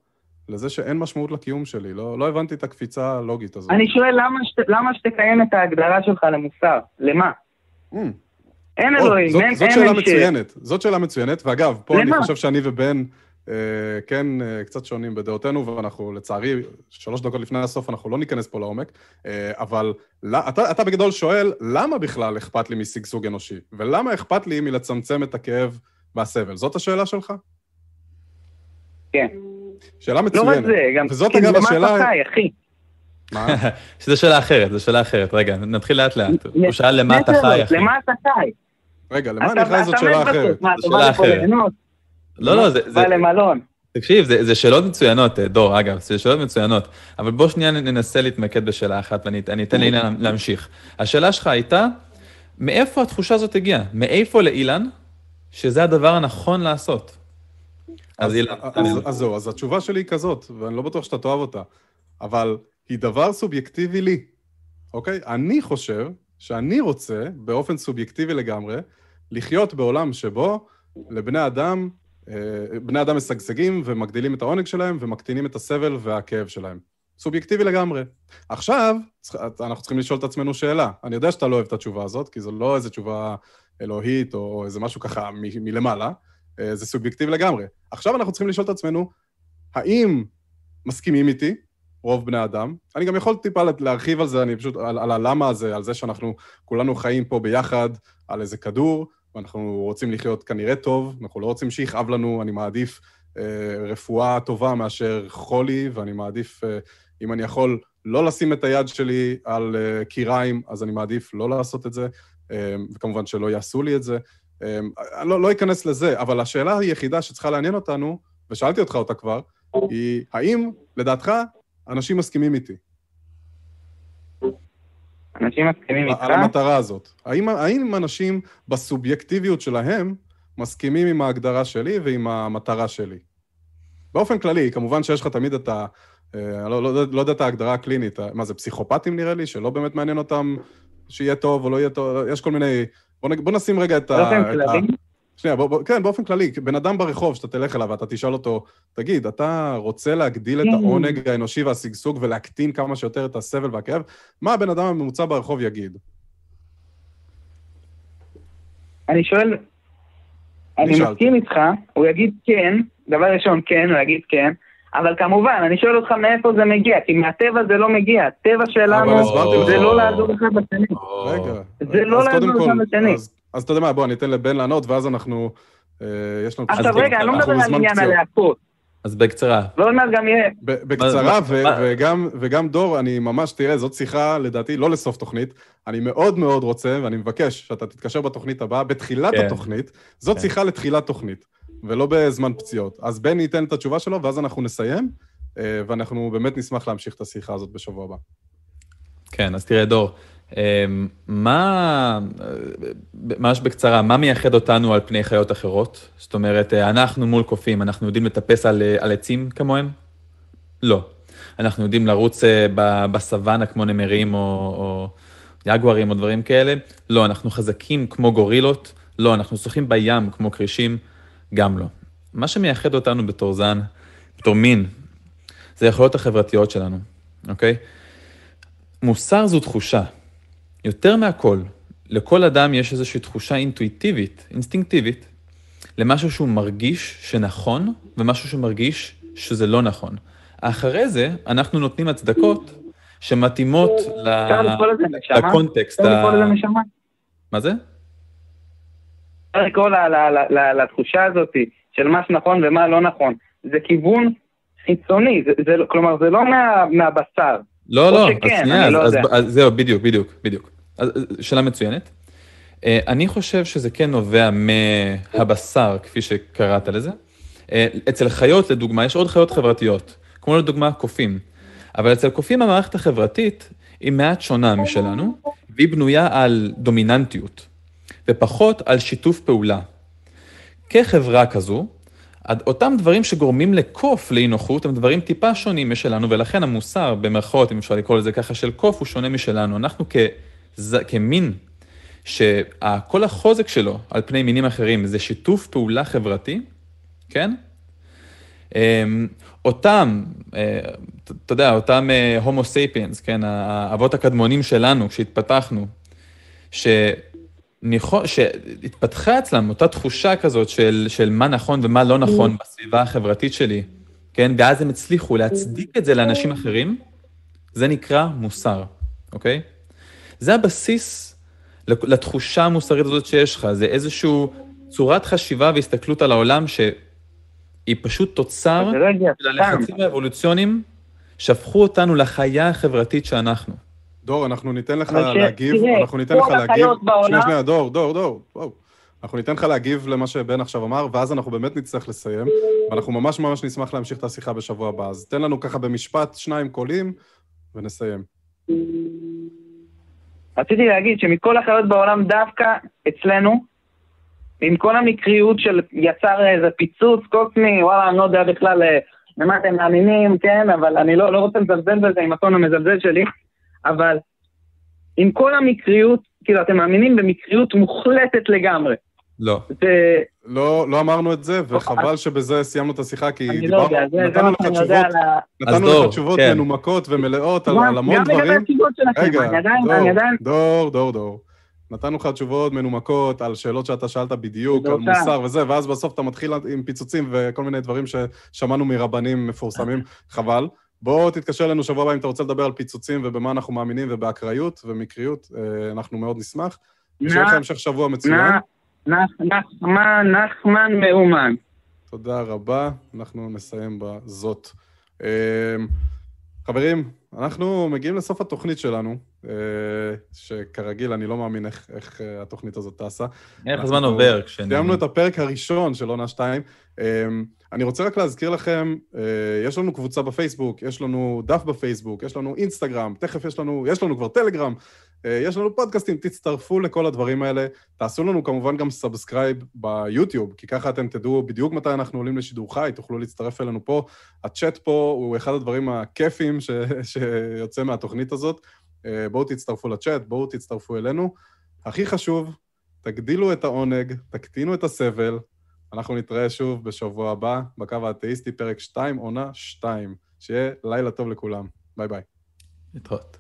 לזה שאין משמעות לקיום שלי? לא, לא הבנתי את הקפיצה הלוגית הזאת. אני שואל למה, שת, למה שתקיים את ההגדרה שלך למוסר? למה? Mm. אין אלוהים, זאת, אין... זאת אין שאלה מצוינת, זאת שאלה מצוינת, ואגב, פה? אני חושב שאני ובן אה, כן אה, קצת שונים בדעותינו, ואנחנו לצערי, שלוש דקות לפני הסוף אנחנו לא ניכנס פה לעומק, אה, אבל אתה, אתה בגדול שואל, למה בכלל אכפת לי משגשוג אנושי? ולמה אכפת לי מלצמצם את הכאב והסבל? זאת השאלה שלך? כן. שאלה מצוינת. לא רק זה, גם... וזאת אגב השאלה... למה אתה חי, אחי? מה? זו שאלה אחרת, זו שאלה אחרת. רגע, נתחיל לאט לאט. הוא שאל למה אתה חי, אחי. למה אתה חי? רגע, למה אני חי זאת שאלה אחרת? בא לפה ליהנות? לא, לא, זה... בא למלון. תקשיב, זה, זה שאלות מצוינות, דור, אגב, זה שאלות מצוינות, אבל בוא שנייה ננסה להתמקד בשאלה אחת ואני אתן לאילן להמשיך. השאלה שלך הייתה, מאיפה התחושה הזאת הגיעה? מאיפה לאילן שזה הדבר הנכון לעשות? אז, אילן... אז, אז זהו, אז התשובה שלי היא כזאת, ואני לא בטוח שאתה תאהב אותה, אבל היא דבר סובייקטיבי לי, אוקיי? אני חושב שאני רוצה, באופן סובייקטיבי לגמרי, לחיות בעולם שבו לבני אדם, אה, בני אדם משגשגים ומגדילים את העונג שלהם ומקטינים את הסבל והכאב שלהם. סובייקטיבי לגמרי. עכשיו, אנחנו צריכים לשאול את עצמנו שאלה. אני יודע שאתה לא אוהב את התשובה הזאת, כי זו לא איזו תשובה אלוהית או איזה משהו ככה מ- מלמעלה, זה סובייקטיבי לגמרי. עכשיו אנחנו צריכים לשאול את עצמנו, האם מסכימים איתי, רוב בני אדם? אני גם יכול טיפה להרחיב על זה, אני פשוט, על, על הלמה הזה, על זה שאנחנו כולנו חיים פה ביחד על איזה כדור, ואנחנו רוצים לחיות כנראה טוב, אנחנו לא רוצים שיכאב לנו, אני מעדיף אה, רפואה טובה מאשר חולי, ואני מעדיף, אה, אם אני יכול לא לשים את היד שלי על אה, קיריים, אז אני מעדיף לא לעשות את זה, אה, וכמובן שלא יעשו לי את זה. אה, לא, לא אכנס לזה, אבל השאלה היחידה שצריכה לעניין אותנו, ושאלתי אותך אותה כבר, היא האם, לדעתך, אנשים מסכימים איתי? אנשים מסכימים איתך? על המטרה הזאת. האם, האם אנשים בסובייקטיביות שלהם מסכימים עם ההגדרה שלי ועם המטרה שלי. באופן כללי, כמובן שיש לך תמיד את ה... אה, לא, לא, לא יודע את ההגדרה הקלינית, מה זה, פסיכופטים נראה לי, שלא באמת מעניין אותם שיהיה טוב או לא יהיה טוב, יש כל מיני... בוא, בוא נשים רגע את ה... באופן כללי? שנייה, בוא, בוא, כן, באופן כללי, בן אדם ברחוב, שאתה תלך אליו ואתה תשאל אותו, תגיד, אתה רוצה להגדיל את כן. העונג האנושי והשגשוג ולהקטין כמה שיותר את הסבל והכאב? מה הבן אדם הממוצע ברחוב יגיד? אני שואל, אני. מסכים איתך, הוא יגיד כן, דבר ראשון כן, הוא יגיד כן, אבל כמובן, אני שואל אותך מאיפה זה מגיע, כי מהטבע זה לא מגיע, הטבע שלנו. זה לא לעזור אחד לשני. רגע. זה לא לעזור אחד לשני. אז, אתה יודע מה, בוא, אני אתן לבן לענות, ואז אנחנו... אה, יש לנו... עכשיו רגע, אני לא מדבר על עניין. הלהקות, אז בקצרה. ועוד מעט גם יהיה, בקצרה, ו- וגם דור, אני ממש, תראה, זאת שיחה, לדעתי, לא לסוף תוכנית. אני מאוד מאוד רוצה, ואני מבקש שאתה תתקשר בתוכנית הבאה, בתחילת כן. התוכנית. זאת כן. שיחה לתחילת תוכנית, ולא בזמן פציעות. אז בני ייתן את התשובה שלו, ואז אנחנו נסיים, אה, ואנחנו באמת נשמח להמשיך את השיחה הזאת בשבוע הבא. כן, אז תראה, דור, אמ, מה, אה, ממש בקצרה, מה מייחד אותנו על פני חיות אחרות? זאת אומרת, אה, אנחנו מול קופים, אנחנו יודעים לטפס על, אה, על עצים כמוהם? לא. אנחנו יודעים לרוץ אה, בסוואנה כמו נמרים או, או יגוארים או דברים כאלה? לא. אנחנו חזקים כמו גורילות? לא. אנחנו שוחים בים כמו כרישים? גם לא. מה שמייחד אותנו בתור זן, בתור מין, זה היכולות החברתיות שלנו, אוקיי? מוסר זו תחושה. יותר מהכל, לכל אדם יש איזושהי תחושה אינטואיטיבית, אינסטינקטיבית, למשהו שהוא מרגיש שנכון, ומשהו שמרגיש שזה לא נכון. אחרי זה, אנחנו נותנים הצדקות שמתאימות ל... אפשר לקרוא לזה נשמה? לקונטקסט. אפשר ה- לקרוא לזה נשמה? מה זה? אפשר לקרוא לתחושה הזאת של מה שנכון ומה לא נכון. זה כיוון חיצוני, זה- זה לא- כלומר, זה לא מה- מהבשר. לא, לא, אז שכן, שנייה, אני אז, לא אז. אז זהו, בדיוק, בדיוק, בדיוק. אז, אז, שאלה מצוינת. אה, אני חושב שזה כן נובע מהבשר, כפי שקראת לזה. אה, אצל חיות, לדוגמה, יש עוד חיות חברתיות, כמו לדוגמה קופים. אבל אצל קופים המערכת החברתית היא מעט שונה משלנו, והיא בנויה על דומיננטיות, ופחות על שיתוף פעולה. כחברה כזו, אותם דברים שגורמים לקוף לאי נוחות הם דברים טיפה שונים משלנו, ולכן המוסר, במרכאות, אם אפשר לקרוא לזה ככה, של קוף הוא שונה משלנו. אנחנו כז... כמין, שכל החוזק שלו על פני מינים אחרים זה שיתוף פעולה חברתי, כן? אמ, אותם, אה, אתה יודע, אותם הומו ספיאנס, כן, האבות הקדמונים שלנו, כשהתפתחנו, שניחו- שהתפתחה אצלם אותה תחושה כזאת של, של מה נכון ומה לא נכון בסביבה החברתית שלי, כן? ואז הם הצליחו להצדיק את זה לאנשים אחרים, זה נקרא מוסר, אוקיי? זה הבסיס לתחושה המוסרית הזאת שיש לך, זה איזושהי צורת חשיבה והסתכלות על העולם שהיא פשוט תוצר של. הלחצים האבולוציוניים שהפכו אותנו לחיה החברתית שאנחנו. דור, אנחנו ניתן לך להגיב, תראה, אנחנו ניתן לך להגיב... שנייה, שנייה, דור, דור, דור, בואו. אנחנו ניתן לך להגיב למה שבן עכשיו אמר, ואז אנחנו באמת נצטרך לסיים, ואנחנו ממש ממש נשמח להמשיך את השיחה בשבוע הבא. אז תן לנו ככה במשפט שניים קולים, ונסיים. רציתי להגיד שמכל החיות בעולם, דווקא אצלנו, עם כל המקריות של יצר איזה פיצוץ קוסמי, וואלה, אני לא יודע בכלל אה, למה אתם מאמינים, כן, אבל אני לא, לא רוצה לזלזל בזה עם הטון המזלזל שלי, אבל עם כל המקריות, כאילו, אתם מאמינים במקריות מוחלטת לגמרי. לא. זה, לא, לא אמרנו את זה, וחבל שבזה סיימנו את השיחה, כי לא זה, זה נתנו לך תשובות. נתנו לך תשובות כן. מנומקות ומלאות על, על המון גם לגבי דברים. התשובות שלכם, רגע, אני עדיין, דור, אני עדיין, דור, דור, דור. נתנו לך תשובות מנומקות על שאלות שאתה שאלת בדיוק, על. מוסר וזה, ואז בסוף אתה מתחיל עם פיצוצים וכל מיני דברים ששמענו מרבנים מפורסמים, חבל. בוא תתקשר אלינו שבוע הבא אם אתה רוצה לדבר על פיצוצים ובמה אנחנו מאמינים ובאקראיות ומקריות, אה, אנחנו מאוד נשמח. ושיהיה לך המשך שבוע מצוין. נח- נח- נחמן, נחמן מאומן. תודה רבה, אנחנו נסיים בזאת. אה, חברים, אנחנו מגיעים לסוף התוכנית שלנו, אה, שכרגיל, אני לא מאמין איך, איך התוכנית הזאת טסה. איך הזמן עובר כשאני... סיימנו את הפרק הראשון של עונה 2. אני רוצה רק להזכיר לכם, אה, יש לנו קבוצה בפייסבוק, יש לנו דף בפייסבוק, יש לנו אינסטגרם, תכף יש לנו, יש לנו כבר טלגרם. אה, יש לנו פודקאסטים, תצטרפו לכל הדברים האלה. תעשו לנו כמובן גם subscribe ביוטיוב, כי ככה אתם תדעו בדיוק מתי אנחנו עולים לשידור חי, תוכלו להצטרף אלינו פה. הצ'אט פה הוא אחד הדברים הכיפים ש... שיוצא מהתוכנית הזאת. אה, בואו תצטרפו לצ'אט, בואו תצטרפו אלינו. הכי חשוב, תגדילו את העונג, תקטינו את הסבל. אנחנו נתראה שוב בשבוע הבא, בקו האתאיסטי, פרק 2, עונה 2. שיהיה לילה טוב לכולם. ביי ביי. להתראות.